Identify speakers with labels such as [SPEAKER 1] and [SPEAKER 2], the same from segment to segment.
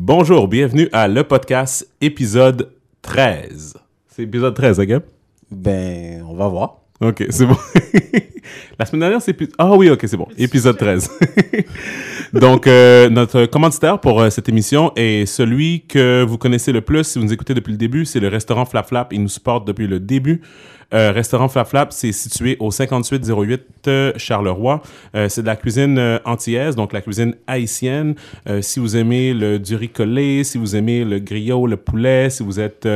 [SPEAKER 1] Bonjour, bienvenue à le podcast épisode 13. C'est épisode 13, ok?
[SPEAKER 2] Ben, on va voir.
[SPEAKER 1] Ok, c'est bon. La semaine dernière, c'est... Ah oui, ok, c'est bon. Épisode 13. Donc, euh, notre commanditaire pour euh, cette émission est celui que vous connaissez le plus si vous nous écoutez depuis le début. C'est le restaurant Flap Flap. Il nous supporte depuis le début. Euh, restaurant Flap Flap, c'est situé au 5808 euh, Charleroi. Euh, c'est de la cuisine antillaise, donc la cuisine haïtienne. Si vous aimez le du si vous aimez le griot, le poulet, si vous êtes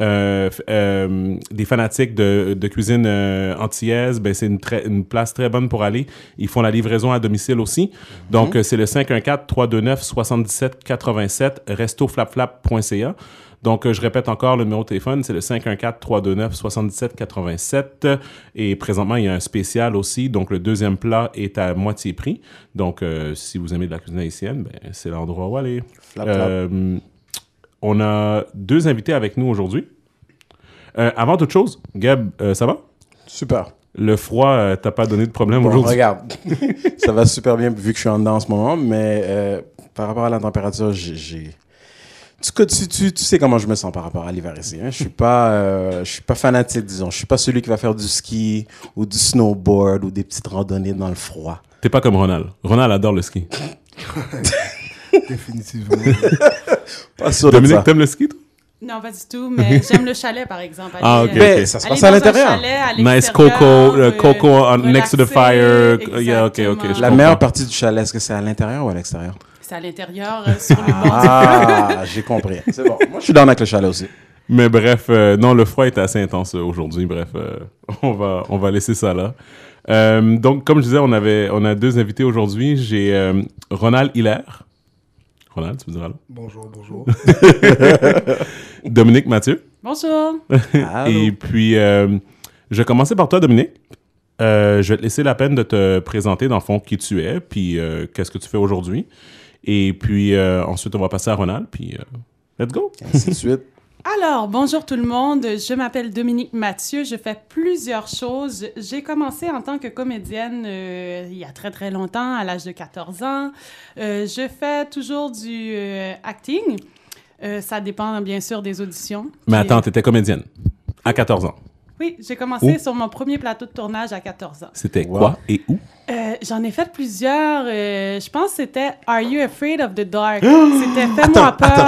[SPEAKER 1] euh, euh, des fanatiques de, de cuisine euh, antillaise, ben c'est une, place très bonne pour aller. Ils font la livraison à domicile aussi. Donc, euh, c'est le 514-329-7787, restoflapflap.ca. Donc, je répète encore le numéro de téléphone, c'est le 514-329-7787. Et présentement, il y a un spécial aussi. Donc, le deuxième plat est à moitié prix. Donc, si vous aimez de la cuisine haïtienne, ben, c'est l'endroit où aller.
[SPEAKER 2] Flap, flap.
[SPEAKER 1] On a deux invités avec nous aujourd'hui. Euh, avant toute chose, Gab, euh, ça va?
[SPEAKER 2] Super.
[SPEAKER 1] Le froid, euh, t'as pas donné de problème
[SPEAKER 2] Bon,
[SPEAKER 1] aujourd'hui?
[SPEAKER 2] regarde, ça va super bien vu que je suis en dedans en ce moment, mais par rapport à la température, j'ai... Tu, co- tu, tu, tu sais comment je me sens par rapport à l'hiver ici. Hein? Je suis pas, je suis pas fanatique, disons. Je suis pas celui qui va faire du ski ou du snowboard ou des petites randonnées dans le froid.
[SPEAKER 1] T'es pas comme Ronald. Ronald adore le ski.
[SPEAKER 3] Définitivement.
[SPEAKER 2] Pas sûr de
[SPEAKER 1] Dominique, t'aimes le ski, toi?
[SPEAKER 4] Non, pas du tout, mais j'aime le chalet, par exemple.
[SPEAKER 1] Ah,
[SPEAKER 4] Aller, euh,
[SPEAKER 1] ok.
[SPEAKER 2] Ça se passe à l'intérieur.
[SPEAKER 1] Nice coco, euh,
[SPEAKER 4] euh,
[SPEAKER 1] coco on- next to the fire. Yeah, ok, ok.
[SPEAKER 2] La meilleure partie du chalet, est-ce que c'est à l'intérieur ou à l'extérieur?
[SPEAKER 4] C'est à l'intérieur, euh, sur le bord
[SPEAKER 2] Ah, j'ai compris. C'est bon. Moi, je suis dans avec le chalet aussi.
[SPEAKER 1] Mais bref, euh, non, le froid est assez intense euh, aujourd'hui. Bref, euh, on, va, on va laisser ça là. Euh, donc, comme je disais, on, avait, on a deux invités aujourd'hui. J'ai euh, Ronald Hiller. Ronald, tu me diras là.
[SPEAKER 3] bonjour, bonjour.
[SPEAKER 1] Dominique Mathieu.
[SPEAKER 4] Bonjour.
[SPEAKER 2] Allô?
[SPEAKER 1] Et puis, euh, je vais commencer par toi, Dominique. Euh, je vais te laisser la peine de te présenter, dans le fond, qui tu es, puis euh, qu'est-ce que tu fais aujourd'hui. Et puis, euh, ensuite, on va passer à Ronald, puis euh, let's go.
[SPEAKER 2] Ainsi de suite.
[SPEAKER 4] Alors, bonjour tout le monde. Je m'appelle Dominique Mathieu. Je fais plusieurs choses. J'ai commencé en tant que comédienne euh, il y a très très longtemps, à l'âge de 14 ans. Euh, je fais toujours du euh, acting. Ça dépend bien sûr des auditions.
[SPEAKER 1] Mais attends, t'étais comédienne à 14 ans.
[SPEAKER 4] Oui, j'ai commencé
[SPEAKER 1] Où?
[SPEAKER 4] sur mon premier plateau de tournage à 14 ans.
[SPEAKER 1] C'était
[SPEAKER 2] Wow.
[SPEAKER 1] quoi et où?
[SPEAKER 4] Euh, J'en ai fait plusieurs. euh, je pense que c'était Are You Afraid of the Dark? C'était Fais-moi peur.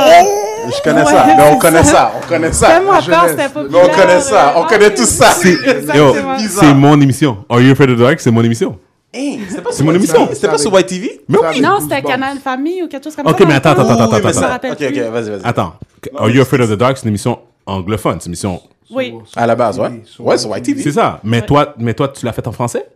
[SPEAKER 2] Je connais
[SPEAKER 4] Ouais,
[SPEAKER 2] ça. Mais on connaît
[SPEAKER 4] ça.
[SPEAKER 2] ça. On connaît ça.
[SPEAKER 4] Fais-moi peur, c'était
[SPEAKER 3] Mais
[SPEAKER 4] populaire.
[SPEAKER 2] on connaît ça, on
[SPEAKER 4] euh,
[SPEAKER 2] connaît
[SPEAKER 4] ah,
[SPEAKER 2] tout ça.
[SPEAKER 4] c'est-
[SPEAKER 1] mon émission. Are You Afraid of the Dark? C'est mon émission.
[SPEAKER 2] Hey, pas
[SPEAKER 1] C'est mon émission.
[SPEAKER 2] C'était pas sur YTV?
[SPEAKER 1] Mais
[SPEAKER 3] Ça,
[SPEAKER 1] oui!
[SPEAKER 4] Non, c'était Canal Famille ou quelque chose comme
[SPEAKER 1] Ok,
[SPEAKER 4] ça.
[SPEAKER 1] mais attends, attends, attends,
[SPEAKER 2] mais
[SPEAKER 1] attends,
[SPEAKER 2] Ok, ok, vas-y, vas-y.
[SPEAKER 1] Attends. Are You Afraid of the Dark? C'est une émission anglophone. C'est une émission...
[SPEAKER 4] Oui.
[SPEAKER 3] Sur-
[SPEAKER 2] À la base, ouais.
[SPEAKER 3] sur-
[SPEAKER 2] Ouais, sur.
[SPEAKER 1] C'est ça. Mais,
[SPEAKER 4] Ouais.
[SPEAKER 1] toi, mais toi, tu l'as fait en français?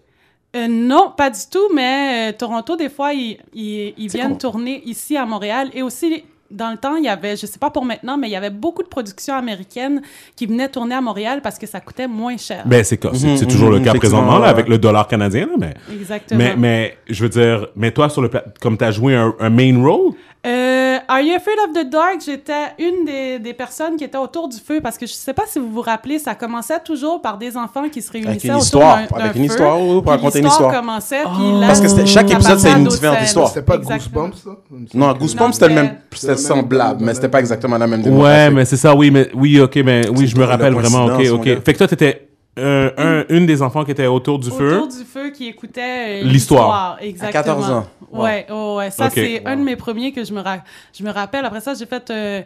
[SPEAKER 4] Euh, non, pas du tout, mais euh, Toronto, des fois, ils, ils, viennent
[SPEAKER 2] cool.
[SPEAKER 4] tourner ici à Montréal. Et aussi, dans le temps, il y avait, je sais pas pour maintenant, mais il y avait beaucoup de productions américaines qui venaient tourner à Montréal parce que ça coûtait moins cher.
[SPEAKER 1] Ben, c'est
[SPEAKER 2] Mhm,
[SPEAKER 1] toujours le
[SPEAKER 2] mhm,
[SPEAKER 1] cas présentement, là,
[SPEAKER 2] ouais.
[SPEAKER 1] avec le dollar canadien, là, mais...
[SPEAKER 4] Exactement.
[SPEAKER 1] Mais, mais, je veux dire, mais toi, sur le pla- comme tu as joué un, un main role,
[SPEAKER 4] Euh, Are You Afraid of the Dark? J'étais une des, des personnes qui étaient autour du feu parce que je sais pas si vous vous rappelez, ça commençait toujours par des enfants qui se réunissaient
[SPEAKER 2] une
[SPEAKER 4] autour
[SPEAKER 2] histoire,
[SPEAKER 4] d'un-
[SPEAKER 2] avec une
[SPEAKER 4] feu.
[SPEAKER 2] histoire ou pour
[SPEAKER 4] Puis
[SPEAKER 2] raconter une histoire.
[SPEAKER 4] commençait, puis
[SPEAKER 1] Oh.
[SPEAKER 4] là,
[SPEAKER 2] Parce que chaque épisode, c'est une différente histoire.
[SPEAKER 3] C'était pas
[SPEAKER 4] Exactement.
[SPEAKER 3] Goosebumps, ça?
[SPEAKER 2] Non, Goosebumps, c'était le même.
[SPEAKER 3] C'était
[SPEAKER 2] semblable, mais c'était pas exactement la même
[SPEAKER 1] ouais, mais c'est ça, oui, mais oui, ok, mais oui, je me rappelle vraiment, ok, ok. Fait que toi, t'étais euh, un, une des enfants qui était autour du feu.
[SPEAKER 4] Autour du feu qui écoutait euh,
[SPEAKER 1] L'histoire.
[SPEAKER 4] Exactement.
[SPEAKER 2] À 14 ans. Wow.
[SPEAKER 4] Ouais, oh, ouais. Ça, c'est un de mes premiers que je me, ra- je me rappelle. Après ça, j'ai fait. euh,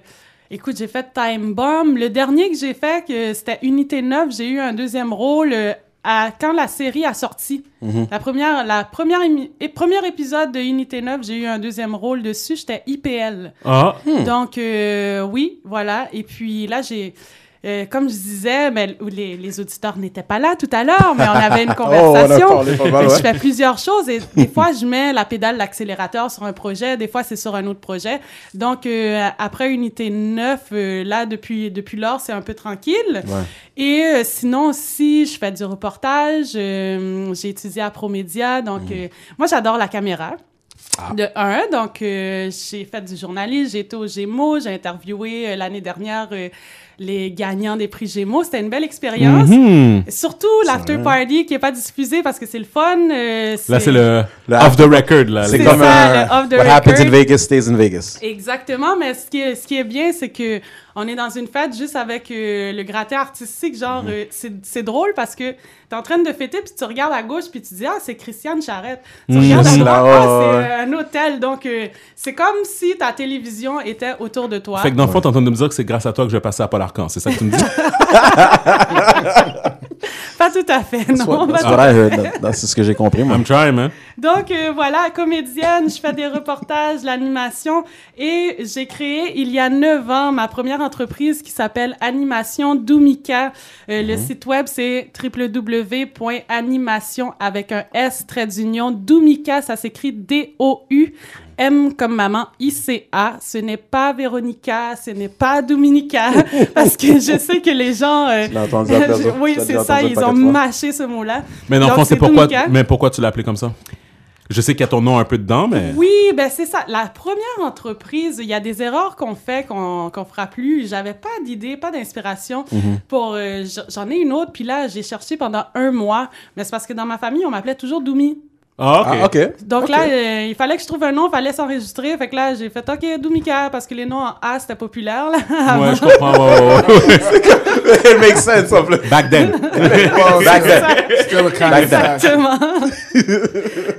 [SPEAKER 4] Écoute, j'ai fait Time Bomb. Le dernier que j'ai fait, que c'était Unité 9, j'ai eu un deuxième rôle euh, à, quand la série a sorti.
[SPEAKER 2] Mhm.
[SPEAKER 4] La première, la première et premier épisode de Unité 9, j'ai eu un deuxième rôle dessus. J'étais IPL.
[SPEAKER 1] Ah,
[SPEAKER 4] Donc, euh, oui, voilà. Et puis là, j'ai. Euh, comme je disais, mais les, les auditeurs n'étaient pas là tout à l'heure, mais on avait une
[SPEAKER 2] Oh, on a
[SPEAKER 4] conversation. Je fais plusieurs choses et des fois, je mets la pédale l'accélérateur sur un projet, des fois, c'est sur un autre projet. Donc, euh, après Unité 9, euh, là, depuis, depuis lors, c'est un peu tranquille.
[SPEAKER 2] Ouais.
[SPEAKER 4] Et sinon aussi, je fais du reportage. j'ai étudié à Promédia. Donc, euh, moi, j'adore la caméra. De un, donc euh, j'ai fait du journalisme, j'ai été au Gémeaux, j'ai interviewé euh, l'année dernière euh, les gagnants des prix Gémeaux. C'était une belle expérience.
[SPEAKER 1] Mhm.
[SPEAKER 4] Surtout l'after party qui est pas diffusé parce que c'est le fun. euh,
[SPEAKER 1] Là, c'est le,
[SPEAKER 2] Le
[SPEAKER 1] off the record. Là,
[SPEAKER 2] C'est comme
[SPEAKER 4] ça,
[SPEAKER 2] un
[SPEAKER 4] le off the
[SPEAKER 2] What happens in
[SPEAKER 4] record.
[SPEAKER 2] Vegas stays in Vegas.
[SPEAKER 4] Exactement, mais ce qui est, ce qui est bien, c'est que on est dans une fête juste avec euh, le gratin artistique. Genre, euh, c'est drôle parce que t'es en train de fêter, puis tu regardes à gauche, puis tu dis « Ah, c'est Christiane Charrette. » Tu regardes à
[SPEAKER 2] c'est
[SPEAKER 4] droite,
[SPEAKER 2] là, « ouais,
[SPEAKER 4] Ah, c'est euh, un hôtel. » Donc, euh, c'est comme si ta télévision était autour de toi.
[SPEAKER 1] Fait que dans le fond, t'es en train de me dire que c'est grâce à toi que je vais passer à Paul Arcan. C'est ça que tu me dis?
[SPEAKER 4] Pas tout à fait,
[SPEAKER 2] That's
[SPEAKER 4] non. pas
[SPEAKER 2] C'est ce que j'ai compris, moi.
[SPEAKER 1] I'm trying, man.
[SPEAKER 4] Donc euh, voilà, comédienne, je fais des reportages, l'animation et j'ai créé il y a neuf ans ma première entreprise qui s'appelle Animation Doumika. Euh, Le site web c'est www.animation avec un S trait d'union Doumika, ça s'écrit D-O-U. M comme maman, I-C-A. Ce n'est pas Véronica, ce n'est pas Dominica, parce que je sais que les gens... euh,
[SPEAKER 2] entendu
[SPEAKER 4] oui, c'est ça, ils ont mâché ce mot-là.
[SPEAKER 1] Mais dans le fond, c'est pourquoi, mais pourquoi tu l'as appelé comme ça? Je sais qu'il y a ton nom un peu dedans, mais.
[SPEAKER 4] Oui, ben c'est ça. La première entreprise, il y a des erreurs qu'on fait qu'on qu'on fera plus. J'avais pas d'idée, pas d'inspiration
[SPEAKER 2] Mhm.
[SPEAKER 4] pour. euh, J'en ai une autre, puis là j'ai cherché pendant un mois. Mais c'est parce que dans ma famille on m'appelait toujours Doumi.
[SPEAKER 1] Ah, ok.
[SPEAKER 2] Ah, OK.
[SPEAKER 4] Donc là, euh, il fallait que je trouve un nom, il fallait s'enregistrer. Fait que là, j'ai fait OK, Doumika, parce que les noms en A, c'était populaire. Là.
[SPEAKER 1] Ouais, je comprends. ouais, ouais, ouais.
[SPEAKER 2] It makes sense, en.
[SPEAKER 1] Back then.
[SPEAKER 2] Back then.
[SPEAKER 3] Still
[SPEAKER 2] Back then.
[SPEAKER 4] Exactement.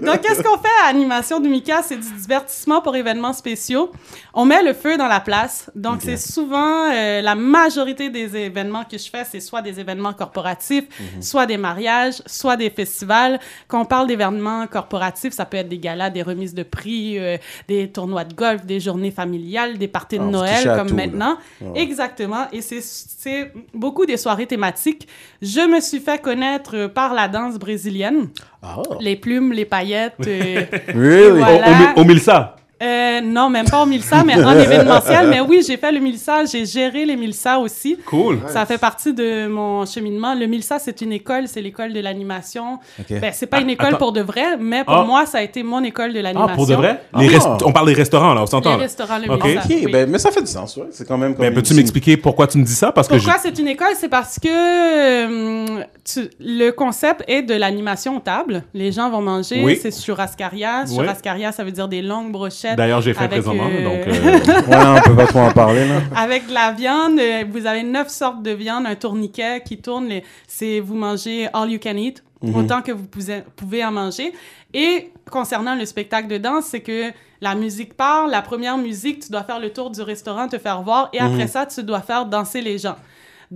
[SPEAKER 4] Donc, qu'est-ce qu'on fait à Animation du Mika? C'est du divertissement pour événements spéciaux. On met le feu dans la place. Donc, c'est souvent euh, la majorité des événements que je fais, c'est soit des événements corporatifs, soit des mariages, soit des festivals. Quand on parle d'événements corporatifs, ça peut être des galas, des remises de prix, euh, des tournois de golf, des journées familiales, des parties de
[SPEAKER 2] Ah,
[SPEAKER 4] Noël, comme
[SPEAKER 2] tout,
[SPEAKER 4] maintenant. Exactement. Et c'est- beaucoup des soirées thématiques. Je me suis fait connaître par la danse brésilienne.
[SPEAKER 2] Ah.
[SPEAKER 4] Les plumes, les paillettes. euh,
[SPEAKER 2] Really?
[SPEAKER 4] Voilà.
[SPEAKER 1] Mi- au Milsa.
[SPEAKER 4] Euh, non, même pas au Milsa, mais en événementiel. Mais oui, j'ai fait le Milsa, j'ai géré les Milsa aussi.
[SPEAKER 1] Cool.
[SPEAKER 4] Ça fait partie de mon cheminement. Le Milsa, c'est une école, c'est l'école de l'animation.
[SPEAKER 2] OK.
[SPEAKER 4] Ben, c'est pas une
[SPEAKER 1] Ah,
[SPEAKER 4] école
[SPEAKER 1] attends.
[SPEAKER 4] pour de vrai, mais pour
[SPEAKER 1] Ah.
[SPEAKER 4] moi, ça a été mon école de l'animation.
[SPEAKER 1] Ah, pour de vrai?
[SPEAKER 2] Ah.
[SPEAKER 1] Les On parle des restaurants, là, on
[SPEAKER 4] Les
[SPEAKER 1] s'entend. là.
[SPEAKER 4] restaurants, le. Milsa.
[SPEAKER 2] OK,
[SPEAKER 4] oui.
[SPEAKER 2] ben, mais ça fait du sens, ouais. C'est quand même comme
[SPEAKER 1] Ben,
[SPEAKER 2] une-
[SPEAKER 1] peux-tu m'expliquer pourquoi tu me dis ça? Parce que
[SPEAKER 4] Pourquoi c'est une école? C'est parce que euh, tu- le concept est de l'animation aux tables. Les gens vont manger,
[SPEAKER 1] Oui.
[SPEAKER 4] c'est churrascaria.
[SPEAKER 1] Oui.
[SPEAKER 4] Churrascaria, ça veut dire des longues
[SPEAKER 1] je... D'ailleurs, j'ai fait présentement,
[SPEAKER 4] euh,
[SPEAKER 1] donc... euh,
[SPEAKER 2] Ouais, on peut pas trop en parler, là.
[SPEAKER 4] Avec de la viande, euh, vous avez neuf sortes de viande, un tourniquet qui tourne. les- C'est vous mangez all you can eat,
[SPEAKER 1] Mhm.
[SPEAKER 4] autant que vous pouvez, pouvez en manger. Et concernant le spectacle de danse, c'est que la musique part. La première musique, tu dois faire le tour du restaurant, te faire voir, et
[SPEAKER 1] Mhm.
[SPEAKER 4] après ça, tu dois faire danser les gens.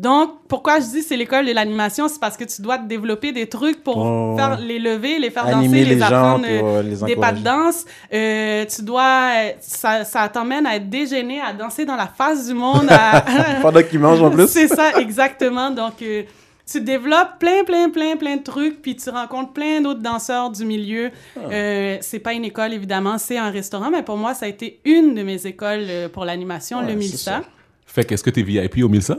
[SPEAKER 4] Donc, pourquoi je dis c'est l'école de l'animation, c'est parce que tu dois te développer des trucs pour
[SPEAKER 2] Oh.
[SPEAKER 4] faire les lever, les faire
[SPEAKER 2] Animer
[SPEAKER 4] danser, les, apprendre euh,
[SPEAKER 2] les
[SPEAKER 4] des pas de danse. Euh, tu dois, ça, ça t'emmène à être dégêné, à danser dans la face du monde. à-
[SPEAKER 2] Pendant qu'ils mangent en plus.
[SPEAKER 4] c'est ça, exactement. Donc, euh, tu développes plein, plein, plein, plein de trucs, puis tu rencontres plein d'autres danseurs du milieu. Euh, c'est pas une école, évidemment, c'est un restaurant, mais pour moi, ça a été une de mes écoles euh, pour l'animation,
[SPEAKER 2] Ouais,
[SPEAKER 4] le Milsa.
[SPEAKER 1] Fait qu'est-ce que t'es VIP au Milsa?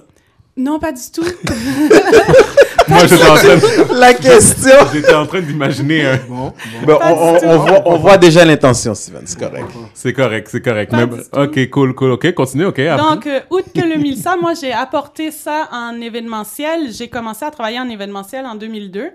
[SPEAKER 4] Non, pas du tout.
[SPEAKER 1] Moi, j'étais en train de-
[SPEAKER 2] La question!
[SPEAKER 1] j'étais en train d'imaginer un...
[SPEAKER 3] Bon, bon.
[SPEAKER 2] Ben, on, voit, on voit déjà l'intention, Steven, c'est correct.
[SPEAKER 1] C'est correct, c'est correct. Mais- ok, cool, cool. Ok, continue, ok. après.
[SPEAKER 4] Donc, euh, outre que le Milsa, moi, j'ai apporté ça en événementiel. J'ai commencé à travailler en événementiel en 2002.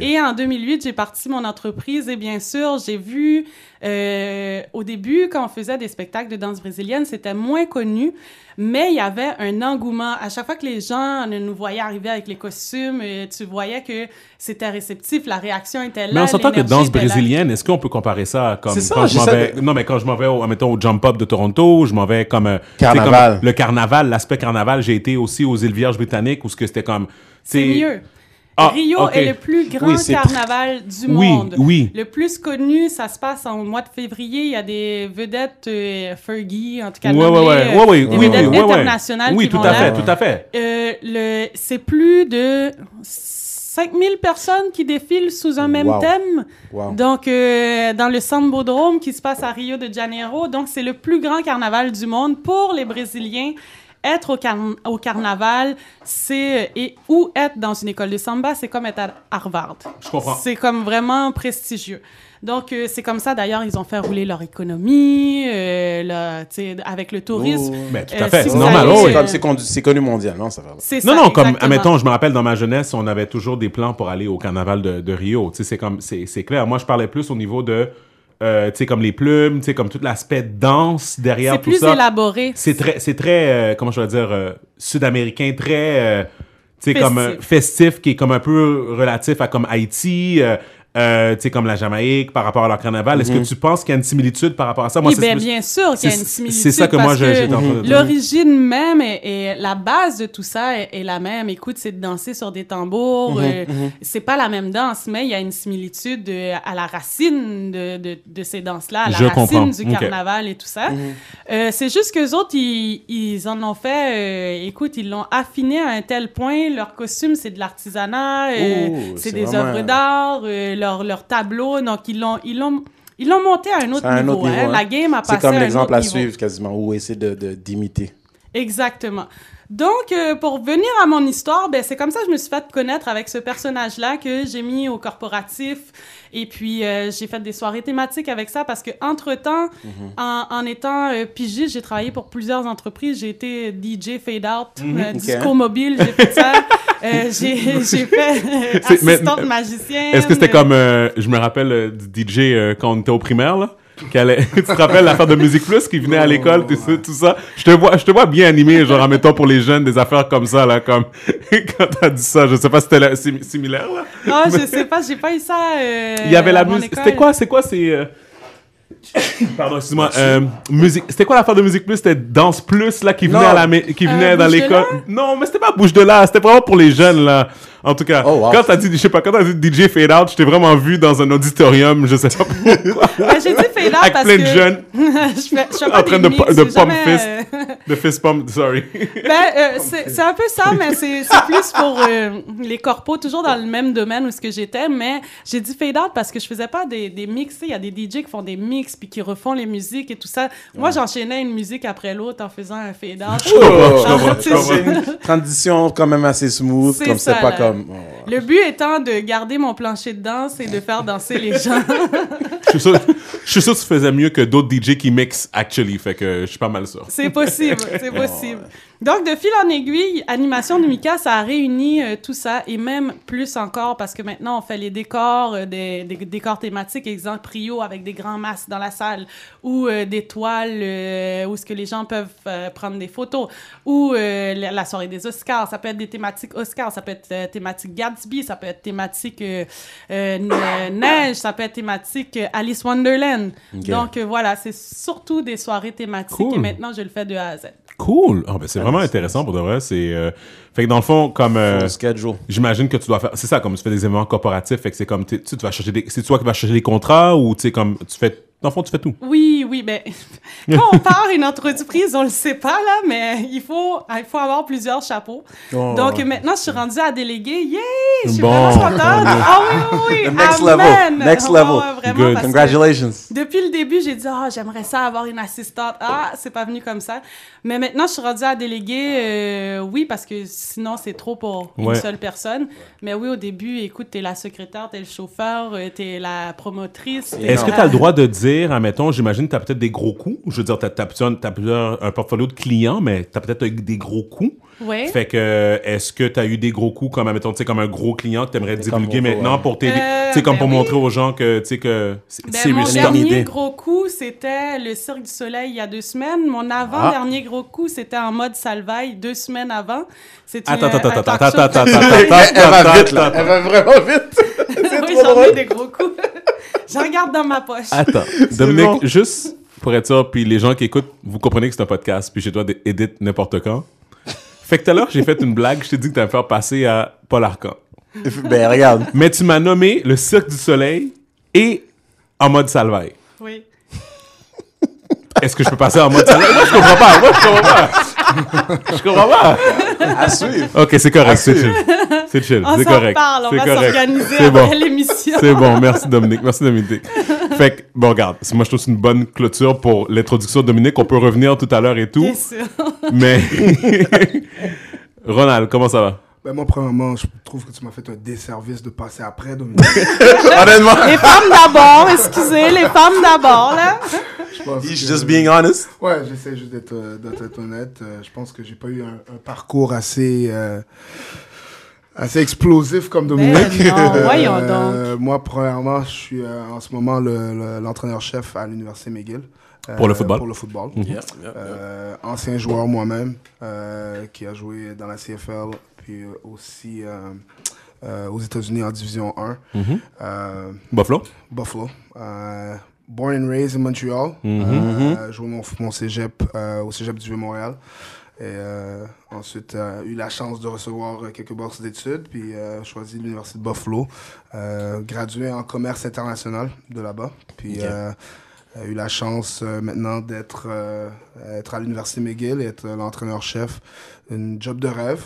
[SPEAKER 4] Et en 2008, j'ai parti mon entreprise. Et bien sûr, j'ai vu, euh, au début, quand on faisait des spectacles de danse brésilienne, c'était moins connu. Mais il y avait un engouement. À chaque fois que les gens nous voyaient arriver avec les costumes, euh, tu voyais que c'était réceptif, la réaction était là.
[SPEAKER 1] Mais on s'entend que danse brésilienne, est-ce qu'on peut comparer ça comme
[SPEAKER 2] C'est ça,
[SPEAKER 1] quand je m'en vais non mais quand je m'en vais au mettons au Jump Up de Toronto, je m'en vais comme euh,
[SPEAKER 2] Carnaval.
[SPEAKER 1] comme le carnaval, l'aspect carnaval, j'ai été aussi aux îles Vierges britanniques où ce que c'était comme
[SPEAKER 4] C'est mieux.
[SPEAKER 1] Ah,
[SPEAKER 4] Rio est le plus grand
[SPEAKER 2] Oui,
[SPEAKER 4] carnaval du
[SPEAKER 1] Oui,
[SPEAKER 4] monde.
[SPEAKER 1] oui.
[SPEAKER 4] Le plus connu, ça se passe en mois de février. Il y a des vedettes, euh, Fergie, en tout cas,
[SPEAKER 1] Ouais,
[SPEAKER 4] nommées,
[SPEAKER 1] ouais, ouais,
[SPEAKER 4] euh, des
[SPEAKER 1] oui,
[SPEAKER 4] vedettes internationales
[SPEAKER 1] Oui,
[SPEAKER 4] qui
[SPEAKER 1] tout
[SPEAKER 4] vont
[SPEAKER 1] à fait, tout à fait.
[SPEAKER 4] Euh, le, c'est plus de 5000 personnes qui défilent sous un même
[SPEAKER 2] Wow.
[SPEAKER 4] thème.
[SPEAKER 2] Wow.
[SPEAKER 4] Donc, euh, dans le Sambodrome qui se passe à Rio de Janeiro. Donc, c'est le plus grand carnaval du monde pour les Brésiliens être au, car- au carnaval, c'est et ou être dans une école de samba, c'est comme être à Harvard.
[SPEAKER 1] Je comprends.
[SPEAKER 4] C'est comme vraiment prestigieux. Donc, euh, c'est comme ça, d'ailleurs, ils ont fait rouler leur économie, euh, là, tu sais, avec le tourisme.
[SPEAKER 2] Oh.
[SPEAKER 1] Mais tout
[SPEAKER 4] Euh,
[SPEAKER 1] à fait,
[SPEAKER 4] si
[SPEAKER 1] c'est normal. oh,
[SPEAKER 2] C'est
[SPEAKER 1] oui.
[SPEAKER 2] comme- c'est connu, connu mondialement, ça va.
[SPEAKER 4] C'est
[SPEAKER 1] Non,
[SPEAKER 4] ça,
[SPEAKER 1] non, comme, admettons, je me rappelle dans ma jeunesse, on avait toujours des plans pour aller au carnaval de, de Rio. Tu sais, c'est comme, c'est, c'est clair. Moi, je parlais plus au niveau de, euh, tu sais, comme les plumes, tu sais, comme tout l'aspect danse derrière
[SPEAKER 4] C'est
[SPEAKER 1] tout
[SPEAKER 4] plus
[SPEAKER 1] ça.
[SPEAKER 4] élaboré.
[SPEAKER 1] C'est très, c'est très, euh, comment je vais dire, euh, sud-américain, très, euh, tu sais, comme euh,
[SPEAKER 4] Festif.
[SPEAKER 1] festif, qui est comme un peu relatif à comme Haïti, euh, tu sais, comme la Jamaïque par rapport à leur carnaval. Est-ce que tu penses qu'il y a une similitude par rapport à ça? Moi,
[SPEAKER 4] Oui,
[SPEAKER 1] c'est
[SPEAKER 4] ben, bien sûr qu'il y a
[SPEAKER 1] c'est-
[SPEAKER 4] une similitude.
[SPEAKER 1] c'est ça que moi,
[SPEAKER 4] que
[SPEAKER 1] train de dire.
[SPEAKER 4] L'origine même et, et la base de tout ça est, est la même. Écoute, c'est de danser sur des tambours.
[SPEAKER 1] Mhm,
[SPEAKER 4] euh, C'est pas la même danse, mais il y a une similitude à la racine de, de, de ces danses-là, à la
[SPEAKER 1] Je
[SPEAKER 4] racine
[SPEAKER 1] comprends.
[SPEAKER 4] du carnaval et tout ça. Euh, c'est juste qu'eux autres, ils, ils en ont fait, euh, écoute, ils l'ont affiné à un tel point. Leur costume, c'est de l'artisanat, c'est
[SPEAKER 2] c'est
[SPEAKER 4] des œuvres d'art, leurs leurs tableaux. Donc, ils l'ont, ils l'ont, ils l'ont monté à un autre
[SPEAKER 2] C'est à un
[SPEAKER 4] niveau.
[SPEAKER 2] autre niveau,
[SPEAKER 4] hein.
[SPEAKER 2] hein.
[SPEAKER 4] La game a passé
[SPEAKER 2] C'est comme
[SPEAKER 4] à un
[SPEAKER 2] l'exemple
[SPEAKER 4] autre
[SPEAKER 2] à
[SPEAKER 4] niveau.
[SPEAKER 2] suivre quasiment, ou essayer de, de- d'imiter.
[SPEAKER 4] Exactement. Donc, euh, pour venir à mon histoire, ben, c'est comme ça que je me suis fait connaître avec ce personnage-là que j'ai mis au corporatif. Et puis, euh, j'ai fait des soirées thématiques avec ça parce que, entre-temps, en, en étant euh, pigiste, j'ai travaillé pour plusieurs entreprises. J'ai été DJ fade out, euh,
[SPEAKER 2] ok.
[SPEAKER 4] disco mobile, j'ai fait ça. Euh, j'ai, fait euh,
[SPEAKER 1] C'est- mais-
[SPEAKER 4] assistante magicienne.
[SPEAKER 1] Est-ce que c'était comme, euh, je me rappelle euh, du DJ euh, quand on était au primaire, là? Allait- tu te rappelles l'affaire de Musique Plus qui venait à l'école, tout, ça, tout ça? Je te vois, je te vois bien animé, genre, admettons, pour les jeunes, des affaires comme ça, là, comme, quand t'as dit ça, je sais pas si c'était la- sim- similaire, là.
[SPEAKER 4] Non, je sais pas, j'ai pas eu ça. euh,
[SPEAKER 1] Il y avait la musique. C'était quoi, c'est quoi, c'est. euh, Pardon, excuse-moi. euh, musique. C'était quoi l'affaire de musique plus? C'était danse plus là qui venait
[SPEAKER 2] Non.
[SPEAKER 1] à la qui venait
[SPEAKER 4] Euh,
[SPEAKER 1] dans l'école? Non, mais c'était pas bouche de là. C'était vraiment pour les jeunes là. En tout cas,
[SPEAKER 2] Oh, wow.
[SPEAKER 1] quand t'as dit, je sais pas, quand t'as dit DJ fade out, je t'ai vraiment vu dans un auditorium. Je sais pas pourquoi.
[SPEAKER 4] Ben, j'ai dit fade out
[SPEAKER 1] Avec
[SPEAKER 4] parce
[SPEAKER 1] plein
[SPEAKER 4] que
[SPEAKER 1] de jeunes
[SPEAKER 4] je fais, je fais
[SPEAKER 1] en train de, de
[SPEAKER 4] j'ai
[SPEAKER 1] pump
[SPEAKER 4] jamais,
[SPEAKER 1] fist,
[SPEAKER 4] euh,
[SPEAKER 1] de fist pump. Sorry.
[SPEAKER 4] Ben, euh, c'est un peu ça, mais c'est plus pour euh, les corpos, toujours dans le même domaine où ce que j'étais. Mais j'ai dit fade out parce que je faisais pas des, des mix. Il y a des DJ qui font des mix puis qui refont les musiques et tout ça. Moi, j'enchaînais une musique après l'autre en faisant un fade out.
[SPEAKER 1] Je comprends, je
[SPEAKER 2] transition quand même assez smooth, comme
[SPEAKER 4] ça,
[SPEAKER 2] c'est pas
[SPEAKER 4] là.
[SPEAKER 2] Comme. oh,
[SPEAKER 4] Le but étant de garder mon plancher de danse et de faire danser les gens.
[SPEAKER 1] Je suis sûr, je suis sûr que tu faisais mieux que d'autres DJ qui mixent actually. Fait que je suis pas mal sûr.
[SPEAKER 4] C'est possible, c'est possible. Donc, de fil en aiguille, Animation de Mika, ça a réuni euh, tout ça et même plus encore parce que maintenant, on fait les décors, euh, des, des décors thématiques, exemple Rio avec des grands masques dans la salle ou euh, des toiles où ce que les gens peuvent prendre des photos ou la, la soirée des Oscars. Ça peut être des thématiques Oscars, ça peut être thématique Gatsby, ça peut être thématique ne- neige, ça peut être thématique Alice Wonderland. Donc, voilà, c'est surtout des soirées thématiques
[SPEAKER 1] Cool.
[SPEAKER 4] et maintenant, je le fais de A à Z.
[SPEAKER 1] Cool. Ah, ben, c'est vraiment intéressant pour de vrai. C'est, euh, fait que dans le fond, comme, euh. J'imagine que tu dois faire. C'est ça, comme tu fais des événements corporatifs, fait que c'est comme. Tu sais, tu vas chercher des. C'est toi qui vas chercher les contrats ou tu sais, comme. Tu fais. Dans le fond, tu fais tout?
[SPEAKER 4] Oui, oui, ben, quand on part une entreprise, on le sait pas, là, mais il faut, il faut avoir plusieurs chapeaux.
[SPEAKER 2] Oh,
[SPEAKER 4] Donc,
[SPEAKER 2] ouais.
[SPEAKER 4] maintenant, je suis rendue à déléguer. Yay! Je suis
[SPEAKER 1] Bon.
[SPEAKER 4] vraiment contente. Ah oui, oui, oui.
[SPEAKER 2] The next
[SPEAKER 4] Amen.
[SPEAKER 2] level. Next level.
[SPEAKER 4] ouais, vraiment,
[SPEAKER 1] Good.
[SPEAKER 2] Congratulations.
[SPEAKER 4] Depuis le début, j'ai dit, ah, j'aimerais ça avoir une assistante. Ah, c'est pas venu comme ça. Mais maintenant, je suis rendue à déléguer, euh, oui, parce que sinon, c'est trop pour une
[SPEAKER 1] Ouais.
[SPEAKER 4] seule personne. Mais oui, au début, écoute, t'es la secrétaire, t'es le chauffeur, euh, t'es la promotrice.
[SPEAKER 1] Est-ce que
[SPEAKER 4] la-
[SPEAKER 1] tu as le droit de dire, admettons, j'imagine que tu as peut-être des gros coûts. Je veux dire, tu as, plusieurs, plusieurs- un portfolio de clients, mais tu as peut-être des gros coûts.
[SPEAKER 4] Oui.
[SPEAKER 1] Fait que, est-ce que tu as eu des gros coups comme, admettons, tu sais, comme un gros client que tu aimerais divulguer
[SPEAKER 2] va,
[SPEAKER 1] maintenant
[SPEAKER 2] ouais.
[SPEAKER 1] pour t'aider,
[SPEAKER 4] Euh,
[SPEAKER 1] tu sais, comme
[SPEAKER 4] ben
[SPEAKER 1] pour
[SPEAKER 4] oui.
[SPEAKER 1] montrer aux gens que, tu sais, que c'est
[SPEAKER 4] Ben, mon dernier gros coup, c'était le Cirque du Soleil il y a deux semaines. Mon avant-dernier gros coup, c'était en mode Salvaille, deux semaines avant. C'était
[SPEAKER 1] Attends, attends, attends,
[SPEAKER 4] talk
[SPEAKER 1] attends, attends, attends,
[SPEAKER 2] Elle,
[SPEAKER 1] attends,
[SPEAKER 2] elle va vraiment vite.
[SPEAKER 4] oui, j'en ai des gros coups. J'en garde dans ma poche.
[SPEAKER 1] Attends, Dominique, juste pour être sûr, puis les gens qui écoutent, vous comprenez que c'est un podcast, puis j'ai le droit d'éditer n'importe quand. Fait que tout à l'heure, j'ai fait une blague, je t'ai dit que tu me faire passer à Paul Arcan.
[SPEAKER 2] Ben, regarde.
[SPEAKER 1] Mais tu m'as nommé le Cirque du Soleil et en mode salvaille.
[SPEAKER 4] Oui.
[SPEAKER 1] Est-ce que je peux passer en mode salvaille? Moi, je comprends pas. Moi, je comprends pas. Je comprends pas.
[SPEAKER 2] À suivre.
[SPEAKER 1] Ok, c'est correct, c'est chill. C'est chill,
[SPEAKER 4] On
[SPEAKER 1] c'est
[SPEAKER 4] s'en
[SPEAKER 1] correct.
[SPEAKER 4] parle, on
[SPEAKER 1] C'est
[SPEAKER 4] va
[SPEAKER 1] correct.
[SPEAKER 4] s'organiser
[SPEAKER 1] C'est
[SPEAKER 4] après
[SPEAKER 1] bon.
[SPEAKER 4] l'émission.
[SPEAKER 1] C'est bon, merci Dominique, merci Dominique. Fait que, bon, regarde, c'est- moi je trouve que c'est une bonne clôture pour l'introduction de Dominique. On peut revenir tout à l'heure et tout.
[SPEAKER 4] Bien sûr.
[SPEAKER 1] Mais. Ronald, comment ça va?
[SPEAKER 3] Ben moi, premièrement, je trouve que tu m'as fait un desservice de passer après, Dominique.
[SPEAKER 2] Honnêtement,
[SPEAKER 4] Les femmes d'abord, excusez, les femmes d'abord, là.
[SPEAKER 3] Je pense
[SPEAKER 2] he's
[SPEAKER 3] que-
[SPEAKER 2] just being honest.
[SPEAKER 3] Ouais, j'essaie juste d'être euh, d'être honnête. Euh, je pense que j'ai pas eu un, un parcours assez euh, assez explosif comme Dominique.
[SPEAKER 4] Ben non, voyons
[SPEAKER 3] Euh, moi, premièrement, je suis euh, en ce moment le- le- l'entraîneur-chef à l'Université McGill. Euh,
[SPEAKER 1] Pour le football.
[SPEAKER 3] Pour le football.
[SPEAKER 2] Yeah, yeah, yeah.
[SPEAKER 3] Euh, ancien joueur moi-même, euh, qui a joué dans la CFL, puis aussi euh, euh, aux États-Unis en Division 1.
[SPEAKER 1] Mhm.
[SPEAKER 3] Euh,
[SPEAKER 1] Buffalo?
[SPEAKER 3] Buffalo. Euh, born and raised in Montreal.
[SPEAKER 1] Mhm.
[SPEAKER 3] Euh, joué mon, mon cégep euh, au cégep du Vieux-Montréal. Et euh, ensuite, euh, eu la chance de recevoir euh, quelques bourses d'études, puis euh, choisi l'Université de Buffalo. Euh, gradué en commerce international de là-bas. Puis euh, euh, eu la chance euh, maintenant d'être euh, être à l'Université McGill et être euh, l'entraîneur-chef. Une job de rêve.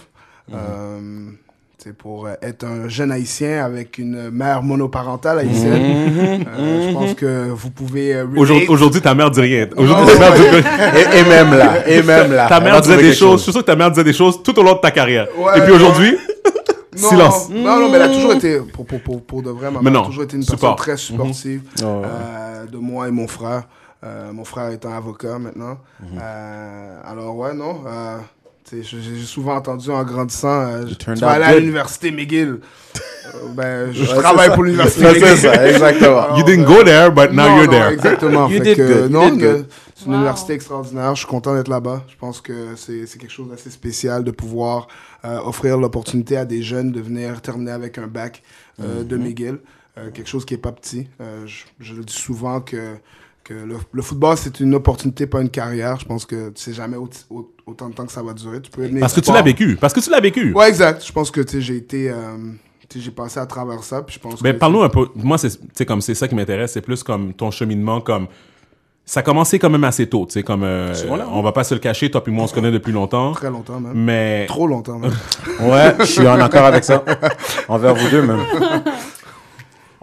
[SPEAKER 3] Euh, c'est pour euh, être un jeune haïtien avec une mère monoparentale haïtienne. Euh, je pense que vous pouvez euh.
[SPEAKER 1] Aujourd'hui, ta mère dit rien. Aujourd'hui,
[SPEAKER 3] Non,
[SPEAKER 1] ta mère dit
[SPEAKER 2] Et, et même là, et même là.
[SPEAKER 1] Ta mère disait des choses, je suis sûr que ta mère disait des choses tout au long de ta carrière.
[SPEAKER 3] Ouais,
[SPEAKER 1] et puis aujourd'hui,
[SPEAKER 3] Non,
[SPEAKER 1] silence.
[SPEAKER 3] Non, non, mais elle a toujours été, pour, pour, pour, pour de vrai, ma mère
[SPEAKER 1] non,
[SPEAKER 3] a toujours été une
[SPEAKER 1] support.
[SPEAKER 3] personne très supportive
[SPEAKER 2] Oh, ouais.
[SPEAKER 3] euh, de moi et mon frère. Euh, mon frère étant avocat maintenant.
[SPEAKER 2] Mhm.
[SPEAKER 3] Euh, alors, ouais, non. Tu sais, je- j'ai souvent entendu en grandissant, euh, je- tu vas aller à l'université McGill. Euh, ben, je,
[SPEAKER 2] Ouais,
[SPEAKER 3] travaille pour l'université McGill.
[SPEAKER 2] c'est ça, exactement.
[SPEAKER 3] Alors,
[SPEAKER 1] you didn't
[SPEAKER 3] euh,
[SPEAKER 1] go there, but now
[SPEAKER 3] non,
[SPEAKER 1] you're
[SPEAKER 3] non,
[SPEAKER 1] there.
[SPEAKER 3] Exactement.
[SPEAKER 2] You did
[SPEAKER 3] que,
[SPEAKER 2] good,
[SPEAKER 3] non, c'est une
[SPEAKER 4] Wow.
[SPEAKER 3] université extraordinaire. Je suis content d'être là-bas. Je pense que c'est c'est quelque chose d'assez spécial de pouvoir euh, offrir l'opportunité à des jeunes de venir terminer avec un bac euh,
[SPEAKER 2] Mm-hmm.
[SPEAKER 3] de McGill. Euh, quelque chose qui est pas petit. Euh, je, je le dis souvent que, que le, le football, c'est une opportunité, pas une carrière. Je pense que tu sais jamais au- au- autant de temps que ça va durer. Tu peux
[SPEAKER 1] Parce que tu l'as vécu. Parce que tu l'as vécu.
[SPEAKER 3] Ouais, exact. Je pense que tu sais, j'ai été... euh, j'ai passé à travers ça. Puis je pense
[SPEAKER 1] Mais parle-nous un peu. Moi, c'est, tu sais, comme c'est ça qui m'intéresse. C'est plus comme ton cheminement, comme ça a commencé quand même assez tôt. Tu sais, comme euh,
[SPEAKER 2] Secondaire.
[SPEAKER 1] on va pas se le cacher. Toi puis moi, on se connaît depuis longtemps.
[SPEAKER 3] Très longtemps, même.
[SPEAKER 1] Mais
[SPEAKER 3] Trop longtemps, même.
[SPEAKER 2] Ouais, je suis en accord avec ça. Envers vous deux, même.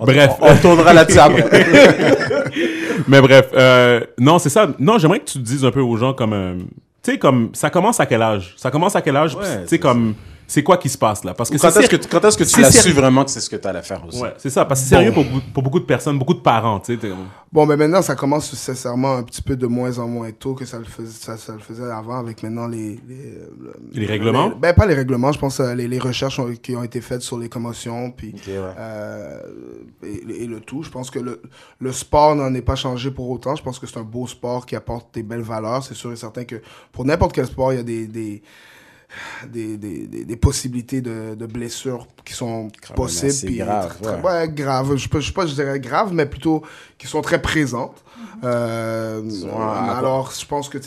[SPEAKER 2] On-
[SPEAKER 1] Bref.
[SPEAKER 2] On, on tournera là-dessus après.
[SPEAKER 1] Mais bref, euh, non, c'est ça. Non, j'aimerais que tu dises un peu aux gens comme, euh, tu sais, comme ça commence à quel âge? Ça commence à quel âge?
[SPEAKER 2] Ouais,
[SPEAKER 1] Tu sais, comme c'est quoi qui se passe là? Parce que
[SPEAKER 2] Quand
[SPEAKER 1] c'est
[SPEAKER 2] est-ce que, quand est-ce que tu l'as su vraiment que c'est ce que tu allais faire aussi?
[SPEAKER 1] Ouais, c'est ça. Parce que c'est sérieux pour, beaucoup- pour beaucoup de personnes, beaucoup de parents. Tu sais, t'es-
[SPEAKER 3] Bon, mais maintenant, ça commence sincèrement un petit peu de moins en moins tôt que ça le faisait, ça, ça le faisait avant avec maintenant les... Les, le-
[SPEAKER 1] Les règlements?
[SPEAKER 3] les- ben, pas les règlements, je pense euh, les, les recherches ont- qui ont été faites sur les commotions, puis...
[SPEAKER 2] Ouais.
[SPEAKER 3] euh, et, et le tout. Je pense que le, le sport n'en est pas changé pour autant. Je pense que c'est un beau sport qui apporte des belles valeurs. C'est sûr et certain que pour n'importe quel sport, il y a des, des, des, des, des- possibilités de, de blessures qui sont possibles. puis
[SPEAKER 2] graves,
[SPEAKER 3] très-
[SPEAKER 2] ouais.
[SPEAKER 3] ouais, graves. Je ne sais pas, je dirais graves, mais plutôt qui sont très présentes. Euh,
[SPEAKER 2] Disons,
[SPEAKER 3] euh,
[SPEAKER 2] à-
[SPEAKER 3] alors, je pense que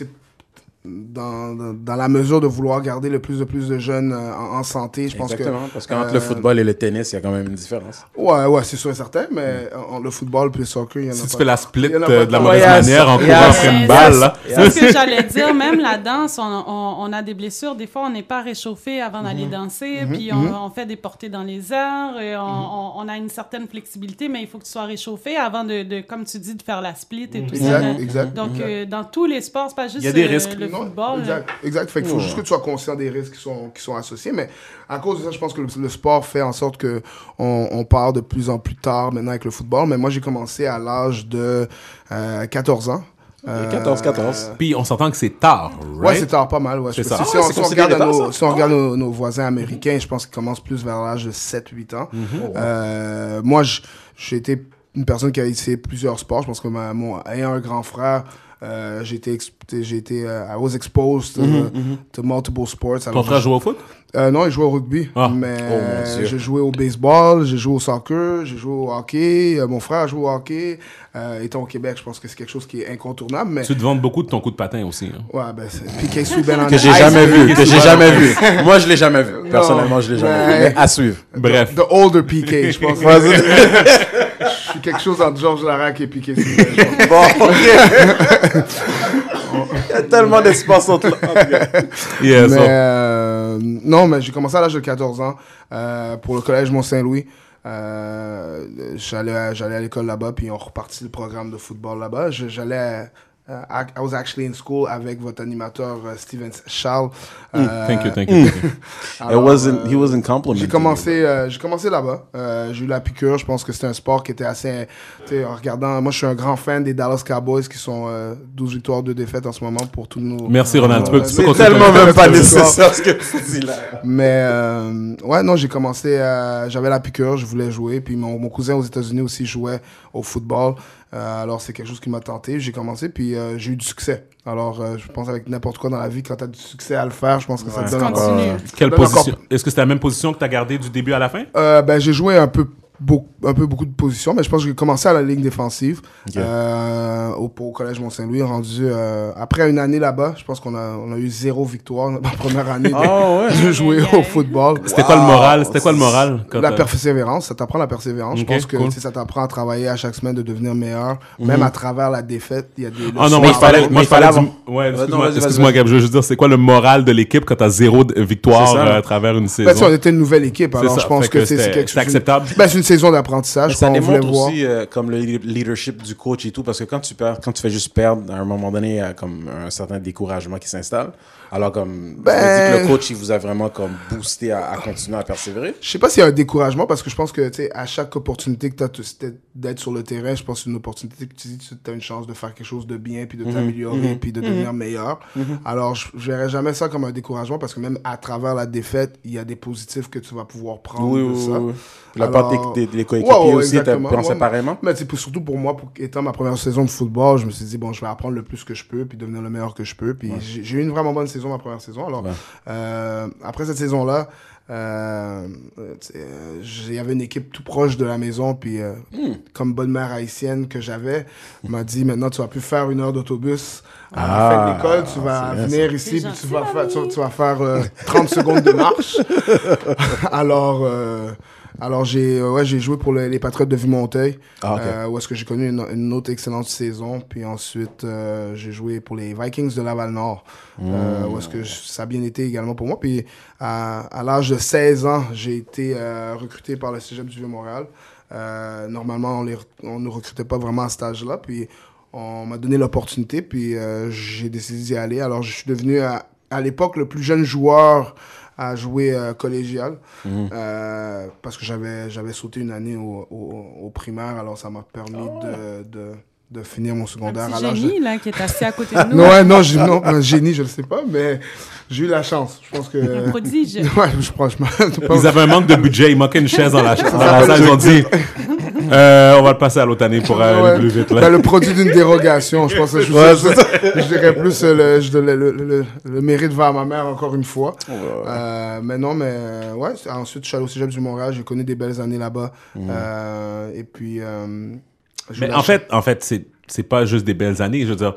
[SPEAKER 3] dans, dans, dans la mesure de vouloir garder le plus de plus de jeunes euh, en, en santé, je pense que
[SPEAKER 2] Exactement, parce qu'entre
[SPEAKER 3] euh,
[SPEAKER 2] le football et le tennis, il y a quand même une différence.
[SPEAKER 3] Ouais, ouais, c'est sûr et certain, mais en- le football puis le soccer, il y en a
[SPEAKER 1] Si
[SPEAKER 3] pas.
[SPEAKER 1] tu fais la split euh, de la mauvaise
[SPEAKER 2] yes,
[SPEAKER 1] manière en
[SPEAKER 2] yes,
[SPEAKER 1] courant après une balle, là.
[SPEAKER 4] C'est ce que j'allais dire. Même la danse, on, on- on a des blessures. Des fois, on n'est pas réchauffé avant d'aller danser. Puis on, on fait des portées dans les airs. Et on, on- on a une certaine flexibilité, mais il faut que tu sois réchauffé avant de, de, comme tu dis, de faire la split et tout ça.
[SPEAKER 3] Exact, exact.
[SPEAKER 4] Donc, euh, dans tous les sports, c'est pas juste
[SPEAKER 1] Il y a des risques.
[SPEAKER 4] Le
[SPEAKER 3] Non,
[SPEAKER 4] football.
[SPEAKER 3] exact, exact. Fait qu'il faut
[SPEAKER 2] Ouais.
[SPEAKER 3] juste que tu sois conscient des risques qui sont, qui sont associés. Mais à cause de ça, je pense que le, le sport fait en sorte que on, on part de plus en plus tard maintenant avec le football. Mais moi, j'ai commencé à l'âge de euh, 14 ans. Euh,
[SPEAKER 2] 14, 14.
[SPEAKER 1] Puis on s'entend que c'est tard,
[SPEAKER 3] Ouais,
[SPEAKER 1] right?
[SPEAKER 3] c'est tard, pas mal. Ouais.
[SPEAKER 1] C'est
[SPEAKER 3] Si,
[SPEAKER 1] ça.
[SPEAKER 3] si
[SPEAKER 2] Ah
[SPEAKER 3] on,
[SPEAKER 2] ouais,
[SPEAKER 3] si regarde, nos,
[SPEAKER 2] ça.
[SPEAKER 3] si on regarde nos, nos voisins américains, je pense qu'ils commencent plus vers l'âge de 7-8 ans. Euh, moi, j- j'ai été une personne qui a essayé plusieurs sports. Je pense que ma, mon, ayant un grand frère, euh, j'ai été, j'ai été euh, I was exposed to, to multiple sports.
[SPEAKER 1] Ton frère joue au foot?
[SPEAKER 3] euh, non, il jouait au rugby.
[SPEAKER 1] Ah.
[SPEAKER 3] Mais
[SPEAKER 2] Oh,
[SPEAKER 3] j'ai joué au baseball, j'ai joué au soccer, j'ai joué au hockey. Euh, mon frère a joué au hockey. Euh, étant au Québec, je pense que c'est quelque chose qui est incontournable. Mais
[SPEAKER 1] Tu te vantes beaucoup de ton coup de patin aussi. hein.
[SPEAKER 3] ouais, ben, c'est Souben en
[SPEAKER 2] Que j'ai jamais vu, que j'ai jamais vu. Moi, je l'ai jamais vu. Personnellement, je l'ai jamais
[SPEAKER 3] mais-
[SPEAKER 2] vu. Mais à suivre.
[SPEAKER 1] Bref.
[SPEAKER 3] The older PK, je pense. je suis quelque chose entre Georges Larac et pense.
[SPEAKER 2] Bon, ok. Il y a tellement d'espace entre là.
[SPEAKER 1] Yeah,
[SPEAKER 3] mais,
[SPEAKER 1] so-
[SPEAKER 3] euh, non, mais j'ai commencé à l'âge de 14 ans euh, pour le collège Mont-Saint-Louis. Euh, j'allais, à- j'allais à l'école là-bas, puis on repartit le programme de football là-bas. J'allais. Euh, I I was actually in school avec votre animateur euh, Steven Charles. Euh,
[SPEAKER 1] Thank you, thank you. thank you.
[SPEAKER 2] It wasn't,
[SPEAKER 3] euh,
[SPEAKER 2] he wasn't complimenting.
[SPEAKER 3] j'ai commencé, euh, j'ai commencé là-bas. Euh, j'ai eu la piqûre. Je pense que c'était un sport qui était assez. Tu sais, en regardant. Moi, je suis un grand fan des Dallas Cowboys qui sont euh, 12 victoires, 2 défaites en ce moment pour tous nos.
[SPEAKER 1] Merci, Ronald. Tu peux-
[SPEAKER 3] Euh,
[SPEAKER 1] tu peux
[SPEAKER 3] c'est
[SPEAKER 2] tellement même pas nécessaire ce que tu dis là.
[SPEAKER 3] Mais euh, ouais, non, j'ai commencé. à- J'avais la piqûre, je voulais jouer. Puis mon, mon cousin aux États-Unis aussi jouait au football. Euh, alors c'est quelque chose qui m'a tenté. J'ai commencé, puis euh, j'ai eu du succès. Alors euh, je pense avec n'importe quoi dans la vie, quand tu as du succès à le faire, je pense que ça te donne encore.
[SPEAKER 4] Continue.
[SPEAKER 1] Quelle position? Est-ce que c'était la même position que tu as gardée du début à la fin?
[SPEAKER 3] Euh, ben, j'ai joué un peu, beaucoup, un peu beaucoup de positions, mais je pense que j'ai commencé à la ligne défensive euh, au, au collège Mont-Saint-Louis. Rendu euh, après une année là-bas, je pense qu'on a, on a eu zéro victoire dans ma première année de,
[SPEAKER 2] Ah ouais.
[SPEAKER 3] de jouer au football.
[SPEAKER 1] C'était quoi le moral? C'était quoi le moral quand
[SPEAKER 3] La persévérance, ça t'apprend la persévérance. Je pense que
[SPEAKER 1] cool.
[SPEAKER 3] ça t'apprend à travailler à chaque semaine de devenir meilleur, même à travers la défaite. Il y a des
[SPEAKER 1] Ah non, moi
[SPEAKER 2] il fallait-
[SPEAKER 1] moi,
[SPEAKER 2] il fallait
[SPEAKER 1] du... Ouais, excuse-moi,
[SPEAKER 2] vas-y.
[SPEAKER 1] Gab, je veux juste dire, c'est quoi le moral de l'équipe quand t'as zéro victoire euh, à travers une saison
[SPEAKER 3] Ben, sais, on était une nouvelle équipe, alors je pense que, c'est quelque chose.
[SPEAKER 1] acceptable.
[SPEAKER 3] Ben, c'est saison d'apprentissage.
[SPEAKER 2] Ça démontre aussi euh, comme le le leadership du coach et tout, parce que quand tu perds, quand tu fais juste perdre, à un moment donné, il y a comme un certain découragement qui s'installe. Alors comme,
[SPEAKER 3] Ben-
[SPEAKER 2] tu que le coach, il vous a vraiment comme boosté à, à continuer à persévérer.
[SPEAKER 3] Je sais pas s'il y a un découragement parce que je pense que tu sais à chaque opportunité que tu as d'être sur le terrain, je pense que une opportunité que tu dis tu as une chance de faire quelque chose de bien puis de t'améliorer puis de devenir meilleur. Alors je, je verrais jamais ça comme un découragement parce que même à travers la défaite, il y a des positifs que tu vas pouvoir prendre
[SPEAKER 2] Oui,
[SPEAKER 3] de
[SPEAKER 2] oui,
[SPEAKER 3] ça.
[SPEAKER 2] oui. La part des, des, des coéquipiers
[SPEAKER 3] Ouais, ouais,
[SPEAKER 2] aussi,
[SPEAKER 3] exactement.
[SPEAKER 2] pensé
[SPEAKER 3] Ouais.
[SPEAKER 2] pareillement.
[SPEAKER 3] Mais surtout pour moi, pour, étant ma première saison de football, je me suis dit, bon, je vais apprendre le plus que je peux, puis devenir le meilleur que je peux. Puis j'ai eu une vraiment bonne saison, ma première saison. Alors,
[SPEAKER 2] Ouais.
[SPEAKER 3] euh, après cette saison-là, euh, euh, euh, il y avait une équipe tout proche de la maison, puis euh,
[SPEAKER 2] Hmm.
[SPEAKER 3] comme bonne mère haïtienne que j'avais, m'a dit, maintenant, tu vas plus faire une heure d'autobus. À la
[SPEAKER 2] Ah,
[SPEAKER 3] fin de l'école, tu vas venir ici, puis tu vas, faire, tu, vas faire euh, 30 secondes de marche. alors, euh, alors j'ai euh, ouais, j'ai joué pour le- les Patriotes de Vimonteil,
[SPEAKER 2] Ah,
[SPEAKER 3] euh, où est-ce que j'ai connu une, une autre excellente saison. Puis ensuite, euh, j'ai joué pour les Vikings de Laval-Nord, euh, où est-ce que je- ça a bien été également pour moi. Puis à, à l'âge de 16 ans, j'ai été recruté par le Cégep du Vieux-Montréal. Normalement, on ne recrutait pas vraiment à cet âge-là. Puis on m'a donné l'opportunité, puis j'ai décidé d'y aller. Alors, je suis devenu, à, à l'époque, le plus jeune joueur à jouer euh, collégial, euh, parce que j'avais, j'avais sauté une année au, au, au primaire, alors ça m'a permis de, de, de finir mon
[SPEAKER 4] Un
[SPEAKER 3] secondaire à de...
[SPEAKER 4] génie, là, qui est assis à côté de nous.
[SPEAKER 3] Non, ouais, non, j'ai- non, un génie, je ne sais pas, mais j'ai eu la chance. Je pense que...
[SPEAKER 4] Un prodige.
[SPEAKER 3] Ouais, je franchement...
[SPEAKER 1] Ils avaient un manque de budget, ils manquaient une chaise dans la, dans la salle, ils ont dit euh, on va le passer à l'autre année pour aller
[SPEAKER 3] Ouais.
[SPEAKER 1] plus vite.
[SPEAKER 3] Ben,
[SPEAKER 1] Là.
[SPEAKER 3] le produit d'une dérogation, je pense que je, je, je dirais plus euh, le, je- le, le, le, le mérite va à ma mère encore une fois. Euh, mais non, mais euh, ouais, ensuite je suis allé au Cégep du Montréal, j'ai connu des belles années là-bas. Euh, et puis... euh,
[SPEAKER 1] Mais en fait, en fait c'est, c'est pas juste des belles années. Je veux dire,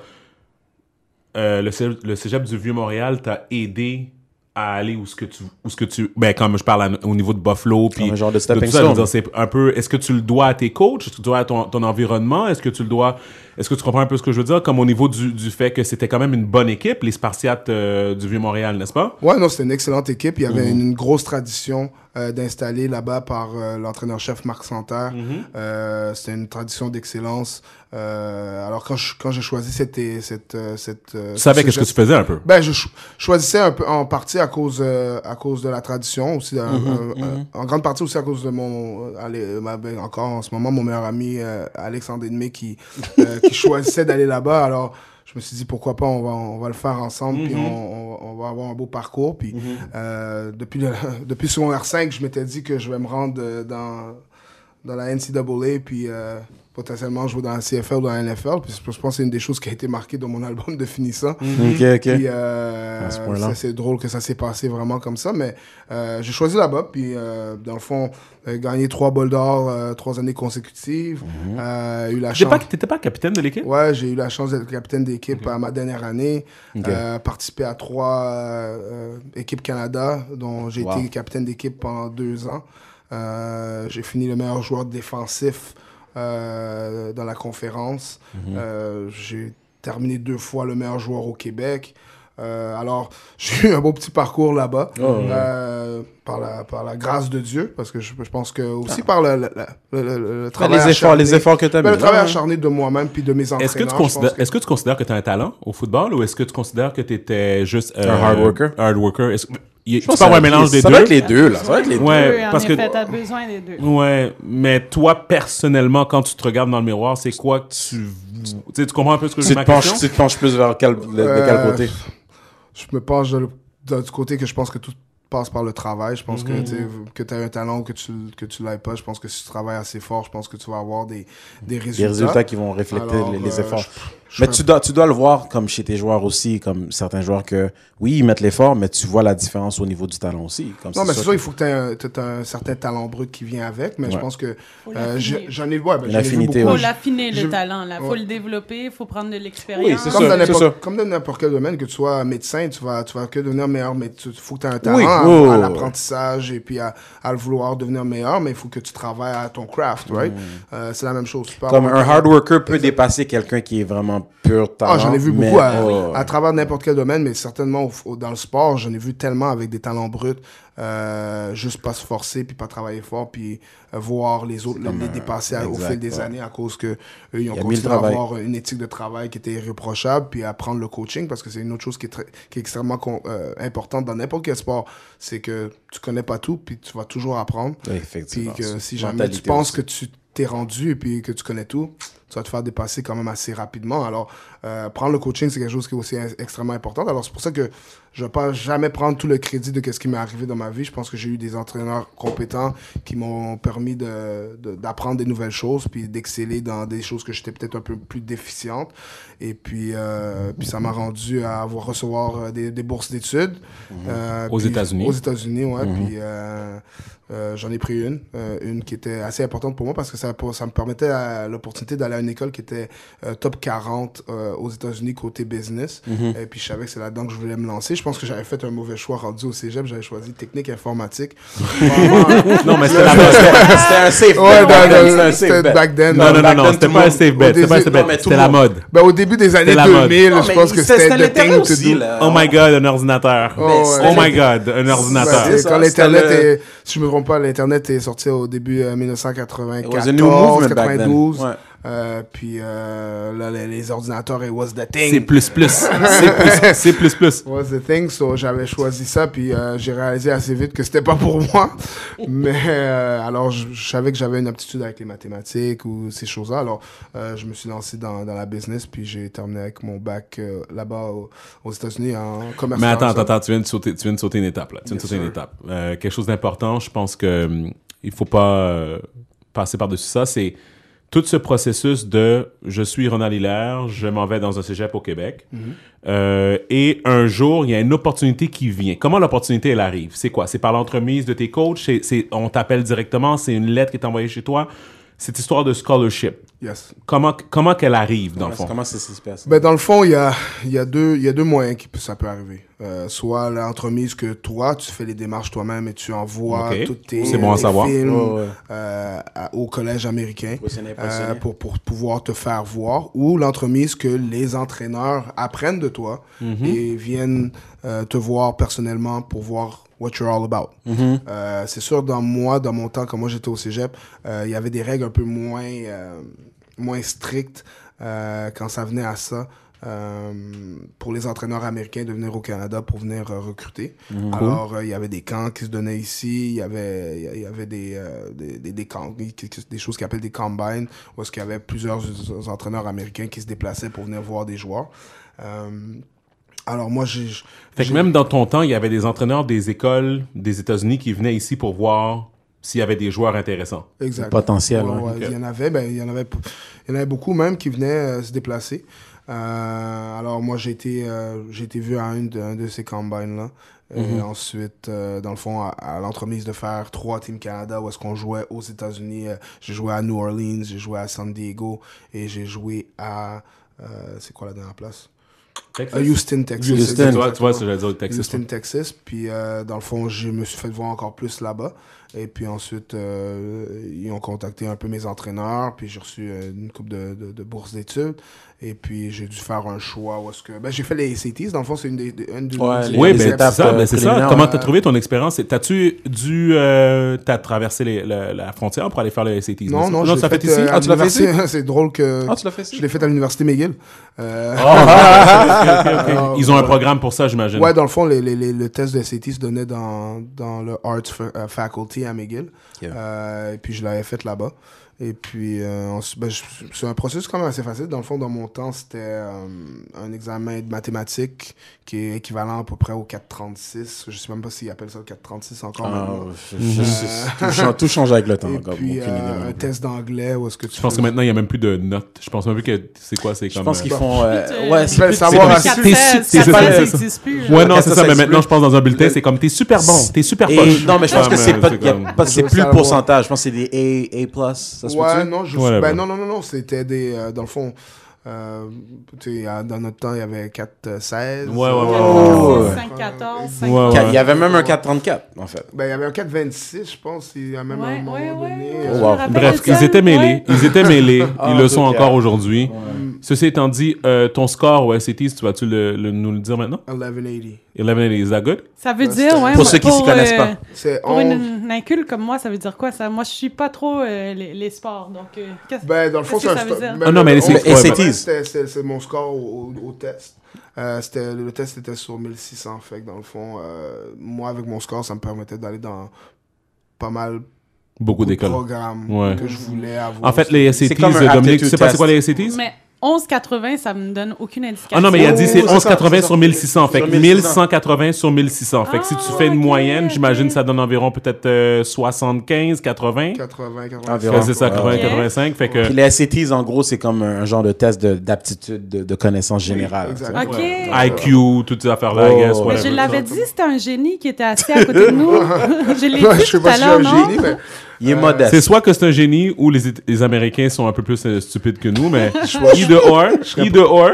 [SPEAKER 1] euh, le, cégep, le cégep du Vieux-Montréal t'a aidé à aller où ce que tu où ce que tu ben comme je parle à- au niveau de Buffalo puis
[SPEAKER 2] un genre de
[SPEAKER 1] tout
[SPEAKER 2] stepping stone.
[SPEAKER 1] c'est un peu est-ce que tu le dois à tes coachs? Est-ce que tu le dois à ton, ton environnement? Est-ce que tu le dois est-ce que tu comprends un peu ce que je veux dire? Comme au niveau du, du fait que c'était quand même une bonne équipe les Spartiates euh, du Vieux-Montréal n'est-ce pas?
[SPEAKER 3] Ouais, non, c'était une excellente équipe. Il y avait une, une grosse tradition euh, d'installer là-bas par euh, l'entraîneur-chef Marc Santerre. Euh, c'était une tradition d'excellence. Euh, alors, quand je- quand j'ai choisi cette... cette, cette
[SPEAKER 1] tu savais
[SPEAKER 3] ce
[SPEAKER 1] qu'est-ce que tu faisais un peu?
[SPEAKER 3] Ben, je cho- choisissais un peu en partie à cause euh, à cause de la tradition aussi, euh, en grande partie aussi à cause de mon allez, ben, encore en ce moment mon meilleur ami euh, Alexandre Edmé qui euh, qui choisissait d'aller là-bas. Alors je me suis dit pourquoi pas on va on va le faire ensemble puis
[SPEAKER 1] Mm-hmm.
[SPEAKER 3] on, on, on va avoir un beau parcours puis euh, depuis le, depuis secondaire 5 je m'étais dit que je vais me rendre euh, dans dans la NCAA puis euh, potentiellement jouer dans la CFL ou dans la NFL puis je pense que c'est une des choses qui a été marquée dans mon album de finissant
[SPEAKER 2] Ok, ok.
[SPEAKER 3] puis euh,
[SPEAKER 2] ce
[SPEAKER 3] c'est drôle que ça s'est passé vraiment comme ça, mais euh, j'ai choisi là-bas, puis euh, dans le fond, euh, gagné trois bols d'or, euh, trois années consécutives, euh, eu la chance.
[SPEAKER 1] pas t'étais pas capitaine de l'équipe?
[SPEAKER 3] Ouais, j'ai eu la chance d'être capitaine d'équipe à ma dernière année,
[SPEAKER 2] Ok.
[SPEAKER 3] euh, participé à trois équipes Canada, dont j'ai
[SPEAKER 2] Wow.
[SPEAKER 3] été capitaine d'équipe pendant deux ans. Euh, j'ai fini le meilleur joueur défensif euh, dans la conférence.
[SPEAKER 2] Mhm.
[SPEAKER 3] Euh, j'ai terminé deux fois le meilleur joueur au Québec. Euh, alors, j'ai eu un beau petit parcours là-bas,
[SPEAKER 2] Oh, ouais.
[SPEAKER 3] par, la, par la grâce de Dieu, parce que je, je pense que aussi par le, le, le, le- le
[SPEAKER 2] Ben,
[SPEAKER 3] travail
[SPEAKER 2] les efforts,
[SPEAKER 3] acharné-
[SPEAKER 2] les efforts que tu as
[SPEAKER 3] ben,
[SPEAKER 2] mis.
[SPEAKER 3] le travail
[SPEAKER 2] là,
[SPEAKER 3] acharné de moi-même puis de mes entraîneurs.
[SPEAKER 1] Est-ce que, tu considères,
[SPEAKER 3] que-
[SPEAKER 1] tu considères que tu as un talent au football ou est-ce que tu considères que tu étais juste euh,
[SPEAKER 2] Un hard worker?
[SPEAKER 1] Hard worker? Que- y-
[SPEAKER 2] Je
[SPEAKER 1] tu peux avoir un
[SPEAKER 2] que ça
[SPEAKER 1] mélange des
[SPEAKER 2] Ça
[SPEAKER 1] deux?
[SPEAKER 2] va être les deux, là. Ça va être les deux.
[SPEAKER 1] Ouais,
[SPEAKER 4] Oui, en
[SPEAKER 1] parce que-
[SPEAKER 4] effet, t'as besoin des deux.
[SPEAKER 1] Ouais, mais toi personnellement, quand tu te regardes dans le miroir, c'est quoi que tu, tu, sais, tu comprends un peu ce que je
[SPEAKER 2] penches,
[SPEAKER 1] question?
[SPEAKER 2] tu te penches plus vers quel, de, de
[SPEAKER 3] Euh,
[SPEAKER 2] quel côté?
[SPEAKER 3] Je me penche de- de- du côté que je pense que tout passe par le travail. Je pense
[SPEAKER 2] Mhm.
[SPEAKER 3] que tu que as un talent ou que tu que tu l'aies pas, je pense que si tu travailles assez fort, je pense que tu vas avoir des, des résultats.
[SPEAKER 2] Les résultats qui vont refléter
[SPEAKER 3] Alors,
[SPEAKER 2] les, les
[SPEAKER 3] euh,
[SPEAKER 2] efforts.
[SPEAKER 3] je
[SPEAKER 2] Mais tu dois, tu dois le voir comme chez tes joueurs aussi, comme certains joueurs que, oui, ils mettent l'effort, mais tu vois la différence au niveau du talent aussi. Comme
[SPEAKER 3] Non, mais c'est
[SPEAKER 2] sûr
[SPEAKER 3] il faut que tu aies un, un certain talent brut qui vient avec, mais je pense que euh, j'en ai, ouais, ben,
[SPEAKER 2] Une
[SPEAKER 3] j'en ai vu
[SPEAKER 2] affinité,
[SPEAKER 3] beaucoup.
[SPEAKER 4] faut
[SPEAKER 2] ouais.
[SPEAKER 4] l'affiner,
[SPEAKER 3] Je-
[SPEAKER 4] le talent. Il faut
[SPEAKER 3] Ouais.
[SPEAKER 4] le développer, il faut prendre de l'expérience.
[SPEAKER 2] Oui, c'est
[SPEAKER 3] Comme dans n'importe
[SPEAKER 2] ça.
[SPEAKER 3] comme dans n'importe quel domaine, que tu sois médecin, tu vas, tu vas que devenir meilleur, mais il faut que tu aies un talent
[SPEAKER 2] Oui,
[SPEAKER 3] à, l'apprentissage et puis à, à le vouloir devenir meilleur, mais il faut que tu travailles à ton craft, right? Euh, c'est la même chose.
[SPEAKER 2] Mm. Comme un hard worker peut dépasser quelqu'un qui est vraiment pur talent.
[SPEAKER 3] Ah, j'en ai vu
[SPEAKER 2] mais-
[SPEAKER 3] beaucoup à,
[SPEAKER 2] Oh,
[SPEAKER 3] à travers n'importe quel domaine, mais certainement au- au- dans le sport, j'en ai vu tellement avec des talents bruts, euh, juste pas se forcer, puis pas travailler fort, puis euh, voir les autres les, dépasser au fil des
[SPEAKER 2] ouais.
[SPEAKER 3] années à cause que eux, ils ont
[SPEAKER 2] Il
[SPEAKER 3] continué à avoir une éthique de travail qui était irréprochable, puis apprendre le coaching, parce que c'est une autre chose qui est, très, qui est extrêmement con- euh, importante dans n'importe quel sport, c'est que tu connais pas tout, puis tu vas toujours apprendre.
[SPEAKER 2] Oui,
[SPEAKER 3] Puis
[SPEAKER 2] effectivement.
[SPEAKER 3] que si jamais tu penses
[SPEAKER 2] aussi.
[SPEAKER 3] que tu t'es rendu et puis que tu connais tout, tu vas te faire dépasser quand même assez rapidement. Alors, euh, prendre le coaching, c'est quelque chose qui est aussi ex- extrêmement important. Alors, c'est pour ça que je ne vais pas jamais prendre tout le crédit de ce qui m'est arrivé dans ma vie. Je pense que j'ai eu des entraîneurs compétents qui m'ont permis de- de- d'apprendre des nouvelles choses puis d'exceller dans des choses que j'étais peut-être un peu plus déficiente. Et puis, euh, puis ça m'a rendu à avoir recevoir euh, des, des bourses d'études. Euh,
[SPEAKER 1] Aux États-Unis.
[SPEAKER 3] Aux États-Unis, ouais. Puis euh, j'en ai pris une, euh, une qui était assez importante pour moi parce que ça, ça me permettait l'opportunité d'aller à une école qui était euh, top 40 euh, aux États-Unis côté business. Et puis je savais que c'est là-dedans que je voulais me lancer. Je pense que j'avais fait un mauvais choix rendu au cégep. J'avais choisi technique informatique.
[SPEAKER 1] Non, mais c'était la mode.
[SPEAKER 2] C'était un safe
[SPEAKER 3] Ouais,
[SPEAKER 2] bet. C'était un safe bet.
[SPEAKER 3] back then.
[SPEAKER 1] Non, non, non, c'était
[SPEAKER 2] le
[SPEAKER 1] pas un safe bet. C'était pas un
[SPEAKER 3] au
[SPEAKER 1] safe bet. C'était
[SPEAKER 2] le
[SPEAKER 1] la mode.
[SPEAKER 3] Ben, au début des années
[SPEAKER 1] la mode.
[SPEAKER 3] 2000,
[SPEAKER 2] Non,
[SPEAKER 3] je pense que
[SPEAKER 2] c'était-
[SPEAKER 3] the thing to do.
[SPEAKER 1] Oh my god, un ordinateur.
[SPEAKER 3] Oh.
[SPEAKER 1] Oh my god, un ordinateur.
[SPEAKER 3] quand l'Internet
[SPEAKER 2] le-
[SPEAKER 3] est, si je me trompe pas, l'Internet est sorti au début euh, 1994,
[SPEAKER 2] It was a new movement back then.
[SPEAKER 3] 92.
[SPEAKER 2] Ouais.
[SPEAKER 3] Euh, puis euh, là, les, les ordinateurs, it was the thing?
[SPEAKER 1] C'est plus plus. C'est plus. Plus plus.
[SPEAKER 3] was the thing, so j'avais choisi ça, puis euh, j'ai réalisé assez vite que c'était pas pour moi. Mais alors, je, je savais que j'avais une aptitude avec les mathématiques ou ces choses-là. Alors, je me suis lancé dans, dans la business, puis j'ai terminé avec mon bac là-bas au- aux États-Unis en commerce.
[SPEAKER 1] Mais attends, attends, attends, tu viens de sauter, tu viens de sauter une étape, là. Tu viens de sauter une étape. Quelque chose d'important, je pense que hum, il faut pas passer par-dessus ça, c'est tout ce processus de je suis Ronald Hilaire, je m'en vais dans un cégep au Québec,
[SPEAKER 3] Mm-hmm.
[SPEAKER 1] euh, et un jour, il y a une opportunité qui vient. Comment l'opportunité, elle arrive? C'est quoi? C'est par l'entremise de tes coachs? C'est, c'est- on t'appelle directement? C'est une lettre qui est envoyée chez toi? Cette histoire de scholarship,
[SPEAKER 3] Yes.
[SPEAKER 1] comment, comment qu'elle arrive, dans le fond?
[SPEAKER 2] Comment c'est ça se passe?
[SPEAKER 3] Ben, dans le fond, il y a, il y, a deux- il y a deux moyens qui peut- ça peut arriver. Euh, soit l'entremise que toi, tu fais les démarches toi-même et tu envoies
[SPEAKER 1] Ok.
[SPEAKER 3] tous tes,
[SPEAKER 1] C'est bon
[SPEAKER 3] tes films
[SPEAKER 2] ouais.
[SPEAKER 3] euh, à- au collège américain euh, pour, pour pouvoir te faire voir. Ou l'entremise que les entraîneurs apprennent de toi
[SPEAKER 1] Mhm.
[SPEAKER 3] et viennent euh, te voir personnellement pour voir what you're all about.
[SPEAKER 2] Mhm.
[SPEAKER 3] Euh, c'est sûr, dans moi, dans mon temps, quand moi j'étais au cégep, euh, il y avait des règles un peu moins, euh, moins strictes euh, quand ça venait à ça. Euh, pour les entraîneurs américains de venir au Canada pour venir euh, recruter. Alors, euh, il y avait des camps qui se donnaient ici, il y avait, il y avait des, euh, des, des, des camps, des choses qu'ils appellent des combines, où est-ce qu'il y avait plusieurs entraîneurs américains qui se déplaçaient pour venir voir des joueurs. Euh, alors, moi, j'ai...
[SPEAKER 1] Fait que même dans ton temps, il y avait des entraîneurs des écoles des États-Unis qui venaient ici pour voir s'il y avait des joueurs intéressants.
[SPEAKER 3] Exact.
[SPEAKER 2] Potentiel,
[SPEAKER 3] Ouais,
[SPEAKER 2] ouais.
[SPEAKER 3] ouais,
[SPEAKER 1] Ok.
[SPEAKER 3] Il y en avait, ben, il y en avait, il y en avait beaucoup même qui venaient euh, se déplacer. Euh, alors moi j'ai été, euh, j'ai été vu à un de, un de ces combines là. Et
[SPEAKER 2] Mhm.
[SPEAKER 3] ensuite, euh, dans le fond, à, à l'entremise de faire trois Team Canada où est-ce qu'on jouait aux États-Unis. euh, j'ai joué à New Orleans, j'ai joué à San Diego et j'ai joué à, euh, c'est quoi la dernière place?
[SPEAKER 1] Texas.
[SPEAKER 3] Houston, Texas.
[SPEAKER 2] Houston.
[SPEAKER 1] Tu vois, tu vois
[SPEAKER 3] Exactement.
[SPEAKER 1] ce que j'allais dire Texas.
[SPEAKER 3] Houston, Texas. Puis, euh, dans le fond, je me suis fait voir encore plus là-bas. Et puis ensuite, euh, ils ont contacté un peu mes entraîneurs. Puis j'ai reçu euh, une coupe de, de, de bourses d'études. Et puis, j'ai dû faire un choix. Où est-ce que... ben, j'ai fait les ACTs. Dans le fond, c'est une des, une des-
[SPEAKER 2] Ouais, les-
[SPEAKER 1] Oui, ben,
[SPEAKER 2] étapes,
[SPEAKER 1] c'est ça.
[SPEAKER 2] euh,
[SPEAKER 1] ben, c'est ça. Comment
[SPEAKER 3] euh,
[SPEAKER 1] t'as trouvé ton expérience? T'as-tu dû, euh, t'as traversé les- la, la frontière pour aller faire le SAT?
[SPEAKER 3] Non, non,
[SPEAKER 1] non,
[SPEAKER 3] je
[SPEAKER 1] tu
[SPEAKER 3] l'ai
[SPEAKER 1] l'as fait
[SPEAKER 3] fait,
[SPEAKER 1] ici?
[SPEAKER 3] euh,
[SPEAKER 2] Ah, tu l'as fait ici?
[SPEAKER 3] C'est drôle que
[SPEAKER 2] Ah, tu l'as fait ici?
[SPEAKER 3] je l'ai fait à l'université McGill. Euh,
[SPEAKER 1] Ah, ok, ok, ok.
[SPEAKER 3] Ah,
[SPEAKER 1] Ils ont un programme pour ça, j'imagine.
[SPEAKER 3] Ouais, dans le fond, les, les, les- le test de SAT se donnait dans, dans le Arts fa- euh, Faculty à McGill. Euh, et puis, je l'avais fait là-bas. Et puis, euh, ben, je- c'est un processus quand même assez facile. Dans le fond, dans mon temps, c'était euh, un examen de mathématiques qui est équivalent à peu près au 436. Je sais même pas s'ils appellent ça le 436 encore.
[SPEAKER 2] Ah,
[SPEAKER 3] maintenant.
[SPEAKER 2] je- je- je- tout change- Tout change avec le temps.
[SPEAKER 3] Et
[SPEAKER 2] comme,
[SPEAKER 3] puis,
[SPEAKER 2] aucune idée,
[SPEAKER 3] euh, un test d'anglais où est-ce que tu
[SPEAKER 1] Je pense que maintenant, il n'y a même plus de notes. Je pense même plus que c'est quoi, c'est
[SPEAKER 2] Je
[SPEAKER 1] comme...
[SPEAKER 2] pense
[SPEAKER 1] euh,
[SPEAKER 2] qu'ils font. euh, Ouais,
[SPEAKER 4] euh,
[SPEAKER 2] c'est
[SPEAKER 3] Ben, savoir
[SPEAKER 2] c'est-
[SPEAKER 3] à-
[SPEAKER 2] c'est-
[SPEAKER 4] 416,
[SPEAKER 2] c'est- c'est
[SPEAKER 4] 416,
[SPEAKER 2] pas
[SPEAKER 4] ça
[SPEAKER 2] le-
[SPEAKER 4] n'existe plus. là.
[SPEAKER 1] Ouais, non, c'est ça, mais maintenant, je pense dans un bulletin, c'est comme, t'es super bon, t'es super poche.
[SPEAKER 2] non, mais je pense que c'est
[SPEAKER 1] euh,
[SPEAKER 2] pas,
[SPEAKER 1] c'est
[SPEAKER 3] Je
[SPEAKER 2] plus le pourcentage. Je pense que c'est des A, A+. Ça se
[SPEAKER 3] Ouais, non, je
[SPEAKER 1] Whatever.
[SPEAKER 3] ben non, non, non, non, c'était des. euh, dans le fond, euh, tu sais, à- dans notre temps, il y avait 4, 16.
[SPEAKER 1] Ouais, ouais, ouais,
[SPEAKER 2] Oh, ouais.
[SPEAKER 4] 5, 14, 5,
[SPEAKER 1] Ouais, ouais.
[SPEAKER 2] Il y avait même un 434, en fait.
[SPEAKER 3] Ben, il y avait un 426, je pense. Il y a même
[SPEAKER 4] Ouais,
[SPEAKER 3] un moment
[SPEAKER 4] ouais, ouais,
[SPEAKER 3] donné.
[SPEAKER 4] ouais,
[SPEAKER 3] euh,
[SPEAKER 4] rappelle
[SPEAKER 1] Bref, ils étaient mêlés.
[SPEAKER 4] Ouais.
[SPEAKER 1] Ils étaient mêlés.
[SPEAKER 2] Ah,
[SPEAKER 1] Ils le sont encore aujourd'hui. Ceci étant dit, euh, ton score au SATs, tu vas-tu le, le- nous le dire maintenant?
[SPEAKER 3] 1180.
[SPEAKER 1] 11 is that good?
[SPEAKER 4] Ça veut
[SPEAKER 3] Ouais,
[SPEAKER 4] dire,
[SPEAKER 3] c'est-
[SPEAKER 4] ouais.
[SPEAKER 2] Pour
[SPEAKER 4] moi,
[SPEAKER 2] ceux qui s'y connaissent
[SPEAKER 4] euh,
[SPEAKER 2] pas.
[SPEAKER 3] C'est
[SPEAKER 4] Pour
[SPEAKER 3] 11.
[SPEAKER 4] une, comme moi, ça veut dire quoi ça? Moi, je suis pas trop euh, les, les sports, donc. euh, qu'est-ce-
[SPEAKER 3] Ben, dans le fond,
[SPEAKER 4] Qu'est-ce
[SPEAKER 3] c'est
[SPEAKER 4] que
[SPEAKER 3] un
[SPEAKER 4] ça veut
[SPEAKER 3] sto-
[SPEAKER 4] dire?
[SPEAKER 1] Ah non, mais
[SPEAKER 3] le-
[SPEAKER 1] c'est- ouais,
[SPEAKER 3] c'était-
[SPEAKER 2] SATs.
[SPEAKER 3] c'était- C'est c'est mon score au, au- au test. Euh, c'était- le test était sur 1600. Fait que dans le fond, euh, moi, avec mon score, ça me permettait d'aller dans pas mal
[SPEAKER 1] Beaucoup
[SPEAKER 3] de
[SPEAKER 1] d'écoles.
[SPEAKER 3] programmes
[SPEAKER 1] Ouais.
[SPEAKER 3] que je voulais avoir.
[SPEAKER 1] En fait, les SATs,
[SPEAKER 2] comme un
[SPEAKER 1] Dominique, tu sais pas c'est quoi les SATs?
[SPEAKER 4] Mais 11,80, ça me donne aucune indication.
[SPEAKER 1] Ah non, mais il a dit c'est
[SPEAKER 3] Oh, c'est ça,
[SPEAKER 1] 1180
[SPEAKER 3] c'est ça.
[SPEAKER 1] sur 1600. Fait que
[SPEAKER 2] Sur 1600.
[SPEAKER 1] 1180 sur 1600. Fait que si tu
[SPEAKER 4] Ah,
[SPEAKER 1] fais une moyenne, j'imagine ça donne environ peut-être euh, 75, 80.
[SPEAKER 3] 80, 80.
[SPEAKER 2] Environ.
[SPEAKER 1] Ouais, c'est ça, 80,
[SPEAKER 4] Ok.
[SPEAKER 1] 85. Fait que.
[SPEAKER 2] Puis les SATs, en gros, c'est comme un genre de test de- d'aptitude, de, connaissance générale.
[SPEAKER 4] Ok.
[SPEAKER 1] IQ, toutes ces affaires-là, I
[SPEAKER 2] Oh.
[SPEAKER 1] guess.
[SPEAKER 2] Mais
[SPEAKER 4] je l'avais dit, c'était un génie qui était assis à côté de nous. je l'ai dit
[SPEAKER 3] je sais
[SPEAKER 4] tout
[SPEAKER 3] pas si un
[SPEAKER 4] non?
[SPEAKER 3] génie, mais
[SPEAKER 2] Il est
[SPEAKER 3] Euh,
[SPEAKER 2] modeste.
[SPEAKER 1] C'est soit que c'est un génie ou les, les Américains sont un peu plus euh, stupides que nous, mais
[SPEAKER 3] je-
[SPEAKER 1] either or, either or,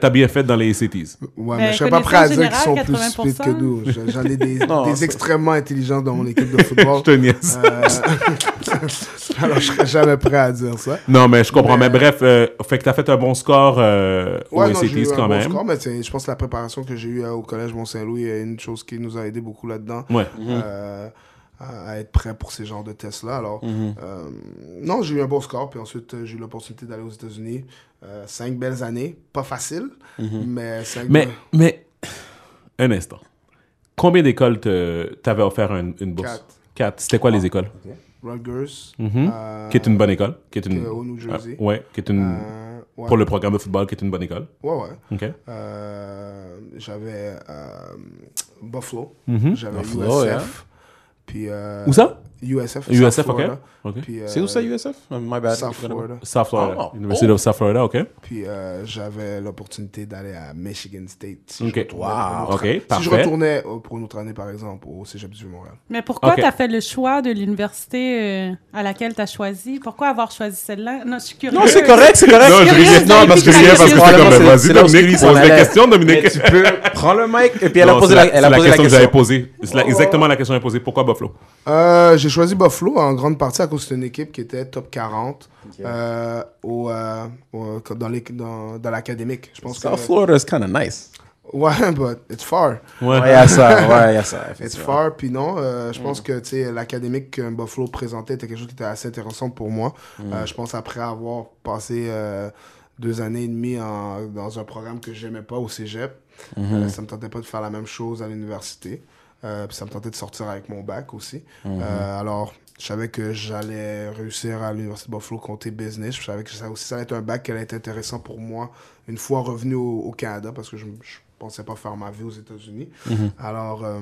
[SPEAKER 1] t'as bien fait dans les SATs.
[SPEAKER 3] Ouais,
[SPEAKER 4] Mais
[SPEAKER 3] mais je serais pas prêt à dire qu'ils sont plus stupides que nous. Je- J'en ai des,
[SPEAKER 2] Non,
[SPEAKER 3] des
[SPEAKER 2] c'est-
[SPEAKER 3] extrêmement intelligents dans mon équipe de football.
[SPEAKER 1] Je te niaise.
[SPEAKER 3] Euh, Alors, je serais jamais prêt à dire ça.
[SPEAKER 1] Non, mais je comprends. Mais,
[SPEAKER 3] Mais-
[SPEAKER 1] bref, euh, fait que t'as fait un bon score euh,
[SPEAKER 3] Ouais,
[SPEAKER 1] aux
[SPEAKER 3] non, j'ai eu un
[SPEAKER 1] quand
[SPEAKER 3] bon
[SPEAKER 1] même.
[SPEAKER 3] score, mais je pense que la préparation que j'ai eue euh, au collège Mont-Saint-Louis est une chose qui nous a aidé beaucoup là-dedans.
[SPEAKER 1] Ouais.
[SPEAKER 3] euh, à, à être prêt pour ces genres de tests-là. Alors,
[SPEAKER 2] Mhm.
[SPEAKER 3] euh, non, j'ai eu un bon score, puis ensuite, euh, j'ai eu l'opportunité d'aller aux États-Unis. Euh, cinq belles années, pas facile, mais cinq
[SPEAKER 1] Mais,
[SPEAKER 3] be-
[SPEAKER 1] mais, un instant. Combien d'écoles t'avais offert un- une bourse?
[SPEAKER 3] Quatre.
[SPEAKER 1] Quatre. C'était quoi les écoles?
[SPEAKER 3] Rutgers,
[SPEAKER 1] Mhm.
[SPEAKER 3] euh,
[SPEAKER 1] Qui est une bonne école? Qui est une...
[SPEAKER 3] au New Jersey.
[SPEAKER 1] Ah, ouais, qui est une...
[SPEAKER 3] Euh, ouais.
[SPEAKER 1] Pour le programme de football, qui est une bonne école.
[SPEAKER 3] Ouais, ouais.
[SPEAKER 1] OK.
[SPEAKER 3] Euh, j'avais euh, Buffalo,
[SPEAKER 1] Mhm.
[SPEAKER 3] j'avais
[SPEAKER 2] Buffalo,
[SPEAKER 3] USF, puis euh,
[SPEAKER 1] Où ça?
[SPEAKER 3] USF, South
[SPEAKER 1] USF, OK.
[SPEAKER 3] Florida,
[SPEAKER 1] OK.
[SPEAKER 3] puis, euh,
[SPEAKER 2] C'est où ça, USF? My bad.
[SPEAKER 3] South Florida.
[SPEAKER 1] South Florida.
[SPEAKER 2] Oh.
[SPEAKER 1] University of South Florida, OK.
[SPEAKER 3] Puis euh, j'avais l'opportunité d'aller à Michigan State. Si
[SPEAKER 1] OK.
[SPEAKER 3] je
[SPEAKER 1] Wow.
[SPEAKER 3] autre
[SPEAKER 1] OK.
[SPEAKER 3] Si je
[SPEAKER 1] parfait.
[SPEAKER 3] retournais euh, pour une autre année, par exemple, au Cégep du Montréal.
[SPEAKER 4] Mais pourquoi
[SPEAKER 1] Ok.
[SPEAKER 4] tu as fait le choix de l'université à laquelle tu as choisi? Pourquoi avoir choisi celle-là? Non, je suis curieuse.
[SPEAKER 2] Non, c'est correct, c'est correct.
[SPEAKER 1] Non, je
[SPEAKER 4] curieuse,
[SPEAKER 1] riais, non, parce que je parce que c'était comme,
[SPEAKER 2] c'est-
[SPEAKER 1] vas-y, Dominique, pose la question, Dominique.
[SPEAKER 2] tu peux prendre le mic et puis elle a posé la, elle a
[SPEAKER 1] c'est
[SPEAKER 2] posé la
[SPEAKER 1] question que j'avais
[SPEAKER 2] question.
[SPEAKER 1] posée. C'est la- exactement la question que j'avais posée. Pourquoi Buffalo?
[SPEAKER 3] J'ai choisi Buffalo en grande partie à cause que c'était une équipe qui était top 40 euh, au, euh, au- dans les- dans- dans l'académique. Je pense que...
[SPEAKER 2] South Florida is kind of nice.
[SPEAKER 3] Ouais, but it's far.
[SPEAKER 1] Ouais.
[SPEAKER 2] Ouais, il y a ça, ouais, y a ça.
[SPEAKER 3] It's far, puis non, euh, je pense que tu sais, l'académique que Buffalo présentait était quelque chose qui était assez intéressant pour moi. Euh, je pense après avoir passé euh, deux années et demie en- dans un programme que j'aimais pas au cégep, euh, ça me tentait pas de faire la même chose à l'université. Euh, puis ça me tentait de sortir avec mon bac aussi. Euh, alors, je savais que j'allais réussir à l'Université de Buffalo côté business. Je savais que ça aussi ça allait être un bac qui allait être intéressant pour moi une fois revenu au, au Canada parce que je, je pensais pas faire ma vie aux États-Unis. Alors, euh,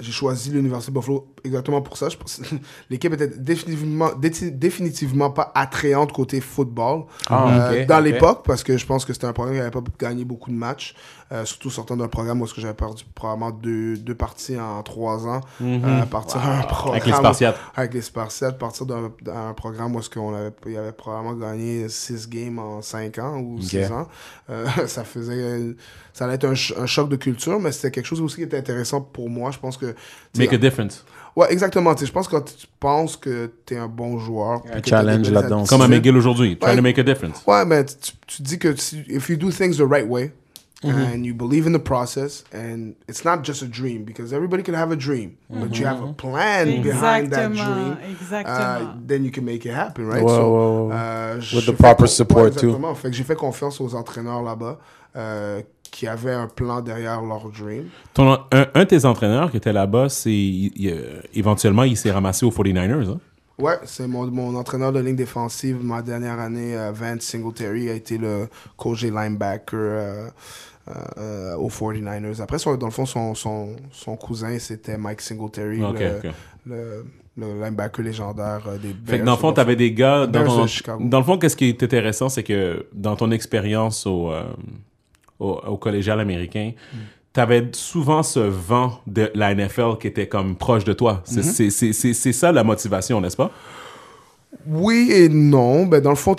[SPEAKER 3] j'ai choisi l'Université de Buffalo exactement pour ça. L'équipe était définitivement, dé- définitivement pas attrayante côté football
[SPEAKER 2] Ah,
[SPEAKER 3] euh, dans l'époque parce que je pense que c'était un programme qui n'avait pas gagné beaucoup de matchs, euh, surtout sortant d'un programme où est-ce que j'avais perdu probablement deux, deux parties en trois ans, euh, à partir d'un programme
[SPEAKER 1] Avec les Spartiates.
[SPEAKER 3] avec les Spartiates, partir d'un programme où est-ce qu'on avait, il avait probablement gagné 6 games en 5 ans ou 6 ans. Euh, ça faisait, ça allait être un, ch- un choc de culture, mais c'était quelque chose aussi qui était intéressant pour moi. Je pense que
[SPEAKER 1] Make a difference.
[SPEAKER 3] Ouais, exactement. Je pense que quand tu penses que tu es un bon joueur...
[SPEAKER 2] Un challenge là-dedans.
[SPEAKER 1] Comme à McGill aujourd'hui. Trying
[SPEAKER 3] Ouais.
[SPEAKER 1] to make a difference.
[SPEAKER 3] Ouais, mais tu, tu dis que si, if you do things the right way
[SPEAKER 1] Mm-hmm.
[SPEAKER 3] and you believe in the process and it's not just a dream because everybody can have a dream, but you have a plan behind that
[SPEAKER 4] Exactement,
[SPEAKER 3] dream.
[SPEAKER 4] exactement.
[SPEAKER 3] Uh, then you can make it happen, right?
[SPEAKER 2] Ouais,
[SPEAKER 3] so,
[SPEAKER 2] ouais, ouais.
[SPEAKER 3] euh,
[SPEAKER 2] With
[SPEAKER 3] j'ai
[SPEAKER 2] the
[SPEAKER 3] fait
[SPEAKER 2] proper
[SPEAKER 3] con-
[SPEAKER 2] support,
[SPEAKER 3] ouais,
[SPEAKER 2] too.
[SPEAKER 3] exactement. Fait que j'ai fait confiance aux entraîneurs là-bas euh, qui avaient un plan derrière leur dream.
[SPEAKER 1] Ton, un, un de tes entraîneurs qui était là-bas, c'est il- il, euh, éventuellement, il s'est ramassé aux 49ers. Hein?
[SPEAKER 3] Ouais, c'est mon, mon entraîneur de ligne défensive ma dernière année, euh, Vance Singletary, a été le coach des linebackers euh, euh, aux 49ers. Après, son- dans le fond, son, son, son cousin, c'était Mike Singletary, le, le, le linebacker légendaire euh, des Bears.
[SPEAKER 1] Fait que dans le fond, tu avais des gars. Dans, ton-
[SPEAKER 3] de
[SPEAKER 1] dans le fond, qu'est-ce qui est intéressant, c'est que dans ton expérience au, euh, au, au collégial américain, tu avais souvent ce vent de la NFL qui était comme proche de toi. C'est c'est- ça la motivation, n'est-ce pas?
[SPEAKER 3] Oui et non. Ben, dans le fond,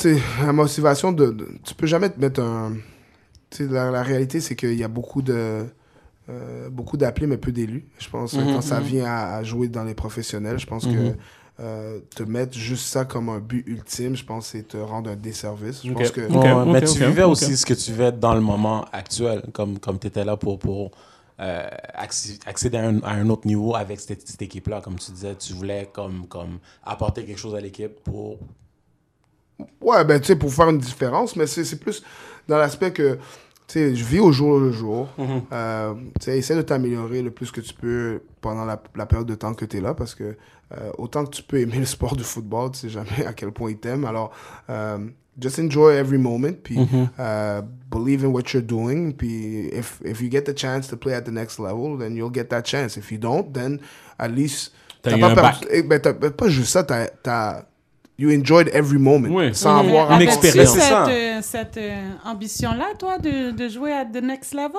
[SPEAKER 3] la motivation, de, de- tu peux jamais te mettre un... La, la réalité, c'est qu'il y a beaucoup de... euh, beaucoup d'appelés, mais peu d'élus. Je pense que quand ça vient à, à jouer dans les professionnels, je pense que euh, te mettre juste ça comme un but ultime, je pense c'est te rendre un desservice. Je pense que...
[SPEAKER 2] Ouais, mais tu vivais aussi ce que tu vivais dans le moment actuel, comme, comme tu étais là pour, pour euh, acc- accéder à un, à un autre niveau avec cette, cette équipe-là. Comme tu disais, tu voulais comme, comme apporter quelque chose à l'équipe pour...
[SPEAKER 3] Ouais, ben, tu sais, pour faire une différence, mais c'est c'est plus dans l'aspect que, tu sais, je vis au jour le jour. Euh, tu sais, essaie de t'améliorer le plus que tu peux pendant la, la période de temps que tu es là, parce que euh, autant que tu peux aimer le sport du football, tu sais jamais à quel point il t'aime. Alors, euh, just enjoy every moment, puis euh, believe in what you're doing, puis if, if you get the chance to play at the next level, then you'll get that chance. If you don't, then at least...
[SPEAKER 1] T'as
[SPEAKER 3] pas perdu- eh, ben, ben, pas juste ça, t'as... t'as- You enjoyed every moment.
[SPEAKER 1] Oui.
[SPEAKER 3] Sans avoir
[SPEAKER 1] une expérience.
[SPEAKER 4] Cette, euh, cette euh, ambition-là, toi, de, de jouer à The Next Level?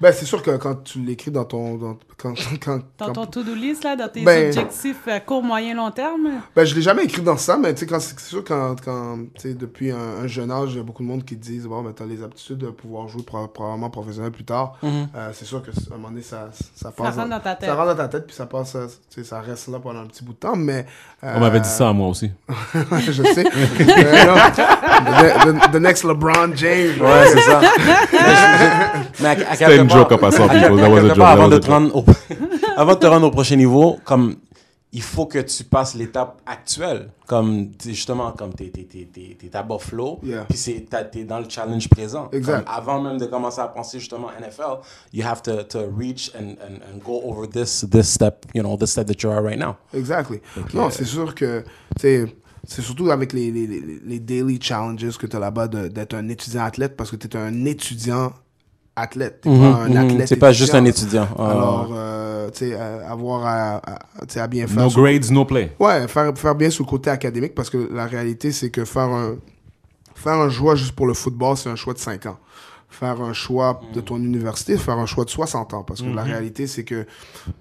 [SPEAKER 3] Ben, c'est sûr que quand tu l'écris dans ton. Dans, quand, quand,
[SPEAKER 4] Dans
[SPEAKER 3] quand-
[SPEAKER 4] ton to-do list, là, dans tes
[SPEAKER 3] Ben-
[SPEAKER 4] objectifs à court, moyen, long terme?
[SPEAKER 3] ben, je l'ai jamais écrit dans ça, mais tu sais, quand- c'est sûr, quand, quand tu sais, depuis un, un jeune âge, il y a beaucoup de monde qui te disent Bon, ben, t'as les aptitudes de pouvoir jouer pro- probablement professionnel plus tard. Euh, c'est sûr que à un moment donné, ça, ça passe.
[SPEAKER 4] rentre dans ta tête.
[SPEAKER 3] Ça rentre dans ta tête, puis ça passe. euh, tu sais, ça reste là pendant un petit bout de temps, mais. euh,
[SPEAKER 1] On m'avait dit ça à moi aussi.
[SPEAKER 3] je sais. Mais non, the, the- the next LeBron James.
[SPEAKER 2] Ouais, c'est ça. mais mais à- à
[SPEAKER 1] C'était une joke en passant,
[SPEAKER 2] à
[SPEAKER 1] people.
[SPEAKER 2] quelque-
[SPEAKER 1] That was a
[SPEAKER 2] quelque
[SPEAKER 1] joke,
[SPEAKER 2] part,
[SPEAKER 1] that
[SPEAKER 2] Avant de te rendre au- avant de te rendre au prochain niveau, comme il faut que tu passes l'étape actuelle. Comme justement, comme tu es, à Buffalo,
[SPEAKER 3] Yeah.
[SPEAKER 2] puis tu es dans le challenge présent.
[SPEAKER 3] Exact.
[SPEAKER 2] Comme avant même de commencer à penser justement NFL, you have to, to reach and, and, and go over this, this step, you know, this step that you are right now.
[SPEAKER 3] Exactly. Non, c'est sûr que, tu c'est surtout avec les, les, les, daily challenges que tu as là-bas d'être un étudiant athlète parce que tu es un étudiant athlète. Tu pas un athlète.
[SPEAKER 2] Mhm, C'est pas juste un étudiant. Ah,
[SPEAKER 3] Alors, euh, tu sais, avoir à, à- bien faire.
[SPEAKER 1] No
[SPEAKER 3] sur-
[SPEAKER 1] grades, no play.
[SPEAKER 3] Ouais, faire, faire bien sur le côté académique parce que la réalité, c'est que faire un, faire un choix juste pour le football, c'est un choix de 5 ans. Faire un choix de ton université, faire un choix de 60 ans. Parce que la réalité, c'est que,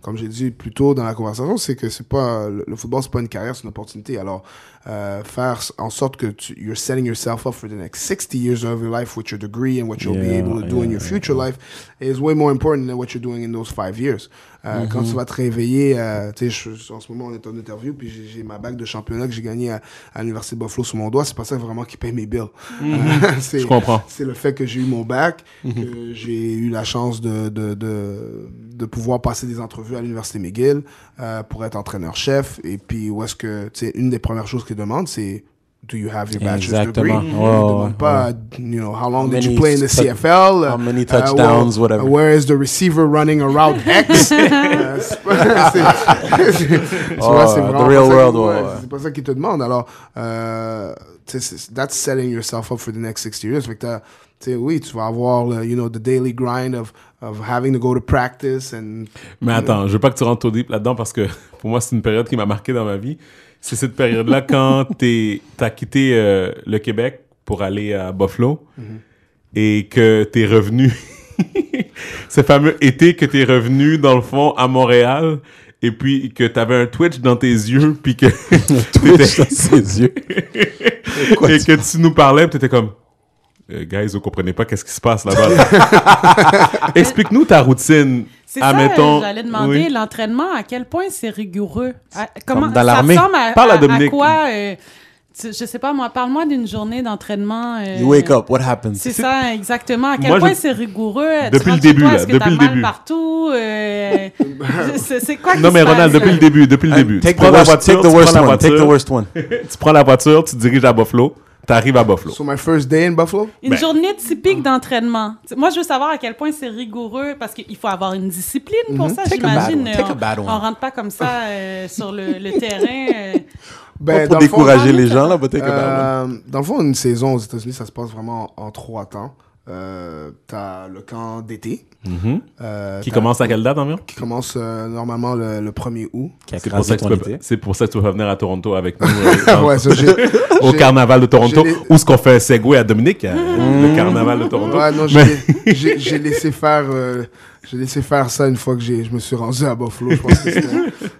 [SPEAKER 3] comme j'ai dit plus tôt dans la conversation, c'est que c'est pas, le, le football, c'est pas une carrière, c'est une opportunité. Alors, euh, faire en sorte que tu, you're setting yourself up for the next 60 years of your life with your degree and what you'll be
[SPEAKER 2] Yeah,
[SPEAKER 3] able to do in
[SPEAKER 2] yeah,
[SPEAKER 3] your future life is way more important than what you're doing in those five years. Euh, Quand tu vas te réveiller, euh, tu sais, en ce moment, on est en interview, puis j'ai- ma bague de championnat que j'ai gagné à, à l'Université de Buffalo sur mon doigt. C'est pas ça vraiment qui paye mes bills. Euh, c'est-
[SPEAKER 1] Je comprends.
[SPEAKER 3] C'est le fait que j'ai eu mon bac, que j'ai eu la chance de, de, de, de pouvoir passer des entrevues à l'Université McGill euh, pour être entraîneur-chef. Et puis, où est-ce que, tu sais, une des premières choses qu'ils demandent, c'est Do you have your bachelor's degree?
[SPEAKER 2] Exactement.
[SPEAKER 3] Ils
[SPEAKER 2] Ouais,
[SPEAKER 3] demandent
[SPEAKER 2] ouais,
[SPEAKER 3] pas, you know, how long
[SPEAKER 2] How
[SPEAKER 3] did you
[SPEAKER 2] many
[SPEAKER 3] play in the CFL?
[SPEAKER 2] how many
[SPEAKER 3] Uh,
[SPEAKER 2] touchdowns,
[SPEAKER 3] well,
[SPEAKER 2] whatever.
[SPEAKER 3] Where is the receiver running a route X? Euh, c'est
[SPEAKER 2] Oh, the real world, ouais.
[SPEAKER 3] C'est pas ça qu'ils te demandent. Alors, euh, that's setting yourself up for the next 60 years. Fait que t'as- tu sais, oui, tu vas avoir, le, you know, the daily grind of, of having to go to practice and
[SPEAKER 1] Mais attends, je veux pas que tu rentres trop deep là-dedans parce que pour moi, c'est une période qui m'a marqué dans ma vie. C'est cette période-là quand tu as quitté euh, le Québec pour aller à Buffalo et que tu es revenu. Ce fameux été que tu es revenu, dans le fond, à Montréal et puis que tu avais un Twitch dans tes yeux puis que,
[SPEAKER 2] Twitch dans ses yeux. Quoi,
[SPEAKER 1] et que tu nous parlais tu étais comme. Euh, guys, vous comprenez pas qu'est-ce qui se passe là-bas. là. Explique-nous ta routine
[SPEAKER 4] C'est
[SPEAKER 1] Ah,
[SPEAKER 4] ça,
[SPEAKER 1] mettons,
[SPEAKER 4] j'allais demander,
[SPEAKER 1] oui.
[SPEAKER 4] l'entraînement, à quel point c'est rigoureux? À- comment,
[SPEAKER 2] Comme dans l'armée.
[SPEAKER 4] Ça ressemble à,
[SPEAKER 1] Parle à
[SPEAKER 4] à- à
[SPEAKER 1] Dominique.
[SPEAKER 4] quoi? euh, tu- je sais pas, moi, parle-moi d'une journée d'entraînement. euh,
[SPEAKER 2] You wake up, what happens?
[SPEAKER 4] C'est ça, exactement. À quel
[SPEAKER 1] Moi,
[SPEAKER 4] point
[SPEAKER 1] je-
[SPEAKER 4] c'est rigoureux?
[SPEAKER 1] Depuis le début, là, depuis le début.
[SPEAKER 4] partout? Euh, c'est quoi
[SPEAKER 1] Non, mais Ronald, depuis le début, depuis le début.
[SPEAKER 2] Take
[SPEAKER 1] tu
[SPEAKER 2] the
[SPEAKER 1] prends la
[SPEAKER 2] worst, one, take the
[SPEAKER 1] voiture,
[SPEAKER 2] worst one.
[SPEAKER 1] tu prends la voiture, tu te diriges à Buffalo, tu arrives à Buffalo.
[SPEAKER 3] So, my first day in Buffalo?
[SPEAKER 4] Une
[SPEAKER 1] Ben-
[SPEAKER 4] journée typique d'entraînement. Moi, je veux savoir à quel point c'est rigoureux parce qu'il faut avoir une discipline pour ça,
[SPEAKER 2] Mhm. Take a bad
[SPEAKER 4] j'imagine.
[SPEAKER 2] one. Take a
[SPEAKER 4] On,
[SPEAKER 2] bad one.
[SPEAKER 4] on rentre pas comme ça euh, sur le, le terrain. euh.
[SPEAKER 3] Ben,
[SPEAKER 2] pour
[SPEAKER 3] dans le fond,
[SPEAKER 2] décourager les gens, là, but take a bad one.
[SPEAKER 3] Euh, dans le fond, une saison aux États-Unis, ça se passe vraiment en, en trois temps. Euh, t'as le camp d'été.
[SPEAKER 1] Mhm.
[SPEAKER 3] euh,
[SPEAKER 1] Qui commence à quelle date environ?
[SPEAKER 3] Qui commence euh, normalement le, le 1er août.
[SPEAKER 1] C'est pour, ça que tu peux,
[SPEAKER 2] été.
[SPEAKER 1] c'est pour ça que tu vas venir à Toronto avec nous euh,
[SPEAKER 3] ouais, ça,
[SPEAKER 1] au carnaval de Toronto. Où est-ce qu'on fait un segway à Dominique, le carnaval de Toronto?
[SPEAKER 3] Ouais, non, j'ai laissé faire, euh, j'ai laissé faire ça une fois que j'ai, je me suis rendu à Buffalo. Je pense que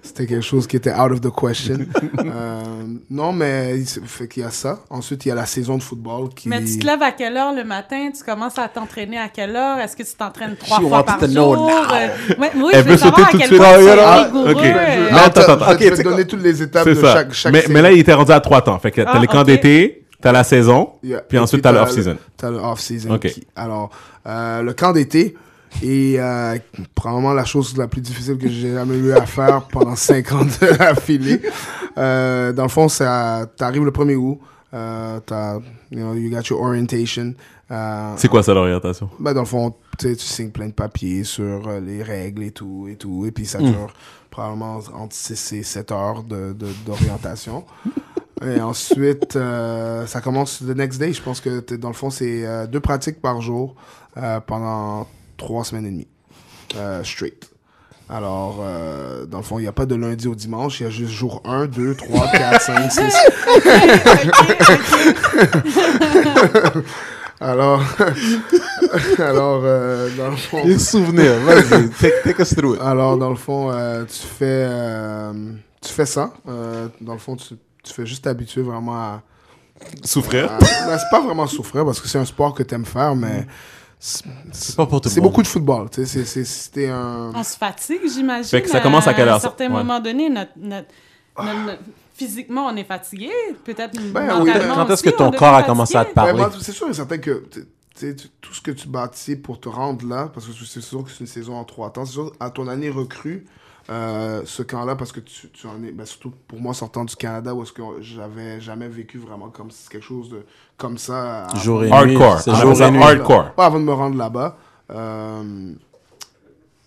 [SPEAKER 3] c'était- quelque chose qui était out of the question. Euh, non, mais fait qu'il y a ça. Ensuite, il y a la saison de football qui.
[SPEAKER 4] Mais tu te lèves à quelle heure le matin? Tu commences à t'entraîner à quelle heure? Est-ce que tu t'entraînes trois
[SPEAKER 2] She
[SPEAKER 4] fois par
[SPEAKER 2] to
[SPEAKER 4] jour?
[SPEAKER 2] know.
[SPEAKER 4] Euh, oui,
[SPEAKER 1] Elle
[SPEAKER 4] je veux
[SPEAKER 1] veut
[SPEAKER 4] savoir à
[SPEAKER 1] sauter tout de
[SPEAKER 4] quel
[SPEAKER 1] suite.
[SPEAKER 4] point
[SPEAKER 2] Ah,
[SPEAKER 4] c'est
[SPEAKER 2] yeah,
[SPEAKER 4] rigoureux.
[SPEAKER 1] ok.
[SPEAKER 4] euh,
[SPEAKER 3] Mais
[SPEAKER 1] Non,
[SPEAKER 3] attends,
[SPEAKER 1] attends,
[SPEAKER 3] je vais te donner toutes les étapes de
[SPEAKER 1] ça.
[SPEAKER 3] chaque, chaque
[SPEAKER 1] mais,
[SPEAKER 3] saison.
[SPEAKER 1] mais là, il était rendu à trois temps. Fait que t'as
[SPEAKER 4] Ah,
[SPEAKER 1] le camp
[SPEAKER 4] ok.
[SPEAKER 1] d'été, t'as la saison,
[SPEAKER 3] Yeah.
[SPEAKER 1] puis
[SPEAKER 3] Et
[SPEAKER 1] ensuite t'as le off-season.
[SPEAKER 3] T'as le off-season.
[SPEAKER 1] Ok.
[SPEAKER 3] qui- Alors, euh, le camp d'été est euh, probablement la chose la plus difficile que j'ai jamais eu à faire pendant 5 ans de affilée. Euh, dans le fond, ça, t'arrives le 1er août, euh, t'as, you know, you got your orientation. Euh,
[SPEAKER 1] C'est quoi ça, l'orientation?
[SPEAKER 3] ben, dans le fond, tu sais, tu signes plein de papiers sur euh, les règles et tout, et tout. Et puis ça dure probablement entre 6 et 7 heures de, de- d'orientation. et ensuite, euh, ça commence the next day. Je pense que dans le fond, c'est euh, deux pratiques par jour euh, pendant trois semaines et demie. Euh, straight. Alors, euh, dans le fond, il n'y a pas de lundi au dimanche, il y a juste jour 1, 2, 3, 4, 5, 6. Alors, alors euh, dans le fond,
[SPEAKER 2] Les souvenirs, vas-y, take, take us through it.
[SPEAKER 3] alors dans le fond, euh, tu fais, euh, tu fais ça. Euh, dans le fond, tu, tu fais juste t'habituer vraiment à.
[SPEAKER 1] Souffrir?
[SPEAKER 3] à- ben, c'est pas vraiment souffrir parce que c'est un sport que t'aimes faire, mais c'est
[SPEAKER 2] C'est pas pour tout
[SPEAKER 3] c'est beaucoup de football. C'était un.
[SPEAKER 4] On se fatigue, j'imagine.
[SPEAKER 1] Fait que ça commence à quelle heure,
[SPEAKER 4] À un certain
[SPEAKER 1] Ouais.
[SPEAKER 4] moment donné, notre, notre- notre- notre- physiquement, on est fatigué. Peut-être
[SPEAKER 3] Ben, oui,
[SPEAKER 2] Quand est-ce que ton corps a commencé à te parler?
[SPEAKER 3] Ben, moi, c'est sûr et certain que tout ce que tu bâtis pour te rendre là, parce que c'est sûr que c'est une saison en trois temps, c'est sûr, à ton année recrue, euh, ce camp-là, parce que tu, tu en es, ben, surtout pour moi sortant du Canada, où est-ce que j'avais jamais vécu vraiment comme quelque chose de comme ça. à-
[SPEAKER 2] Jour et nuit.
[SPEAKER 1] Hardcore.
[SPEAKER 2] C'est jour et nuit.
[SPEAKER 1] hardcore.
[SPEAKER 3] Ouais, avant de me rendre là-bas. Euh,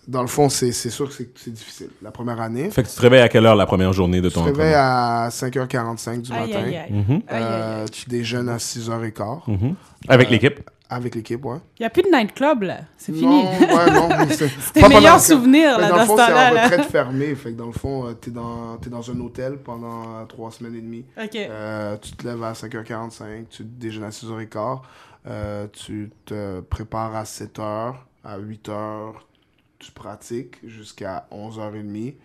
[SPEAKER 3] dans le fond, c'est c'est sûr que c'est- c'est difficile. La première année,
[SPEAKER 1] Fait que tu te réveilles à quelle heure la première journée de
[SPEAKER 3] tu te
[SPEAKER 1] ton
[SPEAKER 3] réveilles à 5h45 du
[SPEAKER 4] Aïe,
[SPEAKER 3] matin.
[SPEAKER 4] aïe, aïe.
[SPEAKER 1] Mhm.
[SPEAKER 3] Euh, tu déjeunes à 6h15
[SPEAKER 1] Mhm. Avec
[SPEAKER 3] Euh,
[SPEAKER 1] l'équipe?
[SPEAKER 3] Avec l'équipe, ouais.
[SPEAKER 4] Il n'y a plus de nightclub, là. C'est fini.
[SPEAKER 3] Ouais, non. c'est-
[SPEAKER 4] C'était meilleur souvenir, là,
[SPEAKER 3] dans
[SPEAKER 4] dans
[SPEAKER 3] le fond,
[SPEAKER 4] ce
[SPEAKER 3] c'est
[SPEAKER 4] temps-là. là.
[SPEAKER 3] retraite fermée. Fait que dans le fond, euh, t'es dans, t'es dans un hôtel pendant trois semaines et demie.
[SPEAKER 4] OK.
[SPEAKER 3] Euh, tu te lèves à 5h45, tu déjeunes à 6h15, euh, tu te prépares à 7h, à 8h, tu pratiques jusqu'à 11h30.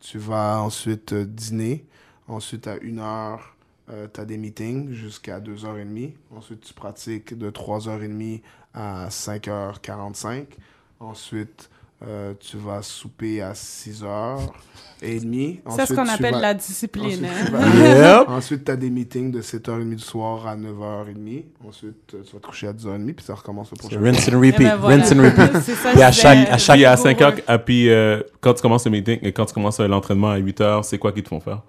[SPEAKER 3] Tu vas ensuite dîner. Ensuite, à 1h, tu as des meetings jusqu'à 2h30. Ensuite, tu pratiques de 3h30 à 5h45. Ensuite, euh, tu vas souper à 6h30.
[SPEAKER 4] C'est ce qu'on appelle la discipline.
[SPEAKER 3] Ensuite,
[SPEAKER 4] hein.
[SPEAKER 3] tu vas-
[SPEAKER 2] Yep.
[SPEAKER 3] Ensuite, as des meetings de 7h30 du soir à 9h30. Ensuite, euh, tu vas te coucher à 10h30, puis ça recommence le prochain.
[SPEAKER 2] Rinse and
[SPEAKER 4] Eh
[SPEAKER 2] repeat,
[SPEAKER 4] ben voilà.
[SPEAKER 2] rinse and repeat.
[SPEAKER 4] Ça,
[SPEAKER 2] Puis à chaque- à chaque-
[SPEAKER 1] Puis à
[SPEAKER 4] rigoureux.
[SPEAKER 1] 5 heures, et puis euh, quand tu commences le meeting et quand tu commences euh, l'entraînement à 8 heures, c'est quoi qu'ils te font faire?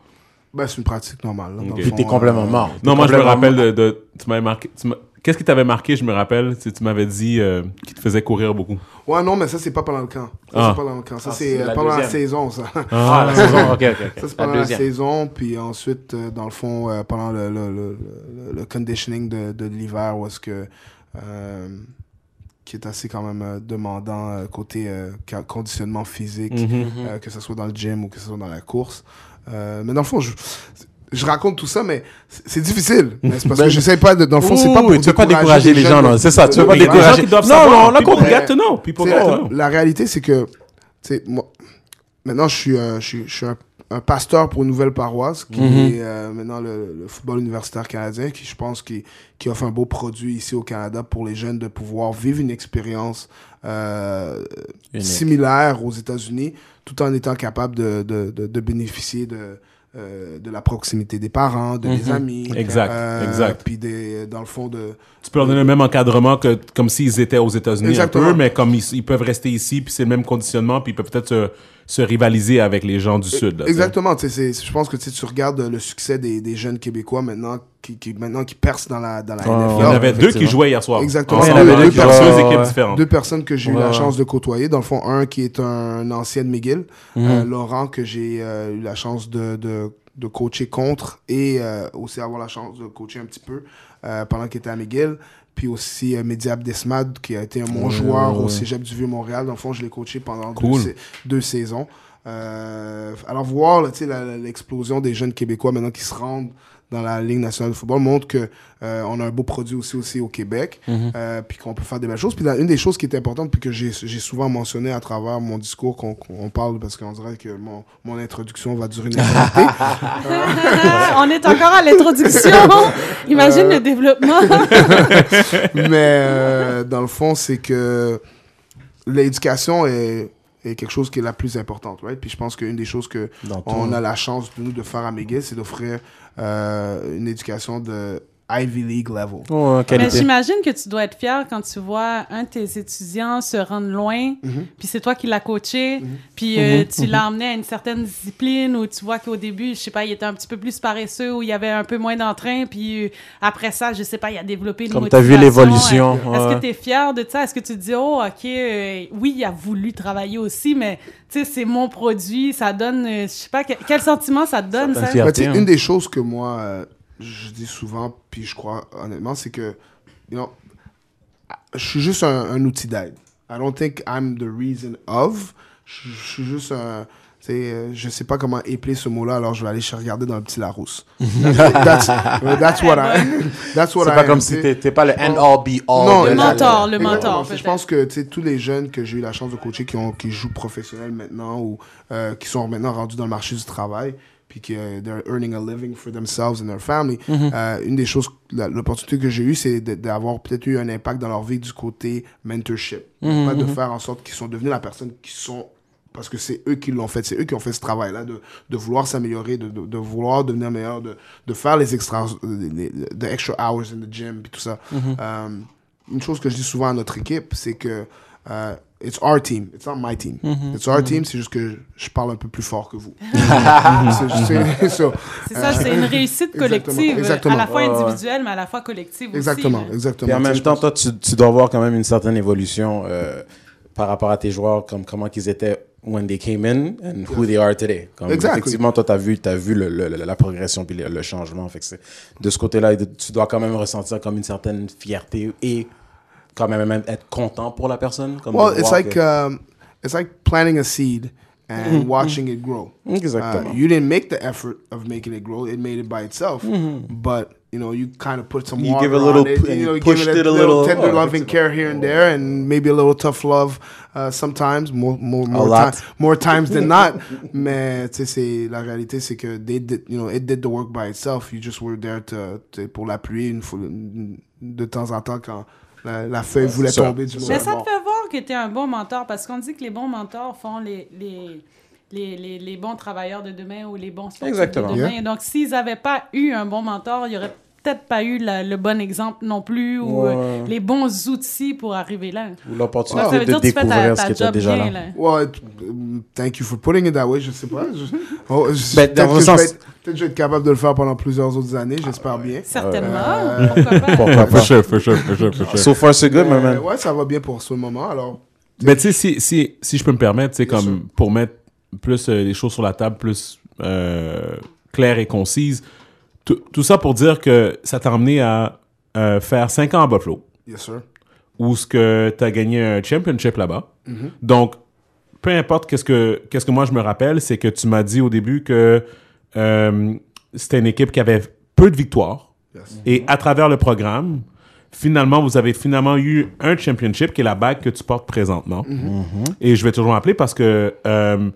[SPEAKER 3] Ben, c'est une pratique normale. là,
[SPEAKER 2] Puis t'es complètement
[SPEAKER 3] euh,
[SPEAKER 2] mort.
[SPEAKER 1] Non, moi je me
[SPEAKER 2] complètement
[SPEAKER 1] rappelle de, de- tu m'avais marqué. tu Qu'est-ce qui t'avait marqué, je me rappelle, c'est tu m'avais dit euh, qu'il te faisait courir beaucoup.
[SPEAKER 3] Ouais, non, mais ça, c'est pas pendant le camp. Ça,
[SPEAKER 1] Ah.
[SPEAKER 3] c'est pas pendant le camp. Ça,
[SPEAKER 2] Ah,
[SPEAKER 3] c'est euh,
[SPEAKER 2] la
[SPEAKER 3] pendant la saison, ça.
[SPEAKER 2] Ah, la saison, ok, ok.
[SPEAKER 3] Ça, c'est pendant la saison, puis ensuite, euh, dans le fond, euh, pendant le, le, le, le, le conditioning de, de l'hiver, où est-ce que. euh, qui est assez quand même euh, demandant euh, côté euh, conditionnement physique,
[SPEAKER 1] Mhm.
[SPEAKER 3] euh, que ce soit dans le gym ou que ce soit dans la course. Euh, mais dans le fond, je, je raconte tout ça, mais c'est difficile. Mais c'est parce
[SPEAKER 2] Ben,
[SPEAKER 3] que j'essaie pas de. Dans le fond, c'est pas pour
[SPEAKER 2] Oui, tu veux pas décourager les gens, non, c'est ça, tu veux pas
[SPEAKER 1] a des gens
[SPEAKER 2] décourager.
[SPEAKER 1] qui doivent
[SPEAKER 2] Non,
[SPEAKER 1] savoir.
[SPEAKER 2] non, on a
[SPEAKER 1] People
[SPEAKER 2] compris.
[SPEAKER 1] to
[SPEAKER 3] la, réalité, c'est que, tu sais, moi, maintenant, je suis, un- je suis, je suis un, un pasteur pour une nouvelle paroisse, qui
[SPEAKER 2] Mhm.
[SPEAKER 3] est euh, maintenant le, le football universitaire canadien, qui je pense qui, qui offre un beau produit ici au Canada pour les jeunes de pouvoir vivre une expérience euh, similaire aux États-Unis, tout en étant capable de, de, de, de bénéficier de, euh, de la proximité des parents, de des
[SPEAKER 2] Mhm.
[SPEAKER 3] amis.
[SPEAKER 1] Exact,
[SPEAKER 3] euh,
[SPEAKER 1] exact.
[SPEAKER 3] Puis des, dans le fond de...
[SPEAKER 1] Tu peux leur donner le même encadrement que comme s'ils étaient aux États-Unis un peu, mais comme ils, ils peuvent rester ici, puis c'est le même conditionnement, puis ils peuvent peut-être se, se rivaliser avec les gens du Sud. là, tu sais.
[SPEAKER 3] Exactement. Je pense que tu regardes le succès des, des jeunes Québécois maintenant qui, qui, maintenant qui percent dans la, dans la
[SPEAKER 2] Ouais,
[SPEAKER 3] NFL.
[SPEAKER 1] Il y en avait deux qui jouaient hier soir.
[SPEAKER 3] Exactement. Ouais, il y en avait
[SPEAKER 1] deux
[SPEAKER 3] deux qui
[SPEAKER 1] personnes, équipes différentes.
[SPEAKER 3] Deux personnes que j'ai eu la chance de côtoyer. Dans le fond, un qui est un ancien de McGill,
[SPEAKER 2] Mhm.
[SPEAKER 3] euh, Laurent, que j'ai euh, eu la chance de, de, de coacher contre et euh, aussi avoir la chance de coacher un petit peu euh, pendant qu'il était à McGill. Puis aussi euh, Mehdi Abdesmad, qui a été un bon joueur au cégep du Vieux-Montréal. Dans le fond, je l'ai coaché pendant deux,
[SPEAKER 1] Cool.
[SPEAKER 3] sa- deux saisons. Euh, alors, voir l'explosion des jeunes Québécois maintenant qui se rendent dans la Ligue nationale de football montre que euh, on a un beau produit aussi, aussi au Québec,
[SPEAKER 2] Mhm.
[SPEAKER 3] euh, puis qu'on peut faire des belles choses. Puis là, une des choses qui est importante, puis que j'ai souvent mentionné à travers mon discours, qu'on parle, parce qu'on dirait que mon, mon introduction va durer une éternité.
[SPEAKER 4] On est encore à l'introduction. Imagine le développement.
[SPEAKER 3] Mais euh, dans le fond, c'est que l'éducation est, est quelque chose qui est la plus importante, right? Puis je pense qu'une des choses que
[SPEAKER 2] Dans tout.
[SPEAKER 3] on a la chance de nous de faire à McGill, c'est d'offrir euh, une éducation de Ivy League level.
[SPEAKER 2] Ouais,
[SPEAKER 4] Mais
[SPEAKER 2] qualité.
[SPEAKER 4] j'imagine que tu dois être fier quand tu vois un de tes étudiants se rendre loin,
[SPEAKER 3] Mhm.
[SPEAKER 4] puis c'est toi qui l'as coaché, puis euh,
[SPEAKER 2] Mhm,
[SPEAKER 4] tu l'as emmené à une certaine discipline où tu vois qu'au début, je sais pas, il était un petit peu plus paresseux, où il y avait un peu moins d'entrain, puis euh, après ça, je sais pas, il a développé une
[SPEAKER 2] Comme tu as vu l'évolution.
[SPEAKER 4] Euh, Est-ce
[SPEAKER 2] ouais.
[SPEAKER 4] que tu es fier de ça? Est-ce que tu te dis, oh, OK, euh, oui, il a voulu travailler aussi, mais tu sais, c'est mon produit, ça donne, euh, je sais pas, que- quel sentiment ça te donne, ça?
[SPEAKER 2] fierté.
[SPEAKER 3] Tu sais,
[SPEAKER 2] hein.
[SPEAKER 3] une des choses que moi, euh, je dis souvent, puis je crois honnêtement, c'est que, you know, je suis juste un, un outil d'aide. I don't think I'm the reason of. Je je suis juste un. tu sais, euh, je sais pas comment épeler ce mot-là, alors je vais aller regarder dans le petit Larousse. that's, that's what I. That's what
[SPEAKER 2] C'est pas
[SPEAKER 3] am,
[SPEAKER 2] comme
[SPEAKER 3] tu
[SPEAKER 2] si t'es pas le end all be all.
[SPEAKER 3] Non,
[SPEAKER 2] de
[SPEAKER 4] Le
[SPEAKER 2] la-
[SPEAKER 4] mentor, le mentor,
[SPEAKER 3] Je pense que tu sais, tous les jeunes que j'ai eu la chance de coacher qui, ont, qui jouent professionnels maintenant ou euh, qui sont maintenant rendus dans le marché du travail, puis qui euh, they're earning a living for themselves and their family, euh, une des choses, l'opportunité que j'ai eue, c'est d'avoir peut-être eu un impact dans leur vie du côté mentorship. Pas de faire en sorte qu'ils sont devenus la personne qui sont parce que c'est eux qui l'ont fait, c'est eux qui ont fait ce travail-là, de, de vouloir s'améliorer, de, de, de vouloir devenir meilleur, de, de faire les extra, les, les- the extra hours in the gym, puis tout ça. Euh, une chose que je dis souvent à notre équipe, c'est que euh, it's our team, it's not my team. It's our team, c'est juste que je, parle un peu plus fort que vous. C'est- so,
[SPEAKER 4] ça, c'est une réussite
[SPEAKER 3] Exactement,
[SPEAKER 4] collective,
[SPEAKER 3] exactement.
[SPEAKER 4] à la fois
[SPEAKER 2] Ouais, ouais.
[SPEAKER 4] individuelle, mais à la fois collective
[SPEAKER 3] exactement,
[SPEAKER 4] aussi.
[SPEAKER 3] exactement.
[SPEAKER 2] Puis en même temps, toi, tu, tu dois voir quand même une certaine évolution euh, par rapport à tes joueurs, comme comment qu'ils étaient when they came in and who they are today. Comme,
[SPEAKER 3] Exactly.
[SPEAKER 2] Effectivement, toi, tu as vu, as vu le, le- le- la progression puis le, le changement. Fait que c'est- de ce côté-là, tu dois quand même ressentir comme une certaine fierté et quand même être content pour la personne. Comme
[SPEAKER 3] Well, it's like um, it's like planting a seed and watching it grow.
[SPEAKER 2] Exactement.
[SPEAKER 3] Uh, you didn't make the effort of making it grow; it made it by itself. But you know, you kind of put some
[SPEAKER 2] You
[SPEAKER 3] water
[SPEAKER 2] give a little
[SPEAKER 3] on it.
[SPEAKER 2] and
[SPEAKER 3] you know,
[SPEAKER 2] you
[SPEAKER 3] give
[SPEAKER 2] pushed
[SPEAKER 3] it a,
[SPEAKER 2] it a
[SPEAKER 3] little,
[SPEAKER 2] little-
[SPEAKER 3] tender
[SPEAKER 2] oh,
[SPEAKER 3] loving care here and there, and maybe a little tough love uh, sometimes, more more more,
[SPEAKER 2] lot.
[SPEAKER 3] ti- more times than not. Mais tu sais, c'est la réalité, c'est que they did, you know, it did the work by itself. You just were there to, to- pour l'appuyer une fois de temps en temps quand la, la feuille voulait
[SPEAKER 2] Ça.
[SPEAKER 3] tomber du
[SPEAKER 4] Mais ça te fait voir que tu es un bon mentor parce qu'on dit que les bons mentors font les, les, les, les, les bons travailleurs de demain ou les bons sportifs
[SPEAKER 2] Exactement.
[SPEAKER 4] de demain.
[SPEAKER 3] Yeah.
[SPEAKER 4] Donc, s'ils n'avaient pas eu un bon mentor, il n'y aurait peut-être pas eu la- le bon exemple non plus ou
[SPEAKER 2] Ouais.
[SPEAKER 4] euh, les bons outils pour arriver là.
[SPEAKER 2] Ou l'opportunité
[SPEAKER 4] ça veut
[SPEAKER 2] de
[SPEAKER 4] dire que tu fais ta,
[SPEAKER 2] découvrir ce
[SPEAKER 4] ta
[SPEAKER 2] qui était
[SPEAKER 4] job
[SPEAKER 2] déjà
[SPEAKER 4] bien.
[SPEAKER 2] là.
[SPEAKER 3] it- um, thank you for putting it that way. Je sais pas. Je, oh, je-
[SPEAKER 2] Ben, dans
[SPEAKER 3] peut-être que je
[SPEAKER 2] sens-
[SPEAKER 3] vais être- peut-être que je vais être capable de le faire pendant plusieurs autres années. J'espère bien.
[SPEAKER 4] Certainement.
[SPEAKER 3] Euh,
[SPEAKER 4] Pourquoi pas?
[SPEAKER 2] Pourquoi
[SPEAKER 1] For
[SPEAKER 2] pas?
[SPEAKER 1] sure, for sure, for sure, for sure.
[SPEAKER 2] So far, so good, my
[SPEAKER 3] Euh,
[SPEAKER 2] man.
[SPEAKER 3] ouais, ça va bien pour ce moment. Alors,
[SPEAKER 1] Mais tu sais, si, si, si je peux me permettre, c'est
[SPEAKER 3] Bien
[SPEAKER 1] comme
[SPEAKER 3] sûr.
[SPEAKER 1] pour mettre plus euh, les choses sur la table, plus euh, claires et concises, tout tout ça pour dire que ça t'a emmené à euh, faire 5 ans à Buffalo,
[SPEAKER 3] yes sir.
[SPEAKER 1] où ce que tu as gagné un championship là-bas.
[SPEAKER 3] Mm-hmm.
[SPEAKER 1] Donc, peu importe qu'est-ce que, qu'est-ce que moi je me rappelle, c'est que tu m'as dit au début que euh, c'était une équipe qui avait peu de victoires.
[SPEAKER 3] Yes.
[SPEAKER 1] Et à travers le programme, finalement, vous avez finalement eu un championship qui est la bague que tu portes présentement. Et je vais toujours m'appeler parce que euh,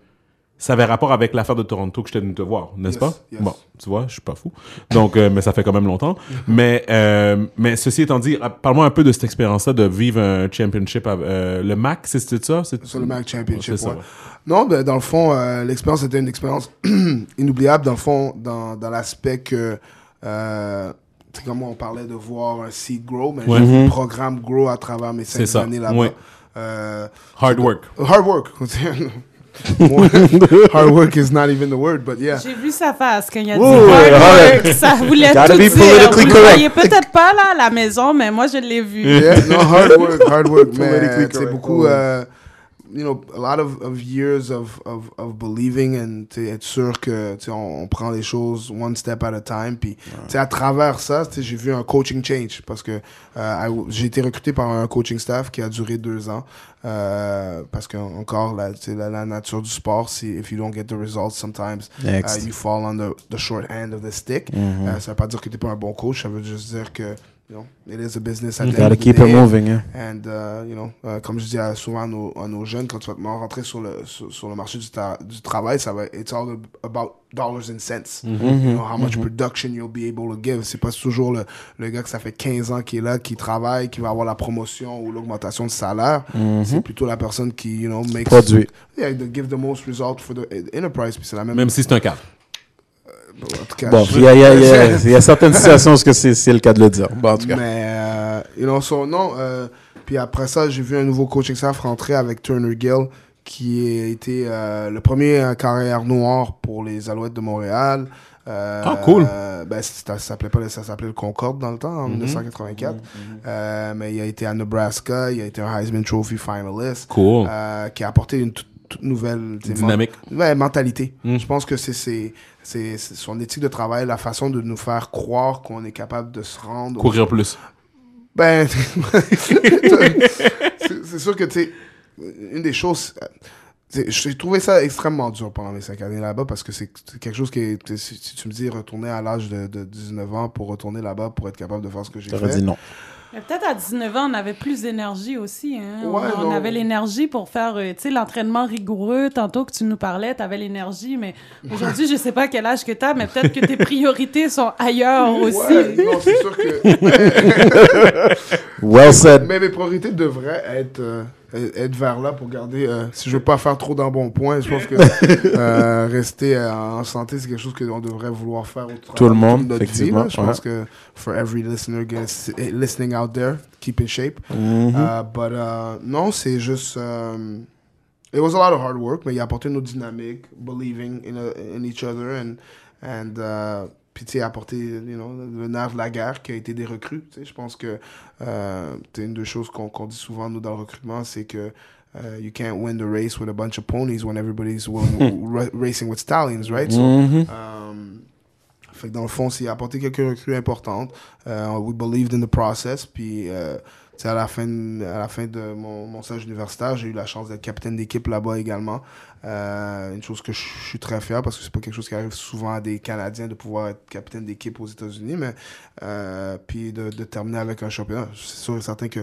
[SPEAKER 1] ça avait rapport avec l'affaire de Toronto que je venu te voir, n'est-ce
[SPEAKER 3] Yes,
[SPEAKER 1] pas?
[SPEAKER 3] yes.
[SPEAKER 1] Bon, tu vois, je suis pas fou. Donc, euh, mais ça fait quand même longtemps. mais, euh, mais ceci étant dit, parle-moi un peu de cette expérience-là de vivre un championship. à- euh, le MAC, c'est ça? C'est
[SPEAKER 3] le MAC Championship,
[SPEAKER 1] C'est ça,
[SPEAKER 3] ouais.
[SPEAKER 1] ouais.
[SPEAKER 3] Non, ben, dans le fond, l'expérience était une expérience inoubliable, dans le fond, dans, dans l'aspect que, c'est comme on parlait de voir un seed grow, mais
[SPEAKER 1] Ouais.
[SPEAKER 3] j'ai vu le programme grow à travers mes cinq années là-bas.
[SPEAKER 1] Hard work.
[SPEAKER 3] hard work. hard work is not even the word, but yeah.
[SPEAKER 4] J'ai vu sa face quand il a dit
[SPEAKER 2] Ouh,
[SPEAKER 4] hard work. Ça voulait tout
[SPEAKER 2] be
[SPEAKER 4] dire.
[SPEAKER 2] politically
[SPEAKER 4] Vous voyez peut-être pas là à la maison, mais moi je l'ai vu.
[SPEAKER 3] Yeah, no, hard work, hard work,
[SPEAKER 2] Politically
[SPEAKER 3] man. C'est
[SPEAKER 2] correct,
[SPEAKER 3] beaucoup, euh, you know, a lot of, of years of, of, of believing and être sûr que tu on, on prend les choses one step at a time. Puis tu sais, à travers ça, tu sais, j'ai vu un coaching change parce que euh, I- j'ai été recruté par un coaching staff qui a duré deux ans. Euh, parce que encore la, la, la nature du sport, c'est if you don't get the results sometimes, uh, you fall on the, the short end of the stick.
[SPEAKER 2] Mhm.
[SPEAKER 3] Euh, ça veut pas dire que t'es pas un bon coach, ça veut juste dire que you know, it is a business at the end
[SPEAKER 2] Gotta keep it moving, hein.
[SPEAKER 3] And, uh, you know, euh, comme je dis à- souvent à nos, à nos jeunes, quand tu vas te rentrer sur le, sur, sur le marché du, ta- du travail, ça va, it's all about dollars and cents.
[SPEAKER 2] Mm-hmm.
[SPEAKER 3] You know, how much production you'll be able to give. C'est pas toujours le, le gars que ça fait 15 ans qui est là, qui travaille, qui va avoir la promotion ou l'augmentation de salaire. C'est plutôt la personne qui, you know, makes...
[SPEAKER 2] Produit.
[SPEAKER 3] Yeah, to give the most result for the enterprise. Puis la même...
[SPEAKER 1] Même si c'est un cadre.
[SPEAKER 3] En tout cas,
[SPEAKER 2] Bon, il y a, il y y y a certaines situations que c'est c'est le cas de le dire. Bon, en tout cas.
[SPEAKER 3] Mais, euh, you know, so, non. euh, puis après ça, j'ai vu un nouveau coaching staff rentrer avec Turner Gill, qui a été euh, le premier euh, carrière noir pour les Alouettes de Montréal. Euh,
[SPEAKER 1] Ah, cool.
[SPEAKER 3] euh, ben, ça s'appelait pas le- ça s'appelait le Concorde dans le temps, en
[SPEAKER 1] Mhm.
[SPEAKER 3] 1984. Euh, mais il a été à Nebraska, il a été un Heisman Trophy finalist.
[SPEAKER 1] Cool.
[SPEAKER 3] euh, qui a apporté une toute, toute nouvelle
[SPEAKER 1] Dynamique.
[SPEAKER 3] Ouais, mentalité.
[SPEAKER 1] Mm.
[SPEAKER 3] Je pense que c'est c'est- c'est c'est son éthique de travail, la façon de nous faire croire qu'on est capable de se rendre. au-
[SPEAKER 1] Courir plus.
[SPEAKER 3] Ben, c'est sûr que, tu sais, une des choses. J'ai trouvé ça extrêmement dur pendant mes cinq années là-bas parce que c'est quelque chose qui est. Si, tu me dis retourner à l'âge de, de 19 ans pour retourner là-bas pour être capable de faire ce que j'ai fait.
[SPEAKER 2] dit non.
[SPEAKER 4] Mais peut-être à 19 ans, on avait plus d'énergie aussi. Hein?
[SPEAKER 3] Ouais,
[SPEAKER 4] on, avait l'énergie pour faire euh, tu sais, l'entraînement rigoureux. Tantôt que tu nous parlais, tu avais l'énergie. Mais aujourd'hui, je sais pas quel âge que tu as, mais peut-être que tes priorités sont ailleurs aussi.
[SPEAKER 3] Ouais, non, c'est sûr que.
[SPEAKER 2] Well said.
[SPEAKER 3] Mais mes priorités devraient être, euh, être vers là pour garder. euh, si je veux pas faire trop d'embonpoint, je pense que euh, rester euh, en santé, c'est quelque chose qu'on devrait vouloir faire au
[SPEAKER 2] Tout le
[SPEAKER 3] de
[SPEAKER 2] monde,
[SPEAKER 3] notre
[SPEAKER 2] effectivement.
[SPEAKER 3] Je
[SPEAKER 2] ouais.
[SPEAKER 3] pense que for every listener gets- eh, listening out there, keep in shape.
[SPEAKER 2] Mhm.
[SPEAKER 3] Uh, but uh, non, c'est juste. um, it was a lot of hard work, mais il a apporté une autre dynamique, believing in, a- in each other, and, and uh, puis tu sais, apporté you know, le nerf de la guerre qui a été des recrues. tu sais. Je pense que euh, c'est une des choses qu'on dit souvent, nous, dans le recrutement, c'est que uh, you can't win the race with a bunch of ponies when everybody's racing with stallions, right? So,
[SPEAKER 2] Mhm.
[SPEAKER 3] Um, fait que dans le fond, c'est apporté quelques recrues importantes. Euh, we believed in the process. Puis, tu sais, à la fin, de- à la fin de mon, mon stage universitaire, j'ai eu la chance d'être capitaine d'équipe là-bas également. Euh, une chose que je suis très fier parce que c'est pas quelque chose qui arrive souvent à des Canadiens de pouvoir être capitaine d'équipe aux États-Unis. Mais euh, puis de, de terminer avec un championnat. C'est sûr et certain que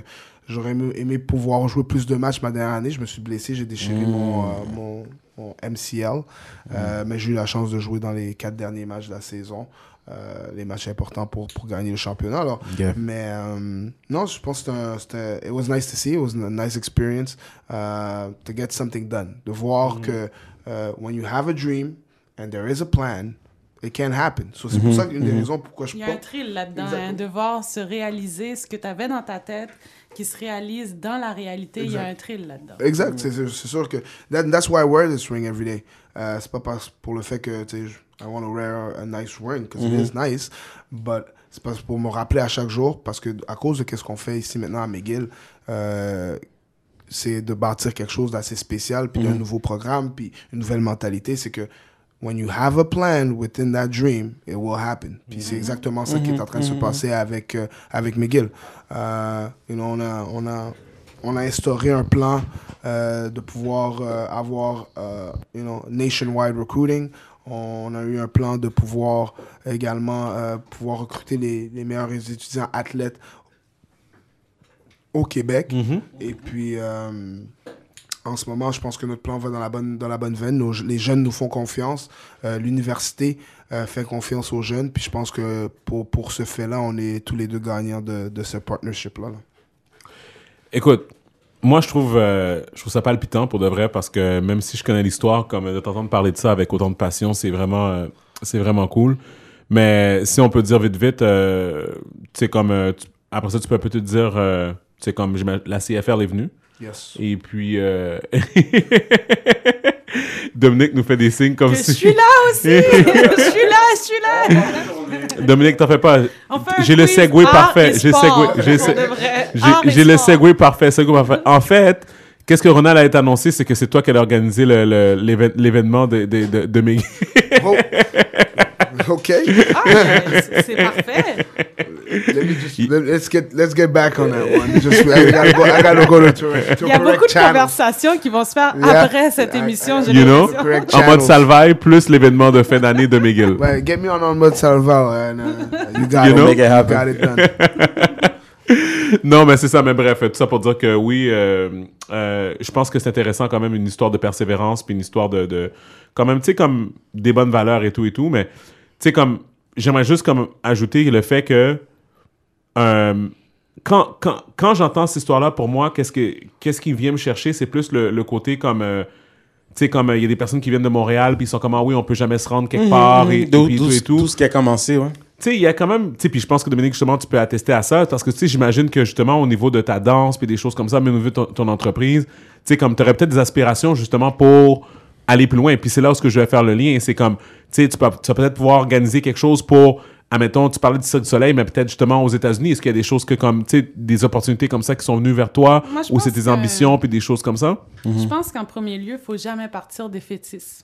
[SPEAKER 3] j'aurais aimé, pouvoir jouer plus de matchs ma dernière année. Je me suis blessé, j'ai déchiré mon, euh, mon, mon MCL. Mais j'ai eu la chance de jouer dans les quatre derniers matchs de la saison. Euh, les matchs importants pour, pour gagner le championnat. Alors,
[SPEAKER 2] Yeah.
[SPEAKER 3] mais euh, non, je pense que c'était. It was nice to see. It was a nice experience uh, to get something done. De voir que uh, when you have a dream and there is a plan, it can happen. So, c'est pour ça qu'une des raisons pourquoi je
[SPEAKER 4] Il y a un thrill là-dedans, hein, de voir se réaliser ce que tu avais dans ta tête, qui se réalise dans la réalité. Il y a un thrill là-dedans.
[SPEAKER 3] Exact, c'est c'est- c'est sûr que. That, that's why I wear this ring every day. Euh, c'est pas parce, pour le fait que, tu I want to wear a, nice ring, because it is nice, but c'est pas pour me rappeler à chaque jour, parce que à cause de qu'est-ce qu'on fait ici maintenant à McGill, euh, c'est de bâtir quelque chose d'assez spécial, puis d'un nouveau programme, puis une nouvelle mentalité, c'est que when you have a plan within that dream, it will happen. Puis c'est exactement ça qui est en train de se passer avec, euh, avec McGill. Euh, you know, on, a, on, a, on a instauré un plan de pouvoir avoir you know, nationwide recruiting. On a eu un plan de pouvoir également euh, pouvoir recruter les, les meilleurs étudiants athlètes au Québec. Et puis, euh, en ce moment, je pense que notre plan va dans la bonne, dans la bonne veine. Nos- les jeunes nous font confiance. Euh, L'université fait confiance aux jeunes. Puis je pense que pour, pour ce fait-là, on est tous les deux gagnants de, de ce partnership-là. là.
[SPEAKER 1] Écoute, moi, je trouve, euh, je trouve ça palpitant pour de vrai parce que même si je connais l'histoire, comme de t'entendre parler de ça avec autant de passion, c'est vraiment, euh, c'est vraiment cool. Mais si on peut dire vite, vite, euh, tu sais, comme, euh, tu- après ça, tu peux peut-être dire, euh, tu sais, comme la CFL est venue.
[SPEAKER 3] Yes.
[SPEAKER 1] Et puis, euh, Dominique nous fait des signes comme
[SPEAKER 4] Que
[SPEAKER 1] si.
[SPEAKER 4] je suis là aussi! je suis là, je suis là!
[SPEAKER 1] Dominique, t'en fais pas.
[SPEAKER 4] Un
[SPEAKER 1] J'ai le segway parfait. J'ai le
[SPEAKER 4] sport.
[SPEAKER 1] segway- parfait, segway parfait. En fait, qu'est-ce que Ronald a été annoncé, c'est que c'est toi qui as organisé l'événement de, de, de, de mes...
[SPEAKER 3] Oh. OK.
[SPEAKER 4] Ah, c'est parfait.
[SPEAKER 3] Let me just, let, let's, get, let's get back on that one. Just, I gotta go, I gotta go to, to, to
[SPEAKER 4] Il y a
[SPEAKER 3] correct
[SPEAKER 4] beaucoup de
[SPEAKER 3] channel.
[SPEAKER 4] conversations qui vont se faire
[SPEAKER 3] Yeah.
[SPEAKER 4] après cette émission. j'ai
[SPEAKER 1] You know? en mode salvaille, plus l'événement de fin d'année de McGill.
[SPEAKER 3] Ouais, get me on on mode salva. And, uh, you got
[SPEAKER 1] You
[SPEAKER 3] it.
[SPEAKER 1] know?
[SPEAKER 2] Make it happen.
[SPEAKER 3] Got it done.
[SPEAKER 1] Non, mais c'est ça, mais bref, tout ça pour dire que oui, euh, euh, je pense que c'est intéressant quand même une histoire de persévérance, puis une histoire de, de quand même, tu sais, comme des bonnes valeurs et tout et tout, mais tu sais, comme, j'aimerais juste comme ajouter le fait que euh, quand, quand, quand j'entends cette histoire-là, pour moi, qu'est-ce, que, qu'est-ce qui vient me chercher, c'est plus le, le côté comme... euh, tu sais, comme euh, il y a des personnes qui viennent de Montréal, puis ils sont comme, ah oui, on peut jamais se rendre quelque part, et, et puis
[SPEAKER 2] d'où-
[SPEAKER 1] tout et tout
[SPEAKER 2] tout ce qui a commencé, ouais.
[SPEAKER 1] tu sais, il y a quand même, tu sais, puis je pense que Dominique, justement, tu peux attester à ça, parce que, tu sais, j'imagine que, justement, au niveau de ta danse, puis des choses comme ça, même au niveau de ton, ton entreprise, tu sais, comme tu aurais peut-être des aspirations, justement, pour aller plus loin. Puis c'est là où ce que je vais faire le lien, c'est comme, tu sais, tu peux- tu vas peut-être pouvoir organiser quelque chose pour, admettons, tu parlais du Cirque du Soleil, mais peut-être, justement, aux États-Unis, est-ce qu'il y a des choses que, comme, tu sais, des opportunités comme ça qui sont venues vers toi,
[SPEAKER 4] Moi,
[SPEAKER 1] ou c'est tes ambitions, puis des choses comme ça?
[SPEAKER 4] Je pense qu'en premier lieu, il faut jamais partir des fétiches.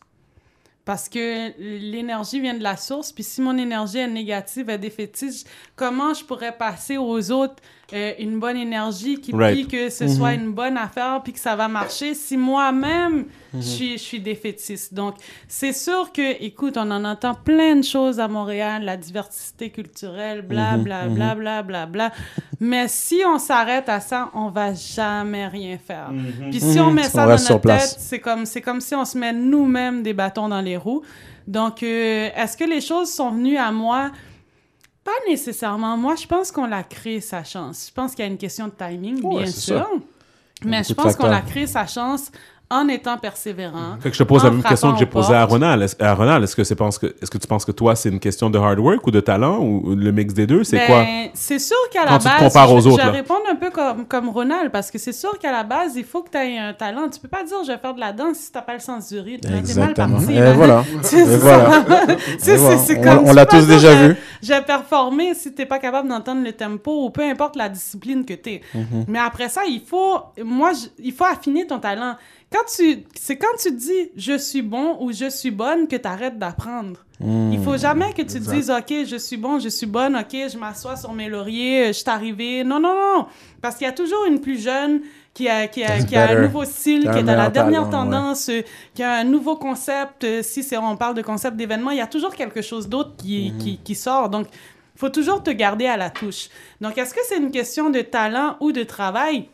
[SPEAKER 4] Parce que l'énergie vient de la source, puis si mon énergie est négative, est défaitiste, comment je pourrais passer aux autres euh, une bonne énergie qui
[SPEAKER 1] Right.
[SPEAKER 4] puis que ce soit une bonne affaire, puis que ça va marcher si moi-même je, suis, je suis défaitiste. Donc, c'est sûr que, écoute, on en entend plein de choses à Montréal, la diversité culturelle, bla, bla, bla, bla, bla, bla. Mais si on s'arrête à ça, on va jamais rien faire. Puis si on met
[SPEAKER 2] On
[SPEAKER 4] ça dans
[SPEAKER 2] reste sur
[SPEAKER 4] notre
[SPEAKER 2] place.
[SPEAKER 4] tête, c'est comme, c'est comme si on se met nous-mêmes des bâtons dans les roues. Donc, euh, est-ce que les choses sont venues à moi? Pas nécessairement. Moi, je pense qu'on l'a créé sa chance. Je pense qu'il y a une question de timing,
[SPEAKER 2] Ouais,
[SPEAKER 4] bien sûr.
[SPEAKER 2] ça.
[SPEAKER 4] Mais je pense qu'on l'a créé sa chance en étant persévérant.
[SPEAKER 1] Fait que je te pose la même question que j'ai posée à. Ronald. Est-ce, à Ronald, est-ce que, c'est, pense que, est-ce que tu penses que toi, c'est une question de hard work ou de talent ou le mix des deux? C'est
[SPEAKER 4] Ben,
[SPEAKER 1] quoi?
[SPEAKER 4] C'est sûr qu'à la
[SPEAKER 1] tu
[SPEAKER 4] base,
[SPEAKER 1] compares aux
[SPEAKER 4] je,
[SPEAKER 1] autres,
[SPEAKER 4] je répondre un peu comme, comme Ronald, parce que c'est sûr qu'à la base, il faut que tu aies un talent. Tu peux pas dire je vais faire de la danse si tu n'as pas le sens du rythme. T'es mal
[SPEAKER 2] Exactement.
[SPEAKER 4] parti.
[SPEAKER 2] Et
[SPEAKER 4] là.
[SPEAKER 2] voilà.
[SPEAKER 4] C'est
[SPEAKER 2] Et
[SPEAKER 4] ça.
[SPEAKER 2] voilà.
[SPEAKER 4] C'est- c'est- c'est
[SPEAKER 2] On-
[SPEAKER 4] comme
[SPEAKER 2] on
[SPEAKER 4] tu
[SPEAKER 2] l'a tous déjà vu.
[SPEAKER 4] Je vais performer si t'es pas capable d'entendre le tempo ou peu importe la discipline que t'es.
[SPEAKER 2] Mhm.
[SPEAKER 4] Mais après ça, il faut, moi, je- il faut affiner ton talent. Quand tu, c'est quand tu dis je suis bon ou je suis bonne que tu arrêtes d'apprendre. Il faut jamais que tu te dises ok, je suis bon, je suis bonne, ok, je m'assois sur mes lauriers, je suis arrivé. Non, non, non. Parce qu'il y a toujours une plus jeune qui a, qui a, qui a un nouveau style,
[SPEAKER 2] Qui
[SPEAKER 4] est dans la dernière
[SPEAKER 2] talent,
[SPEAKER 4] tendance, qui a un nouveau concept. si on parle de concept d'événement, il y a toujours quelque chose d'autre qui,
[SPEAKER 2] Mhm.
[SPEAKER 4] qui, qui sort. Donc, il faut toujours te garder à la touche. Donc, est-ce que c'est une question de talent ou de travail?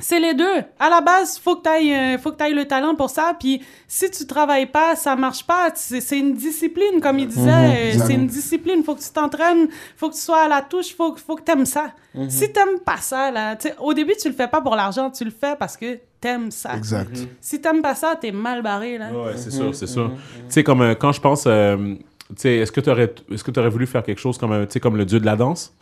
[SPEAKER 4] C'est les deux. À la base, faut que tu ailles, faut que ailles le talent pour ça. Puis si tu travailles pas, ça marche pas. C'est c'est une discipline, comme il
[SPEAKER 2] Mhm,
[SPEAKER 4] disait. Euh, c'est une discipline. Faut que tu t'entraînes. Faut que tu sois à la touche. Faut, faut que tu aimes ça.
[SPEAKER 2] Mhm.
[SPEAKER 4] Si t'aimes pas ça, là, au début, tu le fais pas pour l'argent. Tu le fais parce que t'aimes ça.
[SPEAKER 3] Exact.
[SPEAKER 4] Si t'aimes pas ça, t'es mal barré, là.
[SPEAKER 1] Ouais, c'est sûr, c'est sûr. Tu sais, comme euh, quand je pense, euh, tu sais, est-ce que tu aurais, est-ce que tu aurais voulu faire quelque chose comme, euh, tu sais, comme le dieu de la danse?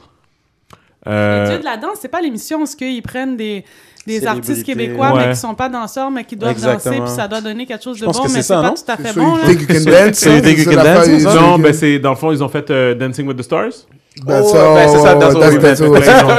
[SPEAKER 4] Le
[SPEAKER 1] Euh,
[SPEAKER 4] Dieu de la danse, c'est pas l'émission où ils prennent des, des artistes québécois,
[SPEAKER 1] Ouais.
[SPEAKER 4] mais qui sont pas danseurs, mais qui doivent
[SPEAKER 2] Exactement.
[SPEAKER 4] danser, puis ça doit donner quelque chose de bon, mais
[SPEAKER 2] c'est
[SPEAKER 4] c'est pas
[SPEAKER 2] non?
[SPEAKER 4] tout à fait bon.
[SPEAKER 3] you
[SPEAKER 4] là.
[SPEAKER 3] think you can dance? C'est
[SPEAKER 1] non, ben c'est, dans le fond, ils ont fait euh, Dancing with the Stars.
[SPEAKER 3] That's
[SPEAKER 2] Oh,
[SPEAKER 3] all.
[SPEAKER 2] ben, c'est ça, that's
[SPEAKER 3] That's that's.
[SPEAKER 1] Ils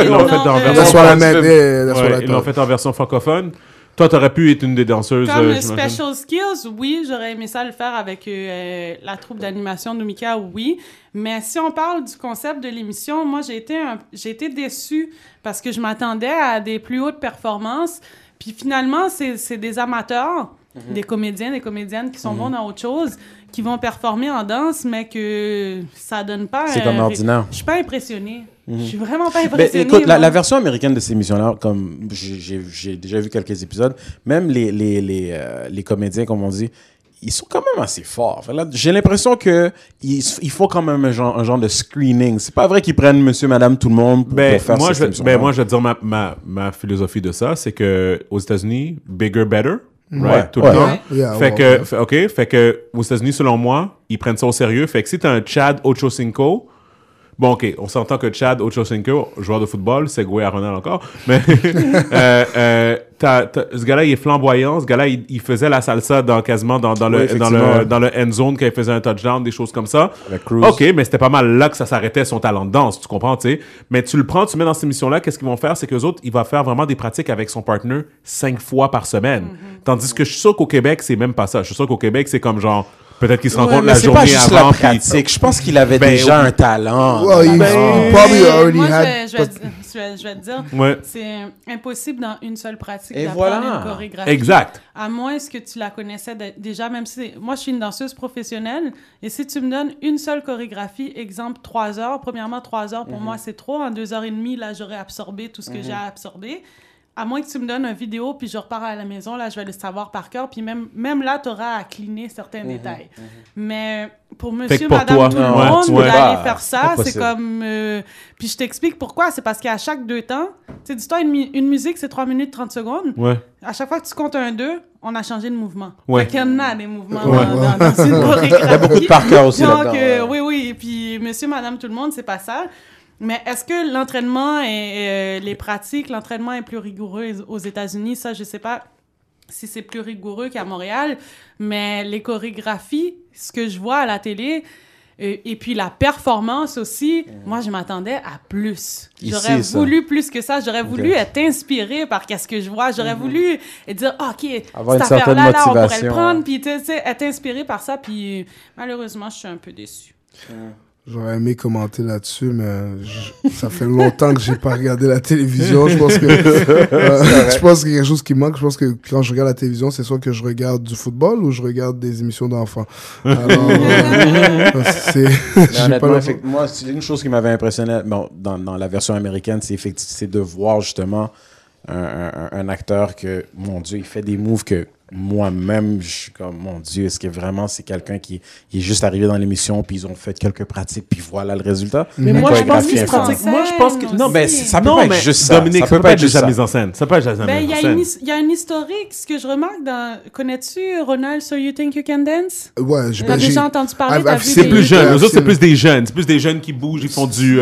[SPEAKER 1] l'ont- fait en version
[SPEAKER 3] That's
[SPEAKER 1] ils l'ont fait en version francophone. Toi, t'aurais pu être une des danseuses,
[SPEAKER 4] Comme
[SPEAKER 1] euh.
[SPEAKER 4] Special Skills, oui, j'aurais aimé ça le faire avec euh, la troupe d'animation de Mika, oui. Mais si on parle du concept de l'émission, moi, j'ai été, un- j'ai été déçue parce que je m'attendais à des plus hautes performances. Puis finalement, c'est c'est des amateurs. des comédiens, des comédiennes qui sont
[SPEAKER 2] Mhm.
[SPEAKER 4] bons dans autre chose, qui vont performer en danse, mais que ça donne pas.
[SPEAKER 2] C'est comme ordinaire.
[SPEAKER 4] Je suis pas impressionnée. Je suis vraiment pas
[SPEAKER 2] Ben,
[SPEAKER 4] impressionnée.
[SPEAKER 2] écoute, la, version américaine de ces émissions-là, comme j'ai- j'ai j'ai déjà vu quelques épisodes, même les, les, les, euh, les comédiens, comme on dit, ils sont quand même assez forts. J'ai l'impression que ils font quand même un genre, un genre de screening. C'est pas vrai qu'ils prennent monsieur, madame, tout le monde pour,
[SPEAKER 1] Ben,
[SPEAKER 2] pour faire
[SPEAKER 1] moi,
[SPEAKER 2] cette
[SPEAKER 1] je, ben, moi, je vais te dire ma, ma, ma philosophie de ça, c'est que aux États-Unis, bigger, better. Right? Tout
[SPEAKER 2] Ouais.
[SPEAKER 1] le temps.
[SPEAKER 3] Yeah,
[SPEAKER 1] fait
[SPEAKER 3] ouais,
[SPEAKER 1] que, fait- OK, fait que aux États-Unis, selon moi, ils prennent ça au sérieux. Fait que si t'as un Chad Ochocinco, bon, OK, on s'entend que Chad Ochocinco, joueur de football, c'est Goué à Ronald encore, mais euh, euh, t'as- t'as- ce gars-là, il est flamboyant. Ce gars-là, il, il faisait la salsa dans, quasiment dans, dans,
[SPEAKER 2] Oui,
[SPEAKER 1] le, dans, le, dans le end zone quand il faisait un touchdown, des choses comme ça.
[SPEAKER 2] Avec Cruz.
[SPEAKER 1] OK, mais c'était pas mal là que ça s'arrêtait son talent de danse, tu comprends, tu sais. Mais tu le prends, tu le mets dans cette émission-là, qu'est-ce qu'ils vont faire? C'est qu'eux autres, il va faire vraiment des pratiques avec son partner cinq fois par semaine. Tandis que je suis sûr qu'au Québec, c'est même pas ça. Je suis sûr qu'au Québec, c'est comme genre, peut-être qu'ils se
[SPEAKER 2] Ouais,
[SPEAKER 1] rencontrent
[SPEAKER 2] mais
[SPEAKER 1] la
[SPEAKER 2] c'est
[SPEAKER 1] journée
[SPEAKER 2] pas juste
[SPEAKER 1] avant.
[SPEAKER 2] la
[SPEAKER 1] puis-
[SPEAKER 2] pratique. Je pense qu'il avait
[SPEAKER 1] Ben,
[SPEAKER 2] déjà
[SPEAKER 1] oui.
[SPEAKER 2] un talent.
[SPEAKER 3] Well,
[SPEAKER 2] danse.
[SPEAKER 3] probably already
[SPEAKER 4] moi,
[SPEAKER 3] had.
[SPEAKER 4] je, vais, je, vais, dire- je, vais, je vais te dire,
[SPEAKER 1] Ouais.
[SPEAKER 4] c'est impossible dans une seule pratique d'apprendre
[SPEAKER 2] voilà.
[SPEAKER 4] une chorégraphie.
[SPEAKER 1] Exact.
[SPEAKER 4] À moins que tu la connaissais de- déjà, même si moi je suis une danseuse professionnelle, et si tu me donnes une seule chorégraphie, exemple trois heures, premièrement trois heures
[SPEAKER 2] Mhm.
[SPEAKER 4] pour moi c'est trop, en deux heures et demie là j'aurais absorbé tout ce que j'ai à absorber. À moins que tu me donnes une vidéo puis je repars à la maison, là je vais le savoir par cœur, puis même, même là tu auras à cliner certains
[SPEAKER 2] Mhm.
[SPEAKER 4] détails. Mais pour monsieur,
[SPEAKER 1] pour
[SPEAKER 4] madame,
[SPEAKER 1] toi,
[SPEAKER 4] tout le
[SPEAKER 1] ouais,
[SPEAKER 4] monde,
[SPEAKER 1] tu
[SPEAKER 4] d'aller faire ça, c'est comme. euh, puis je t'explique pourquoi. C'est parce qu'à chaque deux temps, tu sais, dis-toi, une, musique c'est 3 minutes 30 secondes.
[SPEAKER 1] Ouais.
[SPEAKER 4] À chaque fois que tu comptes un 2, on a changé de mouvement.
[SPEAKER 1] Ouais.
[SPEAKER 4] Fait qu'il y en a des mouvements
[SPEAKER 1] Ouais.
[SPEAKER 4] dans, dans- dans une chorégraphie.
[SPEAKER 2] Il y a beaucoup de par cœur aussi
[SPEAKER 4] Donc, euh,
[SPEAKER 2] ouais.
[SPEAKER 4] oui, oui. Et puis, monsieur, madame, tout le monde, c'est pas ça. Mais est-ce que l'entraînement et euh, les pratiques, l'entraînement est plus rigoureux aux États-Unis? Ça, je sais pas si c'est plus rigoureux qu'à Montréal. Mais les chorégraphies, ce que je vois à la télé, euh, et puis la performance aussi, moi, je m'attendais à plus. J'aurais voulu plus que ça. J'aurais voulu être inspiré par qu'est-ce que je vois. J'aurais voulu dire, OK,
[SPEAKER 2] Avoir
[SPEAKER 4] cette affaire-là, là, on pourrait le prendre, puis tu sais, être inspiré par ça. Puis malheureusement, je suis un peu déçue.
[SPEAKER 3] J'aurais aimé commenter là-dessus, mais je- ça fait longtemps que j'ai pas regardé la télévision. Je pense que euh, je pense qu'il y a quelque chose qui manque. Je pense que quand je regarde la télévision, c'est soit que je regarde du football ou je regarde des émissions d'enfants. Alors, euh, c'est
[SPEAKER 2] honnêtement,
[SPEAKER 3] pas
[SPEAKER 2] moi, c'est une chose qui m'avait impressionné bon, dans, dans la version américaine, c'est c'est de voir justement un, un- un acteur que, mon Dieu, il fait des moves que moi-même, je suis comme, mon Dieu, est-ce que vraiment c'est quelqu'un qui est juste arrivé dans l'émission, puis ils ont fait quelques pratiques, puis voilà le résultat?
[SPEAKER 1] Mais moi, je pense
[SPEAKER 2] chorégraphie
[SPEAKER 1] qu'il
[SPEAKER 2] est
[SPEAKER 1] se pratique.
[SPEAKER 4] française
[SPEAKER 1] Moi, je pense que. Non,
[SPEAKER 2] Ben, ça peut
[SPEAKER 1] non,
[SPEAKER 2] pas être juste ça.
[SPEAKER 1] Dominique,
[SPEAKER 2] Ça
[SPEAKER 1] ça
[SPEAKER 2] peut pas être
[SPEAKER 1] juste la
[SPEAKER 2] ça.
[SPEAKER 1] mise en scène. Ça peut pas être juste la
[SPEAKER 4] Ben, il
[SPEAKER 1] mise
[SPEAKER 4] y,
[SPEAKER 1] en
[SPEAKER 4] a
[SPEAKER 1] scène.
[SPEAKER 4] il y a une historique. Ce que je remarque dans. Connais-tu Ronald So You Think You Can Dance?
[SPEAKER 3] Ouais, j'ai
[SPEAKER 4] T'as
[SPEAKER 3] j'ai-
[SPEAKER 4] déjà entendu parler?
[SPEAKER 3] Seen-
[SPEAKER 1] C'est plus jeune. Eux autres, c'est plus des jeunes. C'est plus des jeunes qui bougent, ils font du.